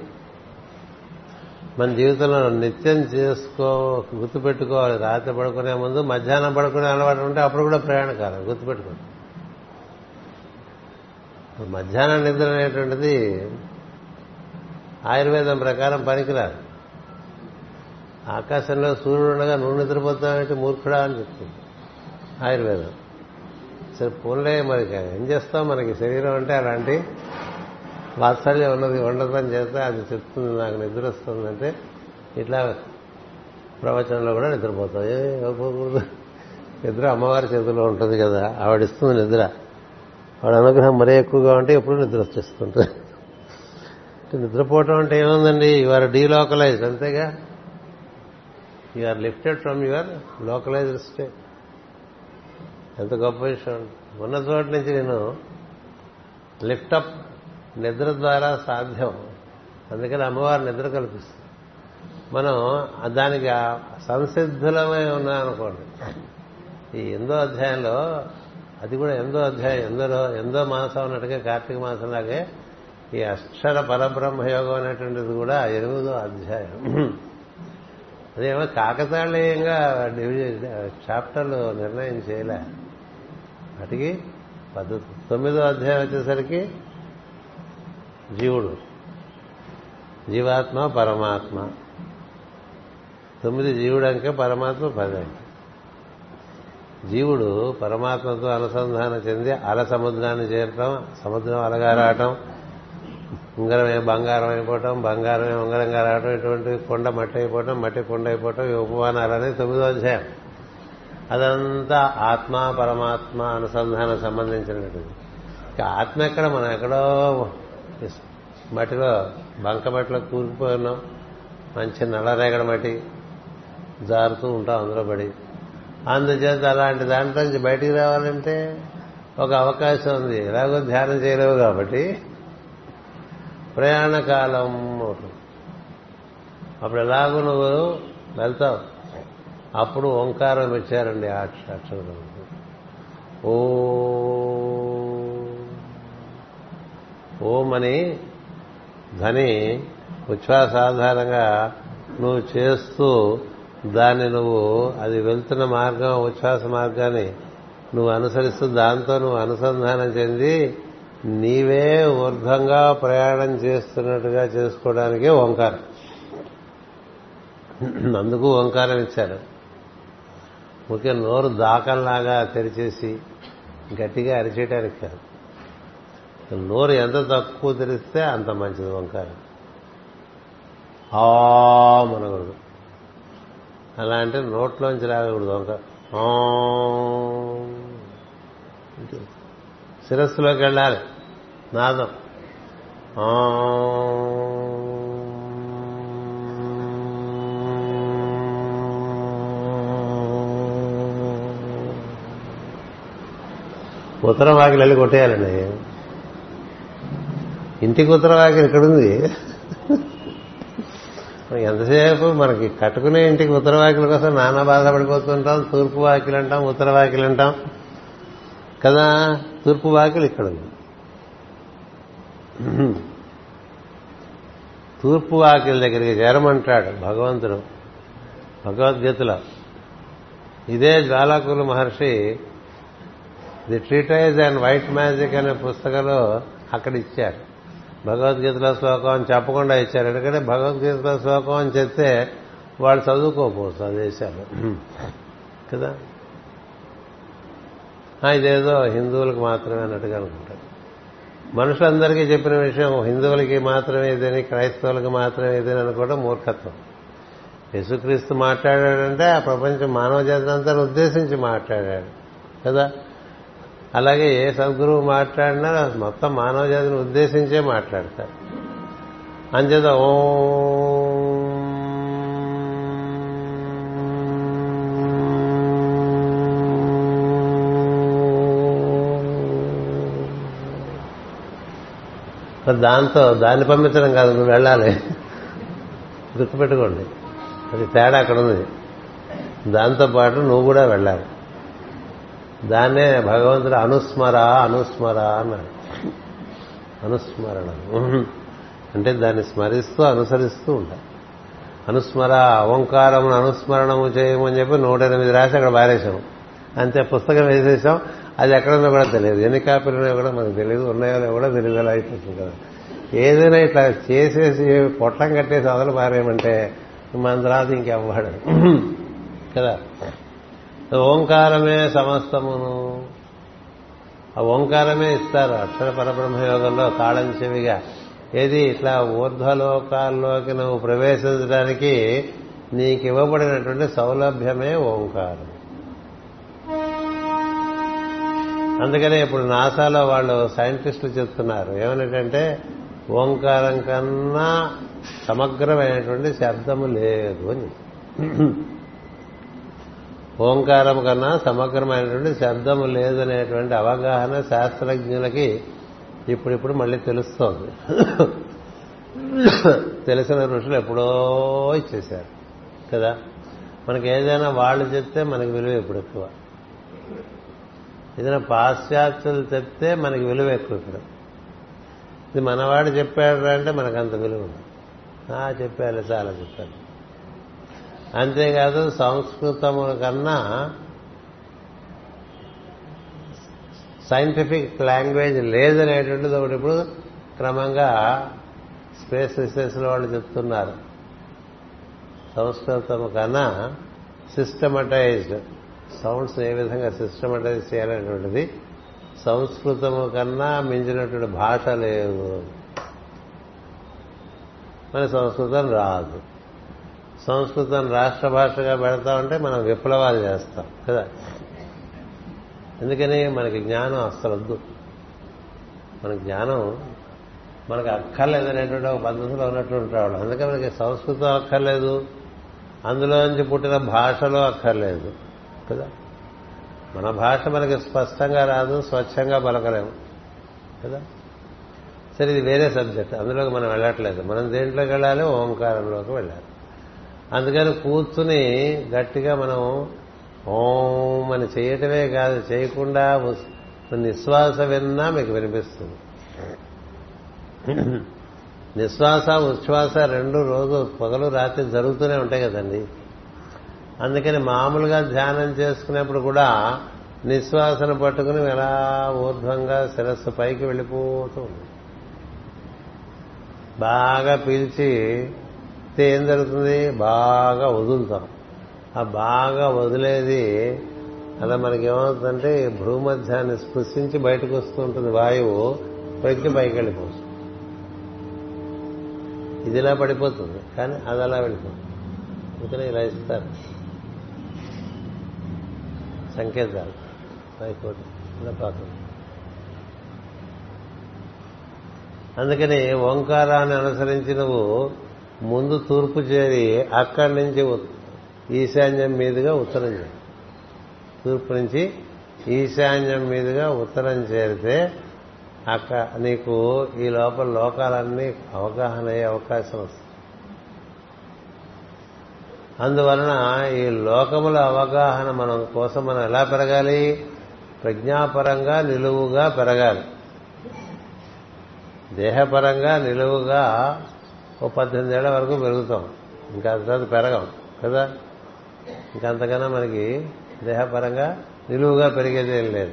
మన జీవితంలో నిత్యం చేసుకో గుర్తుపెట్టుకోవాలి. రాత్రి పడుకునే ముందు మధ్యాహ్నం పడుకునే అలవాటు ఉంటే అప్పుడు కూడా ప్రయాణ కాలం గుర్తుపెట్టుకోండి. మధ్యాహ్నం నిద్ర అనేటువంటిది ఆయుర్వేదం ప్రకారం పనికిరాదు. ఆకాశంలో సూర్యుడు ఉండగా నువ్వు నిద్రపోతావంటే మూర్ఖుడా అని చెప్తుంది ఆయుర్వేదం. సరే పోన్లే మరి ఏం చేస్తాం మనకి? శరీరం అంటే అలాంటి వాత్సల్యం ఉన్నది ఉండదని చేత అది చెప్తుంది నాకు నిద్ర వస్తుందంటే ఇట్లా ప్రవచనంలో కూడా నిద్రపోతాం. ఏ పోకూడదు నిద్ర అమ్మవారి చేతిలో ఉంటుంది కదా ఆవిడిస్తుంది నిద్ర. ఆవిడ అనుగ్రహం మరీ ఎక్కువగా ఉంటే ఎప్పుడు నిద్ర వచ్చేస్తుంటుంది. నిద్రపోవటం అంటే ఏముందండి? యువర్ ఆర్ అంతేగా? You are lifted from your localized stay ఎంత గొప్ప విషయం. ఉన్న చోటు నుంచి నేను లిఫ్టప్ నిద్ర ద్వారా సాధ్యం. అందుకని అమ్మవారు నిద్ర కల్పిస్తుంది మనం దానికి సంసిద్ధులమై ఉన్నాం అనుకోండి ఈ ఎందో అధ్యాయంలో అది కూడా ఎందో అధ్యాయం ఎందరో ఎందో మాసం అన్నట్టుగా కార్తీక మాసం లాగే ఈ అక్షర పరబ్రహ్మ యోగం అనేటువంటిది కూడా ఎనిమిదో అధ్యాయం. అదేమో కాకతాళీయంగా చాప్టర్లు నిర్ణయం చేయలే. వాటికి పద్ధతి తొమ్మిదో అధ్యాయం వచ్చేసరికి జీవుడు. జీవాత్మ పరమాత్మ. తొమ్మిది జీవుడు అంకే పరమాత్మ పది అంక జీవుడు పరమాత్మతో అనుసంధానం చెంది అల సముద్రాన్ని చేరటం సముద్రం అలగారాటం ఉంగరమే బంగారం అయిపోవటం బంగారమే ఉంగరంగా రావటం ఇటువంటి కొండ మట్టి అయిపోవటం మట్టి కొండ అయిపోవటం ఈ ఉపమానాలనే తొమ్మిదో అధ్యాయం. అదంతా ఆత్మ పరమాత్మ అనుసంధానం సంబంధించినటువంటిది. ఆత్మ ఎక్కడ? మనం ఎక్కడో మట్టిలో బంక మట్టిలో కూరుకుపోయినాం. మంచి నల్లరేగడ మట్టి జారుతూ ఉంటాం అందులో పడి. అందుచేత అలాంటి దాంట్లో నుంచి బయటికి రావాలంటే ఒక అవకాశం ఉంది. ఎలాగో ధ్యానం చేయలేవు కాబట్టి ప్రయాణ కాలం అవుతుంది అప్పుడు ఎలాగో నువ్వు వెళ్తావు. అప్పుడు ఓంకారం ఇచ్చారండి అక్షరం ఓ ఓం అని ధ్వని ఉచ్ఛ్వాస ఆధారంగా నువ్వు చేస్తూ దాన్ని నువ్వు అది వెళ్తున్న మార్గం ఉచ్ఛ్వాస మార్గాన్ని నువ్వు అనుసరిస్తూ దాంతో నువ్వు అనుసంధానం చెంది నీవే ఊర్ధ్వంగా ప్రయాణం చేస్తున్నట్టుగా చేసుకోవడానికే ఓంకారం. అందుకు ఓంకారం ఇచ్చారు. ముఖ్యం నోరు దాకల్లాగా తెరిచేసి గట్టిగా అరిచేయడానికి కాదు. నోరు ఎంత తక్కువ తెరిస్తే అంత మంచిది వంకాయ. ఆ మనకూడదు అలా అంటే నోట్లోంచి రాకూడదు ఓంకారం శిరస్సులోకి వెళ్ళాలి. నాదం. ఉత్తరం వాకిలు వెళ్ళి కొట్టేయాలండి. ఇంటికి ఉత్తరవాకిలి ఇక్కడుంది. ఎంతసేపు మనకి కట్టుకునే ఇంటికి ఉత్తరవాకిల కోసం నానా బాధపడిపోతుంటాం తూర్పు వాకిలు అంటాం ఉత్తర వాకిలు అంటాం. కదా తూర్పు వాకిలు ఇక్కడ ఉంది తూర్పు వాకిల దగ్గరికి చేరమంటాడు భగవంతుడు భగవద్గీతలో. ఇదే జ్వాలాకులు మహర్షి the treatise and white magic అనే పుస్తకంలో అక్కడ ఇచ్చారు. భగవద్గీతలో శ్లోకం అని చెప్పకుండా ఇచ్చారు. ఎందుకంటే భగవద్గీతలో శ్లోకం అని చెప్తే వాళ్ళు చదువుకోకపోవచ్చు. ఆ కదా? ఇదేదో హిందువులకు మాత్రమే అన్నట్టుగా అనుకుంటారు. మనుషులందరికీ చెప్పిన విషయం హిందువులకి మాత్రమే ఇదని క్రైస్తవులకి మాత్రమే ఇదని అనుకోవడం మూర్ఖత్వం. యేసుక్రీస్తు మాట్లాడాడంటే ఆ ప్రపంచం మానవ జాతినంతా ఉద్దేశించి మాట్లాడాడు. కదా? అలాగే ఏ సద్గురువు మాట్లాడినా మొత్తం మానవ జాతిని ఉద్దేశించే మాట్లాడతారు. అంచేత ఓ దాంతో దాన్ని పంపించడం కాదు నువ్వు వెళ్ళాలి. గుర్తుపెట్టుకోండి. అది తేడా అక్కడ ఉంది. దాంతో పాటు నువ్వు కూడా వెళ్ళాలి. దాన్నే భగవంతుడు అనుస్మర అనుస్మర అన్నాడు. అనుస్మరణ. అంటే దాన్ని స్మరిస్తూ అనుసరిస్తూ ఉంటాయి అనుస్మర ఓంకారమును అనుస్మరణము చేయమని చెప్పి నూట ఎనిమిది రాసి అక్కడ బారేశాం అంతే పుస్తకం వేసేసాం. అది ఎక్కడుందో కూడా తెలియదు. ఎన్ని కాపీలు ఉన్నాయో కూడా మనకు తెలియదు. ఉన్నాయో కూడా తెలియదు. అలా అయిపోతుంది కదా. ఏదైనా ఇట్లా చేసేసి పొట్టం కట్టేసి అదలు పారేయమంటే మన తర్వాత ఇంకెవ్వడు. కదా? ఓంకారమే సమస్తమును. ఆ ఓంకారమే ఇస్తారు. అక్షర పరబ్రహ్మ యోగంలో కాళం చెవిగా. ఏది ఇట్లా ఊర్ధ్వలోకాల్లోకి నువ్వు ప్రవేశించడానికి నీకు ఇవ్వబడినటువంటి సౌలభ్యమే ఓంకారం. అందుకనే ఇప్పుడు నాసాలో వాళ్ళు సైంటిస్టులు చెప్తున్నారు. ఏమనంటే ఓంకారం కన్నా సమగ్రమైనటువంటి శబ్దము లేదు అని. ఓంకారం కన్నా సమగ్రమైనటువంటి శబ్దం లేదనేటువంటి అవగాహన శాస్త్రజ్ఞులకి ఇప్పుడిప్పుడు మళ్ళీ తెలుస్తోంది. తెలిసిన ఋషులు ఎప్పుడో ఇచ్చేశారు. కదా? మనకి ఏదైనా వాళ్ళు చెప్తే మనకి విలువ ఇప్పుడు ఎక్కువ. ఏదైనా పాశ్చాత్యులు చెప్తే మనకి విలువ ఎక్కువ ఇప్పుడు ఇది మనవాడు చెప్పాడు అంటే మనకు అంత విలువ ఉంది చెప్పాలి చాలా చెప్పాలి అంతేకాదు సంస్కృతము కన్నా సైంటిఫిక్ లాంగ్వేజ్ లేదనేటువంటిది ఒకటి ఇప్పుడు క్రమంగా స్పేస్ రీసెర్చ్లో వాళ్ళు చెప్తున్నారు. సంస్కృతం కన్నా సిస్టమటైజ్డ్ సౌండ్స్ ఏ విధంగా సిస్టమటైజ్ చేయాలనేటువంటిది సంస్కృతము కన్నా మించినటువంటి భాష లేదు. మన సంస్కృతం రాదు. సంస్కృతం రాష్ట్ర భాషగా పెడతామంటే మనం విప్లవాలు చేస్తాం కదా? ఎందుకని? మనకి జ్ఞానం అస్సలొద్దు. మన జ్ఞానం మనకు అక్కర్లేదనేటువంటి ఒక పద్ధతిలో ఉన్నట్టు ఉంటాడు. అందుకే మనకి సంస్కృతం అక్కర్లేదు. అందులోంచి పుట్టిన భాషలో అక్కర్లేదు కదా? మన భాష మనకి స్పష్టంగా రాదు స్వచ్ఛంగా పలకలేము కదా? సరే ఇది వేరే సబ్జెక్ట్. అందులోకి మనం వెళ్ళట్లేదు. మనం దేంట్లోకి వెళ్ళాలి? ఓంకారంలోకి వెళ్ళాలి. అందుకని కూర్చుని గట్టిగా మనం ఓం అని చేయటమే కాదు చేయకుండా నిశ్వాస విన్నా మీకు వినిపిస్తుంది. నిశ్వాస ఉచ్ఛ్వాస రెండు రోజు పగలు రాత్రి జరుగుతూనే ఉంటాయి కదండి. అందుకని మామూలుగా ధ్యానం చేసుకునేప్పుడు కూడా నిశ్వాసను పట్టుకుని ఎలా ఊర్ధ్వంగా శిరస్సు పైకి వెళ్ళిపోతూ ఉంది బాగా పీల్చి ఏం జరుగుతుంది? బాగా వదులుతాం. ఆ బాగా వదిలేది అలా మనకి ఏమవుతుందంటే భూమధ్యాన్ని స్పృశించి బయటకు వస్తూ ఉంటుంది వాయువు పైకి పైకి వెళ్ళిపోతుంది. ఇది ఇలా పడిపోతుంది కానీ అది అలా వెళ్ళిపోతుంది. అందుకనే ఇలా ఇస్తారు. సంకేతాలు. పైకోటి ఇలా పోతుంది. అందుకని ఓంకారాన్ని అనుసరించి నువ్వు ముందు తూర్పు చేరి అక్కడి నుంచి ఈశాన్యం మీదుగా ఉత్తరం చేరి. తూర్పు నుంచి ఈశాన్యం మీదుగా ఉత్తరం చేరితే అక్కడ నీకు ఈ లోపల లోకాలన్నీ అవగాహన అయ్యే అవకాశం వస్తుంది. అందువలన ఈ లోకముల అవగాహన మనం కోసం మనం ఎలా పెరగాలి? ప్రజ్ఞాపరంగా నిలువుగా పెరగాలి. దేహపరంగా నిలువుగా ఓ పద్దెనిమిది ఏళ్ళ వరకు పెరుగుతాం. ఇంకా తర్వాత పెరగం కదా? ఇంకంతకన్నా మనకి దేహపరంగా నిలువుగా పెరిగేదేం లేదు.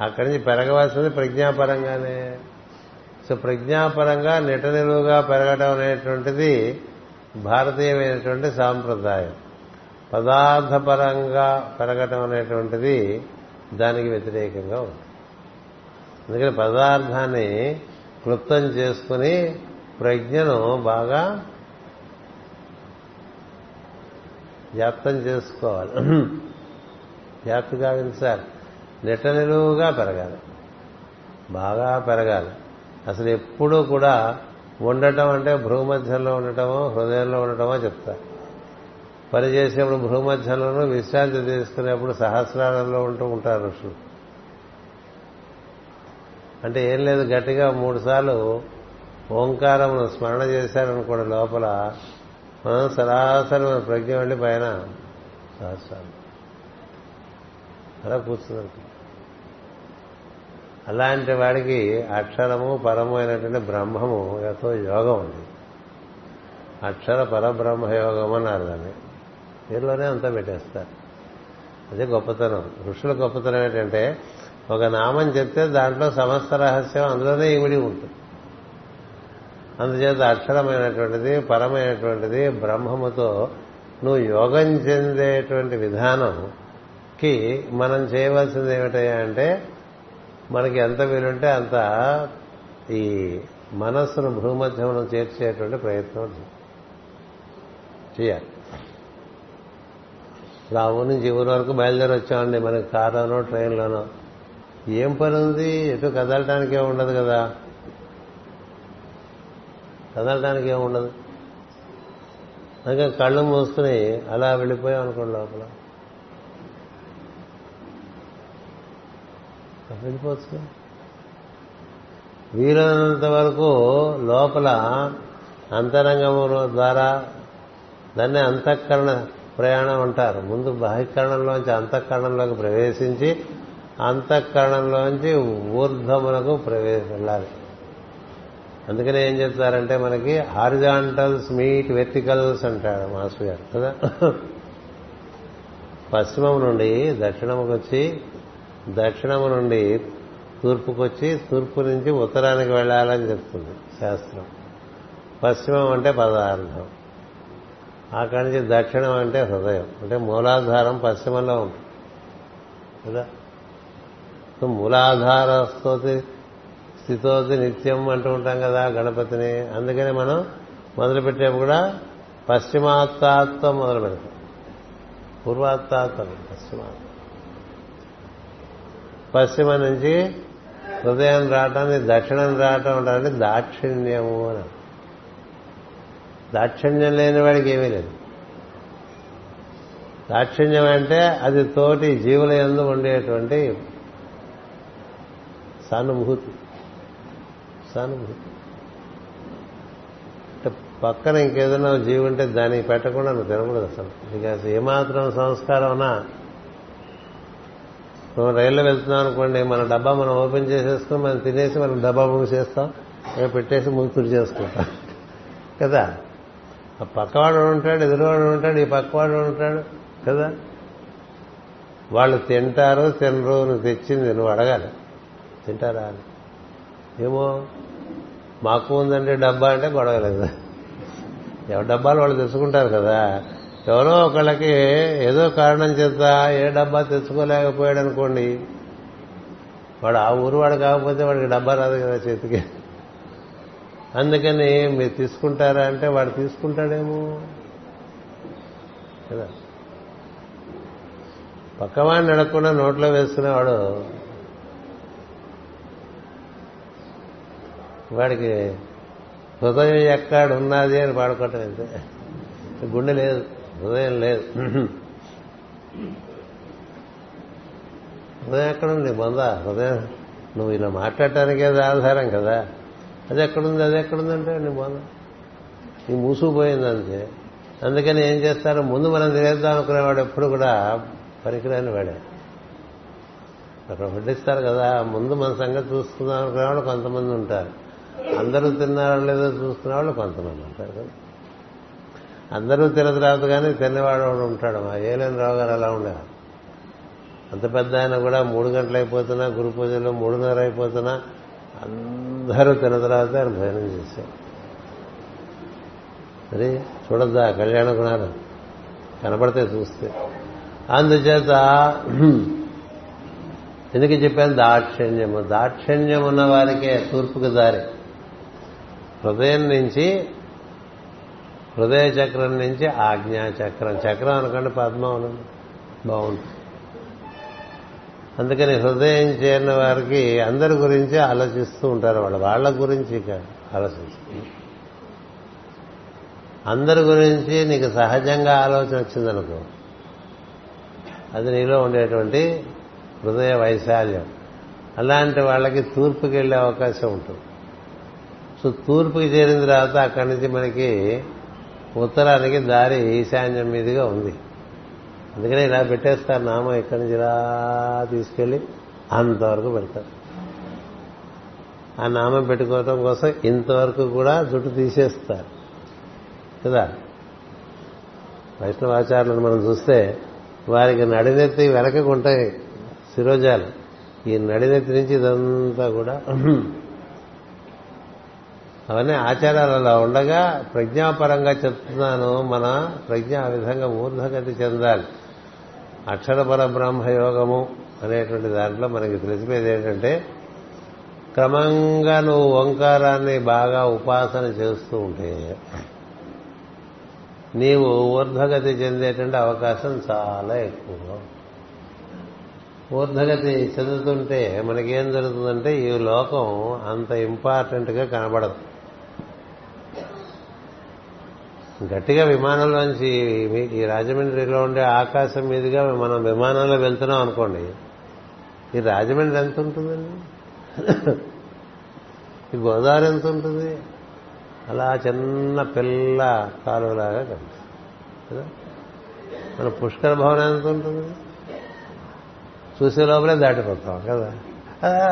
అక్కడి నుంచి పెరగవలసింది ప్రజ్ఞాపరంగానే. సో ప్రజ్ఞాపరంగా నిట నిలువుగా పెరగడం అనేటువంటిది భారతీయమైనటువంటి సాంప్రదాయం. పదార్థపరంగా పెరగటం అనేటువంటిది దానికి వ్యతిరేకంగా ఉంది. అందుకని పదార్థాన్ని క్లుప్తం చేసుకుని ప్రజ్ఞను బాగా వ్యాప్తం చేసుకోవాలి. వ్యాప్తి కావింది సార్. నిటనిలువుగా పెరగాలి. బాగా పెరగాలి. అసలు ఎప్పుడూ కూడా ఉండటం అంటే భూమధ్యంలో ఉండటమో హృదయంలో ఉండటమో చెప్తారు పని చేసేప్పుడు భూమధ్యంలోనూ విశ్రాంతి తీసుకునేప్పుడు సహస్రాలలో ఉంటూ ఉంటారు ఋషులు. అంటే ఏం లేదు గట్టిగా మూడు సార్లు ఓంకారమును స్మరణ చేశారనుకోండి లోపల మనం సరాసరి మన ప్రజ్ఞ వెళ్ళి పైన సహస్రాలు అలా కూర్చున్నట్టు. అలాంటి వాడికి అక్షరము పరము అయినటువంటి బ్రహ్మము ఎంతో యోగం ఉంది అక్షర పరబ్రహ్మ యోగం అన్నారు దాన్ని. పేరులోనే అంతా పెట్టేస్తారు. అదే గొప్పతనం. ఋషుల గొప్పతనం ఏంటంటే ఒక నామం చెప్తే దాంట్లో సమస్త రహస్యం అందులోనే ఇమిడి ఉంటుంది. అందుచేత అక్షరమైనటువంటిది పరమైనటువంటిది బ్రహ్మముతో నువ్వు యోగం చెందేటువంటి విధానంకి మనం చేయవలసింది ఏమిటయ్యా అంటే మనకి ఎంత వీలుంటే అంత ఈ మనస్సును భూమధ్యమును చేర్చేటువంటి ప్రయత్నం చేయాలి. లావు నుంచి ఊరు వరకు బయలుదేరి వచ్చామండి మనకి కారులోనో ట్రైన్లోనో. ఏం పని ఉంది? ఎటు కదలటానికే ఉండదు కదా. కదలడానికి ఏమి ఉండదు. అందుకే కళ్ళు మూసుకుని అలా వెళ్ళిపోయాం అనుకోండి లోపల. వెళ్ళిపోవచ్చు వీలైనంత వరకు లోపల అంతరంగము ద్వారా దాన్ని అంతఃకరణ ప్రయాణం అంటారు. ముందు బాహ్యకరణంలోంచి అంతఃకరణంలోకి ప్రవేశించి అంతఃకరణంలోంచి ఊర్ధ్వములకు ప్రవేశ వెళ్ళాలి. అందుకనే ఏం చెప్తారంటే మనకి హారిజాంటల్స్ మీట్ వెర్టికల్స్ అంటాడు మాస్టర్ గారు కదా? పశ్చిమం నుండి దక్షిణముకు వచ్చి దక్షిణము నుండి తూర్పుకొచ్చి తూర్పు నుంచి ఉత్తరానికి వెళ్ళాలని చెప్తుంది శాస్త్రం. పశ్చిమం అంటే పదార్థం. అక్కడి నుంచి దక్షిణం అంటే హృదయం. అంటే మూలాధారం పశ్చిమంలో ఉంటుంది. కదా? మూలాధార స్తోతి స్థితోతి నిత్యం అంటూ ఉంటాం కదా గణపతిని. అందుకని మనం మొదలుపెట్టేప్పుడు కూడా పశ్చిమాత్తాత్వం మొదలు పెడతాం. పూర్వాత్తాత్వం పశ్చిమాత్మ పశ్చిమ నుంచి హృదయం రావటాన్ని దక్షిణం రావటం అంటే దాక్షిణ్యము అని దాక్షిణ్యం లేని వాడికి ఏమీ లేదు. దాక్షిణ్యం అంటే అది తోటి జీవుల ఎందు ఉండేటువంటి సానుభూతి. సానుభూతి. అంటే పక్కన ఇంకేదైనా జీవి ఉంటే దానికి పెట్టకుండా నువ్వు తినకూడదు అసలు. నీకు ఏమాత్రం సంస్కారం ఉన్నా మనం రైల్లో వెళ్తున్నాం అనుకోండి మన డబ్బా మనం ఓపెన్ చేసేసుకుని మనం తినేసి మనం డబ్బా మూసేస్తాం పెట్టేసి ముగుతుడు చేసుకుంటాం. కదా? ఆ పక్కవాడు ఉంటాడు ఎదురువాడు ఉంటాడు ఈ పక్కవాడు ఉంటాడు కదా? వాళ్ళు తింటారు తినరు నువ్వు తెచ్చింది నువ్వు అడగాలి. తింటారా అని. ఏమో మాకు ఉందంటే డబ్బా అంటే గొడవ లేదు. ఎవరి డబ్బాలు వాళ్ళు తెచ్చుకుంటారు కదా. ఎవరో ఒకళ్ళకి ఏదో కారణం చేత ఏ డబ్బా తెచ్చుకోలేకపోయాడు అనుకోండి వాడు ఆ ఊరు వాడు కాకపోతే వాడికి డబ్బా రాదు కదా చేతికి. అందుకని మీరు తీసుకుంటారా అంటే వాడు తీసుకుంటాడేమో. కదా. పక్కవాడిని నడకుండా నోట్లో వేసుకునేవాడు వాడికి హృదయం ఎక్కడ ఉన్నది అని పాడుకోవటం అంతే గుండె లేదు హృదయం లేదు. హృదయం ఎక్కడుంది? బొంద హృదయం. నువ్వు ఇలా మాట్లాడటానికే అది ఆధారం కదా. అది ఎక్కడుంది అది ఎక్కడుందంటే నీ బొంద. నీ మూసుకుపోయింది అంతే అందుకని ఏం చేస్తారు? ముందు మనం తినేద్దాం అనుకునేవాడు ఎప్పుడు కూడా పనికిరాని వాడే. అక్కడ వడ్డిస్తారు కదా. ముందు మన సంగతి చూసుకుందాం అనుకునేవాడు కొంతమంది ఉంటారు. అందరూ తిన్నారో లేదో చూస్తున్న వాళ్ళు కొంతమంది ఉంటారు కదా. అందరూ తినదు కానీ తినేవాడు ఉంటాడు. మా ఏలేని రావు గారు అలా ఉండేవారు. అంత పెద్ద ఆయన కూడా మూడు గంటలు అయిపోతున్నా గురు పూజలో మూడున్నర అయిపోతున్నా అందరూ తిన తర్వాత ఆయన భోజనం చేశారు మరి చూడద్దా కళ్యాణ గుణాలు. కనపడితే చూస్తే. అందుచేత ఎందుకు చెప్పాను దాక్షిణ్యము? దాక్షిణ్యం ఉన్న వారికే తూర్పుకు దారి. హృదయం నుంచి హృదయ చక్రం నుంచి ఆజ్ఞా చక్రం. చక్రం అనుకోండి పద్మం బాగుంటుంది అందుకని హృదయం చేరిన వారికి అందరి గురించి ఆలోచిస్తూ ఉంటారు వాళ్ళు. వాళ్ళ గురించి ఆలోచిస్తూ అందరి గురించి నీకు సహజంగా ఆలోచన వచ్చిందనుకో అది నీలో ఉండేటువంటి హృదయ వైశాల్యం. అలాంటి వాళ్ళకి తూర్పుకి వెళ్ళే అవకాశం ఉంటుంది. సో తూర్పుకి చేరిన తర్వాత అక్కడి నుంచి మనకి ఉత్తరానికి దారి ఈశాన్యం మీదుగా ఉంది. అందుకనే ఇలా పెట్టేస్తారు నామం ఇక్కడి నుంచి ఇలా తీసుకెళ్ళి అంతవరకు పెడతారు. ఆ నామం పెట్టుకోవటం కోసం ఇంతవరకు కూడా జుట్టు తీసేస్తారు. కదా? వైష్ణవాచారులను మనం చూస్తే వారికి నడినెత్తి వెనకకు ఉంటాయి శిరోజాలు. ఈ నడినెత్తి నుంచి ఇదంతా కూడా అవన్నీ ఆచారాలు అలా ఉండగా ప్రజ్ఞాపరంగా చెప్తున్నాను మన ప్రజ్ఞ ఆ విధంగా ఊర్ధగతి చెందాలి. అక్షరపర బ్రహ్మయోగము అనేటువంటి దాంట్లో మనకి తెలిసిపోయేది ఏంటంటే క్రమంగా నువ్వు ఓంకారాన్ని బాగా ఉపాసన చేస్తూ ఉంటే నీవు ఊర్ధ్వగతి చెందేటువంటి అవకాశం చాలా ఎక్కువ. ఊర్ధ్వగతి చెందుతుంటే మనకేం జరుగుతుందంటే ఈ లోకం అంత ఇంపార్టెంట్గా కనబడదు. గట్టిగా విమానంలోంచి ఈ రాజమండ్రిలో ఉండే ఆకాశం మీదుగా మనం విమానంలో వెళ్తున్నాం అనుకోండి ఈ రాజమండ్రి ఎంత ఉంటుందండి? ఈ గోదావరి ఎంత ఉంటుంది? అలా చిన్న పిల్ల కాలువలాగా కనిపిస్తుంది. కదా? మన పుష్కర భవనం ఎంత ఉంటుంది? చూసే లోపలే దాటిపోతాం కదా?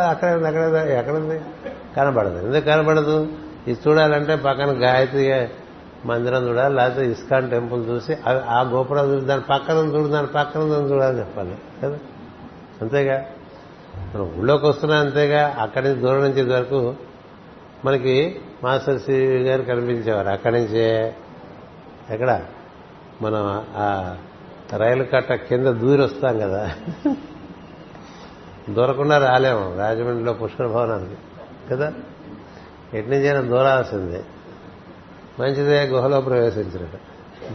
అక్కడ అక్కడ ఎక్కడుంది కనబడదు. ఎందుకు కనబడదు? ఇది చూడాలంటే పక్కన గాయత్రి మందిరం చూడాలి లేకపోతే ఇస్కాన్ టెంపుల్ చూసి ఆ గోపురం చూసి దాని పక్కన చూడు దాని పక్కన చూడాలి చెప్పాలి కదా? అంతేగా? మనం ఊళ్ళోకి వస్తున్నా అంతేగా అక్కడి నుంచి దూరం నుంచి వరకు మనకి మాస్టర్ శ్రీ గారు కనిపించేవారు. అక్కడి నుంచే ఎక్కడ? మనం ఆ రైలు కట్ట కింద దూరి వస్తాం కదా? దూరకుండా రాలేము రాజమండ్రిలో పుష్కర భవనానికి కదా? ఎట్నుంచైనా దూరాల్సిందే. మంచిదే గుహలో ప్రవేశించినట్ట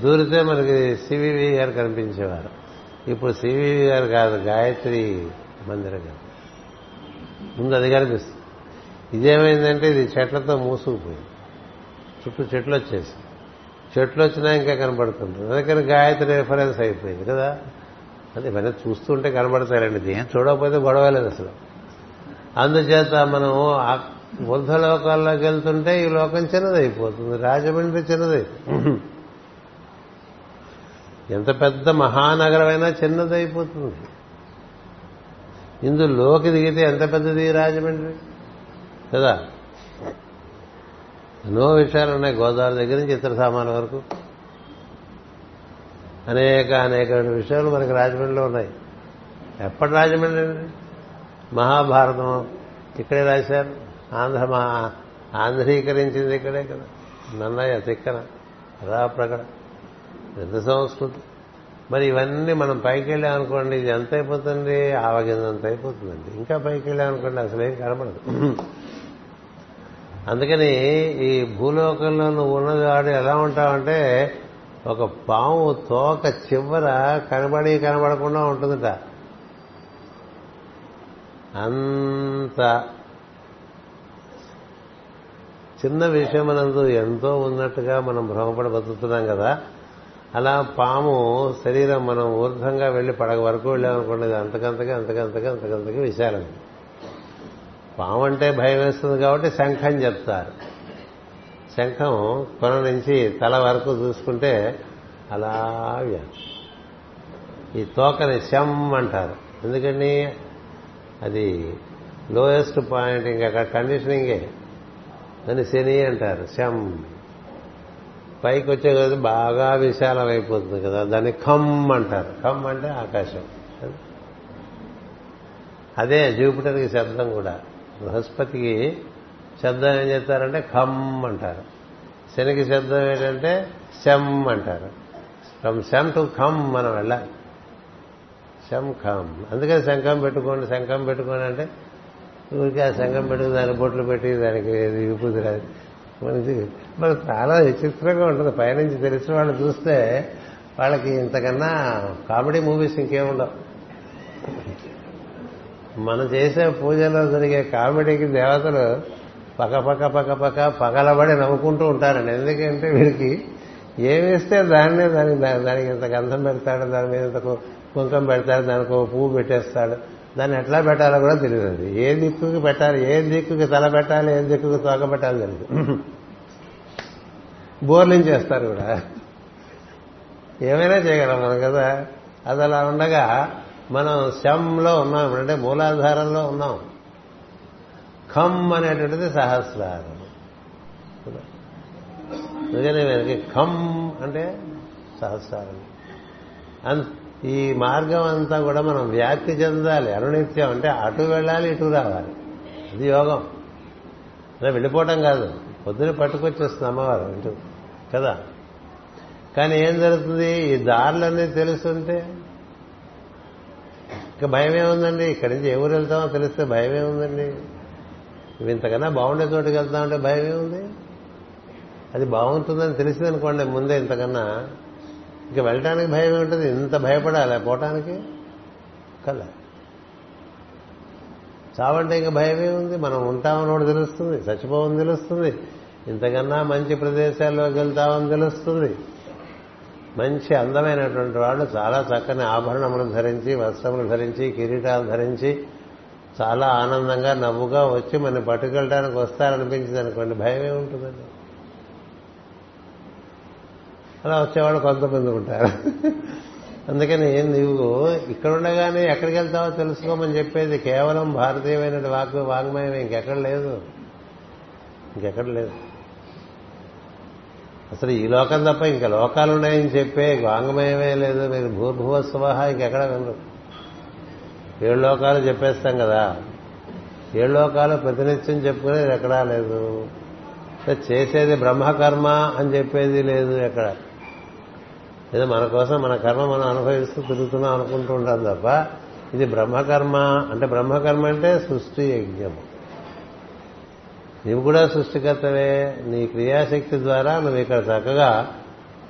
దూరితే మనకి సివివి గారు కనిపించేవారు. ఇప్పుడు సివివి గారు కాదు గాయత్రి మందిరం గారు ముందు అది కనిపిస్తుంది. ఇదేమైందంటే ఇది చెట్లతో మూసుకుపోయింది. చుట్టూ చెట్లు వచ్చేసి. చెట్లు వచ్చినా ఇంకా కనబడుతుంటుంది. అందుకని గాయత్రి రిఫరెన్స్ అయిపోయింది కదా? అది ఇవన్నీ చూస్తుంటే కనబడతారండి దేని చూడకపోతే గొడవ లేదు అసలు. అందుచేత మనం బుద్ధ లోకాల్లోకి వెళ్తుంటే ఈ లోకం చిన్నదైపోతుంది. రాజమండ్రి చిన్నదై ఎంత పెద్ద మహానగరమైనా చిన్నదైపోతుంది. ఇందులోకి దిగితే ఎంత పెద్దది రాజమండ్రి? కదా? ఎన్నో విషయాలు ఉన్నాయి గోదావరి దగ్గర నుంచి ఇతర సామాన్ల వరకు. అనేక అనేక విషయాలు మనకి రాజమండ్రిలో ఉన్నాయి. ఎప్పటి రాజమండ్రి అండి? మహాభారతం. ఇక్కడే రాశారు. ఆంధ్ర మా ఆంధ్రీకరించింది ఇక్కడే కదా. నన్నయ్య తిక్కన ప్రకట పెద్ద సంస్కృతి. మరి ఇవన్నీ మనం పైకి వెళ్ళామనుకోండి ఇది ఎంత అయిపోతుంది ఆవగిందంత అయిపోతుందండి ఇంకా పైకి వెళ్ళామనుకోండి అసలు ఏం కనబడదు అందుకని ఈ భూలోకంలో నువ్వు ఉన్నది వాడు ఎలా ఉంటావంటే ఒక పాము తోక చివర కనబడి కనబడకుండా ఉంటుందట. అంత చిన్న విషయమనందు ఎంతో ఉన్నట్టుగా మనం భ్రమపడి బతుకుతున్నాం కదా అలా పాము శరీరం మనం ఊర్ధ్వంగా వెళ్ళి పడగ వరకు వెళ్ళామనుకోండి అంతకంతగా అంతకంతగా అంతకంతగా విశాలం. పాము అంటే భయం వేస్తుంది కాబట్టి శంఖం చెప్తారు. శంఖం కొన నుంచి తల వరకు చూసుకుంటే అలా ఈ తోకని శం అంటారు. ఎందుకండి? అది లోయెస్ట్ పాయింట్ ఇంకా అక్కడ కండిషనింగే దాన్ని శని అంటారు శం. పైకి వచ్చే కదా బాగా విశాలమైపోతుంది కదా దాన్ని ఖమ్ అంటారు. ఖమ్ అంటే ఆకాశం. అదే జూపిటర్కి శబ్దం కూడా. బృహస్పతికి శబ్దం ఏం చెప్తారంటే ఖమ్ అంటారు. శనికి శబ్దం ఏంటంటే శం అంటారు. ఫ్రమ్ శం టు ఖమ్ మనం వెళ్ళాలి. శం ఖమ్. అందుకని శంఖం పెట్టుకోండి శంఖం పెట్టుకోండి అంటే ఊరికి ఆ సంఘం పెట్టుకుని దాని బొట్లు పెట్టి దానికి విభూతి రాదు మనకి మనకు చాలా విచిత్రంగా ఉంటుంది. పైనుంచి తెలిసిన వాళ్ళు చూస్తే వాళ్ళకి ఇంతకన్నా కామెడీ మూవీస్ ఇంకేముండవు మనం చేసే పూజలో జరిగే కామెడీకి దేవతలు పక్క పక్క పక్క పక్క పగలబడి నవ్వుకుంటూ ఉంటారండి. ఎందుకంటే వీడికి ఏమిస్తే దాన్నే దానికి దానికి ఇంత గంధం పెడతాడు దాని మీద ఇంత కుంకం పెడతాడు దానికి ఒక పువ్వు పెట్టేస్తాడు. దాన్ని ఎట్లా పెట్టాలో కూడా తెలియదు ఏ దిక్కుకి పెట్టాలి ఏ దిక్కుకి తల పెట్టాలి ఏ దిక్కుకి తోక పెట్టాలి తెలియదు బోర్లింగ్ చేస్తారు కూడా. ఏమైనా చేయగలం మనం కదా. అది అలా ఉండగా మనం శంలో ఉన్నాం అంటే మూలాధారంలో ఉన్నాం. ఖమ్ అనేటువంటిది సహస్రారం. నిజమే మనకి ఖమ్ అంటే సహస్రారం. ఈ మార్గం అంతా కూడా మనం వ్యాప్తి చెందాలి. అనునిత్యం అంటే అటు వెళ్ళాలి ఇటు రావాలి. అది యోగం. అలా వెళ్ళిపోవటం కాదు. పొద్దున పట్టుకొచ్చేస్తుంది అమ్మవారు ఇటు కదా. కానీ ఏం జరుగుతుంది? ఈ దారులన్నీ తెలుస్తుంటే ఇంకా భయమే ఉందండి ఇక్కడి నుంచి ఎవరు వెళ్తామో తెలిస్తే భయమే ఉందండి. ఇంతకన్నా బాగుండే చోటుకి వెళ్తామంటే భయం ఏముంది అది బాగుంటుందని తెలిసిందనుకోండి ముందే ఇంతకన్నా. ఇక వెళ్ళటానికి భయం ఉంటుంది. ఇంత భయపడాలి పోవటానికి? కదా. చావంటే ఇంకా భయమే ఉంది. మనం ఉంటామని కూడా తెలుస్తుంది. చచ్చిపోవని తెలుస్తుంది. ఇంతకన్నా మంచి ప్రదేశాల్లోకి వెళ్తామని తెలుస్తుంది. మంచి అందమైనటువంటి వాళ్ళు చాలా చక్కని ఆభరణములు ధరించి వస్త్రములు ధరించి కిరీటాలు ధరించి చాలా ఆనందంగా నవ్వుగా వచ్చి మన పట్టుకెళ్ళడానికి వస్తారనిపించింది అనుకోండి. భయమే ఉంటుందండి. అలా వచ్చేవాడు కొంతమంది ఉంటారు. అందుకని నువ్వు ఇక్కడ ఉండగానే ఎక్కడికి వెళ్తావో తెలుసుకోమని చెప్పేది కేవలం భారతీయమైన వాక్ వాంగ్మయం ఇంకెక్కడ లేదు. ఇంకెక్కడ లేదు. అసలు ఈ లోకం తప్ప ఇంకా లోకాలు ఉన్నాయని చెప్పే వాంగ్మయమే లేదు. మీరు భూర్భువ స్వహ ఇంకెక్కడ వినరు. ఏడు లోకాలు చెప్పేస్తాం కదా. ఏడు లోకాలు ప్రతినిత్యం చెప్పుకునేది ఎక్కడా లేదు. చేసేది బ్రహ్మకర్మ అని చెప్పేది లేదు ఎక్కడ. ఏదో మన కోసం మన కర్మ మనం అనుభవిస్తూ తిరుగుతున్నాం అనుకుంటూ ఉంటాం తప్ప ఇది బ్రహ్మకర్మ. అంటే బ్రహ్మకర్మ అంటే సృష్టి యజ్ఞము. నీవు కూడా సృష్టికర్తవే. నీ క్రియాశక్తి ద్వారా నువ్వు ఇక్కడ చక్కగా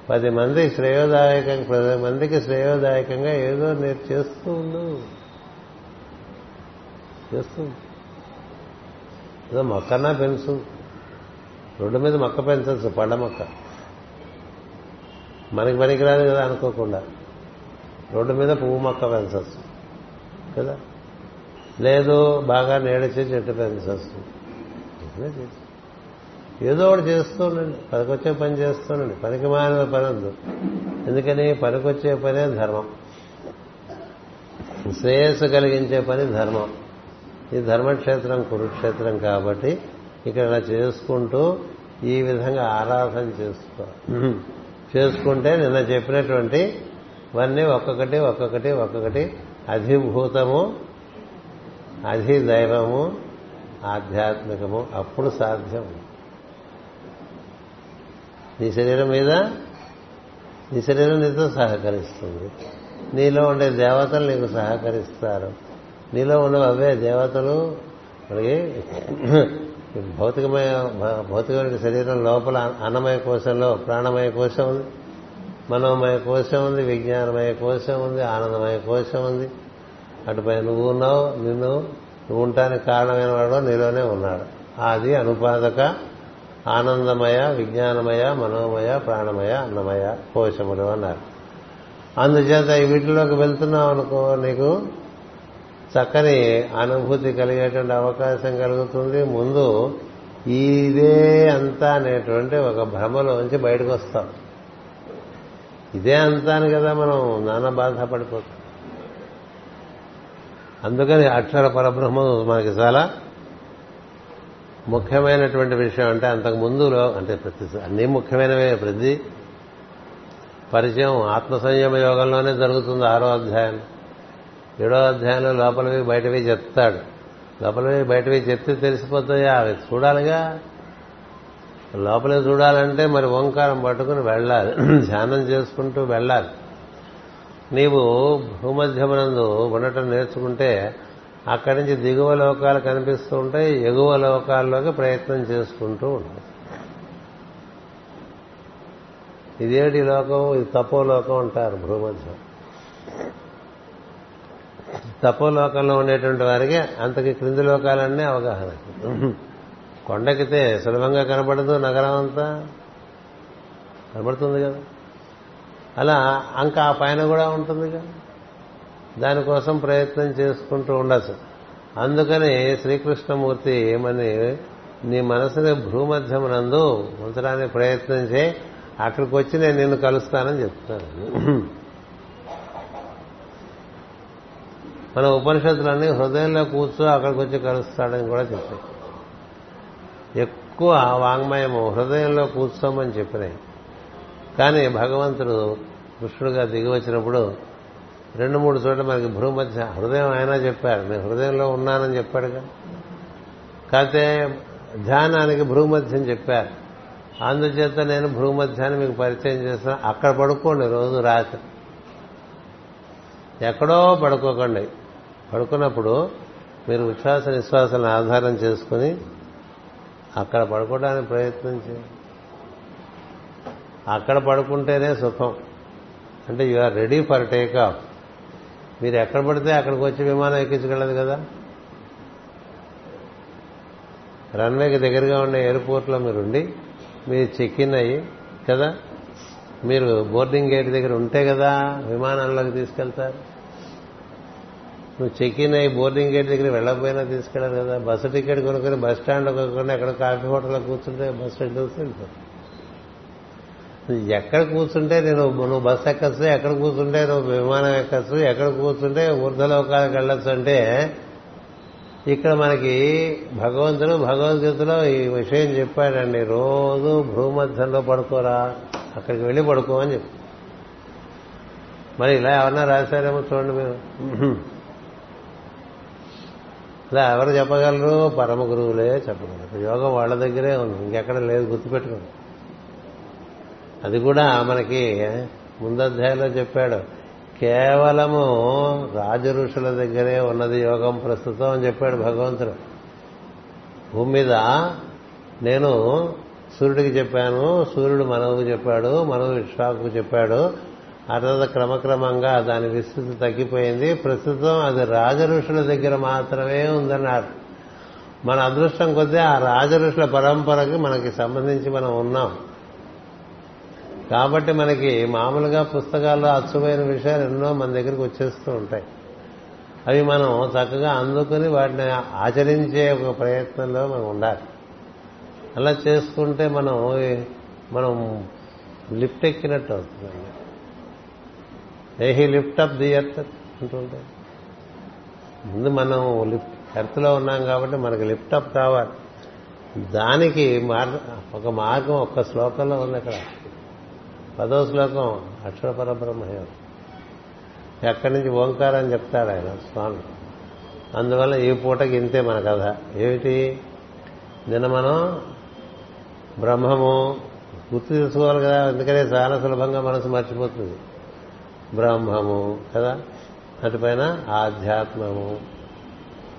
పది మంది శ్రేయోదాయకంగా పది మందికి శ్రేయోదాయకంగా ఏదో నేను చేస్తూ ఉండు. చేస్తూ ఏదో మొక్కన్నా పెంచు. రోడ్డు మీద మొక్క పెంచచ్చు పళ్ళ మొక్క. మనకి పనికిరాదు కదా అనుకోకుండా. రోడ్డు మీద పువ్వు మొక్క పెంచచ్చు. కదా? లేదు బాగా నేడచే చెట్టు పెంచచ్చు. ఏదో ఒకటి చేస్తుండండి పనికొచ్చే పని చేస్తుండండి పనికి మాన పని వద్దు. ఎందుకని? పనికొచ్చే పనే ధర్మం. శ్రేయస్సు కలిగించే పని ధర్మం. ఈ ధర్మక్షేత్రం కురుక్షేత్రం కాబట్టి ఇక్కడ చేసుకుంటూ ఈ విధంగా ఆరాధన చేసుకో చేసుకుంటే నిన్న చెప్పినటువంటి ఇవన్నీ ఒక్కొక్కటి ఒక్కొక్కటి ఒక్కొక్కటి అధిభూతము అధిదైవము ఆధ్యాత్మికము అప్పుడు సాధ్యం. నీ శరీరం మీద నీ శరీరం నీతో సహకరిస్తుంది. నీలో ఉండే దేవతలు నీకు సహకరిస్తారు. నీలో ఉన్న అవే దేవతలు. మనకి భౌతికమయ భౌతికమైన శరీరం లోపల అన్నమయ కోశంలో ప్రాణమయ కోశం ఉంది. మనోమయ కోశం ఉంది విజ్ఞానమయ కోశం ఉంది ఆనందమయ కోశం ఉంది. అటుపై నువ్వు ఉన్నావు నిన్ను నువ్వు ఉండటానికి కారణమైన వాడు నీలోనే ఉన్నాడు. అది అనుపాదక ఆనందమయ విజ్ఞానమయ మనోమయ ప్రాణమయ అన్నమయ కోశములు అన్నారు. అందుచేత వీటిలోకి వెళ్తున్నావు అనుకో నీకు చక్కని అనుభూతి కలిగేటువంటి అవకాశం కలుగుతుంది. ముందు ఇదే అంతా అనేటువంటి ఒక భ్రమలోంచి బయటకు వస్తాం ఇదే అంతా అని కదా మనం నానా బాధపడిపోతాం. అందుకని అక్షర పరబ్రహ్మం మనకి చాలా ముఖ్యమైనటువంటి విషయం అంటే అంతకు ముందులో అంటే ప్రతి అన్నీ ముఖ్యమైనవే. ప్రతి పరిచయం ఆత్మ సంయమ యోగంలోనే జరుగుతుంది ఆరో అధ్యాయం. ఏడో అధ్యాయంలో లోపలవి బయటవి చెప్తాడు. లోపలవి బయటవి చెప్తే తెలిసిపోతాయి? అవి చూడాలిగా. లోపలే చూడాలంటే మరి ఓంకారం పట్టుకుని వెళ్ళాలి. ధ్యానం చేసుకుంటూ వెళ్ళాలి. నీవు భూమధ్యమునందు ఉండటం నేర్చుకుంటే అక్కడి నుంచి దిగువ లోకాలు కనిపిస్తూ ఉంటాయి. ఎగువ లోకాల్లోకి ప్రయత్నం చేసుకుంటూ ఉంటాయి ఇదేటి లోకం? ఇది తపో లోకం అంటారు భూమధ్యం. తపోలోకంలో ఉండేటువంటి వారికి అంతకి క్రింది లోకాలన్నీ అవగాహన. కొండకితే సులభంగా కనబడదు నగరం అంతా. కనబడుతుంది కదా. అలా అంక ఆ పైన కూడా ఉంటుంది కదా. దానికోసం ప్రయత్నం చేసుకుంటూ ఉండొచ్చు. అందుకని శ్రీకృష్ణమూర్తి ఏమని నీ మనసుని భూమధ్యమునందు ఉంచడానికి ప్రయత్నం చేయి అక్కడికి వచ్చి నేను నిన్ను కలుస్తానని చెప్తాను. మన ఉపనిషత్తులన్నీ హృదయంలో కూర్చో అక్కడికి వచ్చి కలుస్తాడని కూడా చెప్పాయి ఎక్కువ వాంగ్మయము హృదయంలో కూర్చోమని చెప్పినాయి. కానీ భగవంతుడు కృష్ణుడుగా దిగి వచ్చినప్పుడు రెండు మూడు చోట్ల మనకి భూమధ్య హృదయం అయినా చెప్పారు నేను హృదయంలో ఉన్నానని చెప్పాడుగా. కాకపోతే ధ్యానానికి భూమధ్యం చెప్పారు. అందుచేత నేను భూమధ్యాన్ని మీకు పరిచయం చేస్తాను అక్కడ పడుకోండి రోజు రాత్రి. ఎక్కడో పడుకోకండి. పడుకున్నప్పుడు మీరు ఉచ్ఛ్వాస నిశ్వాసాలను ఆధారం చేసుకుని అక్కడ పడుకోవడానికి ప్రయత్నం అక్కడ పడుకుంటేనే సుఖం. అంటే you are ready for take off. మీరు ఎక్కడ పడితే అక్కడికి వచ్చి విమానం ఎక్కించగలదు కదా? రన్వేకి దగ్గరగా ఉన్న ఎయిర్పోర్ట్లో మీరుండి మీరు చెక్ ఇన్ అయ్యి కదా? మీరు బోర్డింగ్ గేట్ దగ్గర ఉంటే కదా విమానంలోకి తీసుకెళ్తారు. నువ్వు చెక్ ఇన్ అయ్యి బోర్డింగ్ గేట్ దగ్గర వెళ్ళకపోయినా తీసుకెళ్ళారు కదా. బస్సు టికెట్ కొనుక్కొని బస్ స్టాండ్లో కొనుక్కొని ఎక్కడ కాఫీ హోటల్లో కూర్చుంటే బస్ స్టాండ్ వెళ్తారు ఎక్కడ కూర్చుంటే నేను నువ్వు బస్సు ఎక్కచ్చు ఎక్కడ కూర్చుంటే నువ్వు విమానం ఎక్కచ్చు ఎక్కడ కూర్చుంటే ఊర్ధలోకాలకు వెళ్ళొచ్చు అంటే ఇక్కడ మనకి భగవంతుడు భగవద్గీతలో ఈ విషయం చెప్పాడండి. రోజు భూమధ్యంలో పడుకోరా అక్కడికి వెళ్ళి పడుకోమని చెప్పి. మరి ఇలా ఎవరన్నా రాశారేమో చూడండి మీరు. ఇలా ఎవరు చెప్పగలరు? పరమ గురువులే చెప్పగలరు. యోగం వాళ్ళ దగ్గరే ఉంది. ఇంకెక్కడ లేదు గుర్తుపెట్టుకోండి. అది కూడా మనకి ముందధ్యాయంలో చెప్పాడు. కేవలము రాజ ఋషుల దగ్గరే ఉన్నది యోగం ప్రస్తుతం అని చెప్పాడు భగవంతుడు. భూమి మీద నేను సూర్యుడికి చెప్పాను సూర్యుడు మనవుకు చెప్పాడు మనవు విశ్వాకు చెప్పాడు. ఆ తర్వాత క్రమక్రమంగా దాని విస్తృతి తగ్గిపోయింది. ప్రస్తుతం అది రాజఋషుల దగ్గర మాత్రమే ఉందన్నారు. మన అదృష్టం కొద్దీ ఆ రాజఋషుల పరంపరకి మనకి సంబంధించి మనం ఉన్నాం. కాబట్టి మనకి మామూలుగా పుస్తకాల్లో అచ్చుమైన విషయాలు ఎన్నో మన దగ్గరికి వచ్చేస్తూ ఉంటాయి. అవి మనం చక్కగా అందుకుని వాటిని ఆచరించే ఒక ప్రయత్నంలో మనం ఉండాలి. అలా చేసుకుంటే మనం మనం లిఫ్ట్ ఎక్కినట్టు అవుతుందండి a he lift up the earth అంటుంటే ముందు మనం లిఫ్ట్ ఎర్త్లో ఉన్నాం కాబట్టి మనకి లిఫ్ట్ అప్ కావాలి. దానికి ఒక మార్గం ఒక్క శ్లోకంలో ఉంది అక్కడ. పదో శ్లోకం అక్షర పరబ్రహ్మయం. ఎక్కడి నుంచి ఓంకారం చెప్తాడు ఆయన స్వామి. అందువల్ల ఈ పూటకి ఇంతే మన కథ. ఏమిటి? నిన్న మనం బ్రహ్మము గుర్తు తీసుకోవాలి కదా ఎందుకనే చాలా సులభంగా మనసు మర్చిపోతుంది. బ్రహ్మము కదా? అటుపైన ఆధ్యాత్మము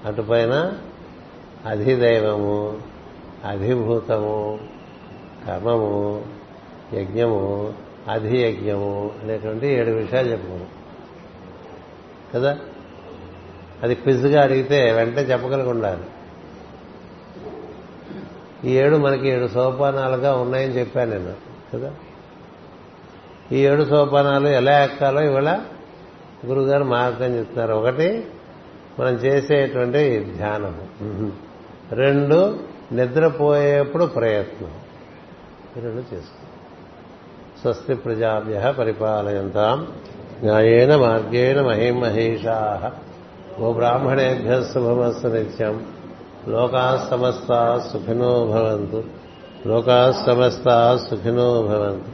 అటుపైన అధిదైవము అధిభూతము కర్మము యజ్ఞము అధియజ్ఞము అనేటువంటి ఏడు విషయాలు చెప్పుకున్నాం. కదా? అది క్విజ్గా అడిగితే వెంటనే చెప్పగలిగి ఉండాలి ఈ ఏడు మనకి ఏడు సోపానాలుగా ఉన్నాయని చెప్పాను నేను కదా? ఈ ఏడు సోపానాలు ఎలా ఎక్కాలో ఇవాళ గురుగారు మార్గం చెప్తున్నారు ఒకటి మనం చేసేటువంటి ధ్యానం. రెండు నిద్రపోయేప్పుడు ప్రయత్నం. రెండు చేసుకో స్వస్తి ప్రజాభ్య పరిపాలయంతాం. న్యాయేన మార్గేణ మహిమహేషా. గోబ్రాహ్మణేభ్య శుభమస్తు నిత్యం. లోకా సమస్త సుఖినో భవంతు. లోకా సమస్తా సుఖినో భవంతు.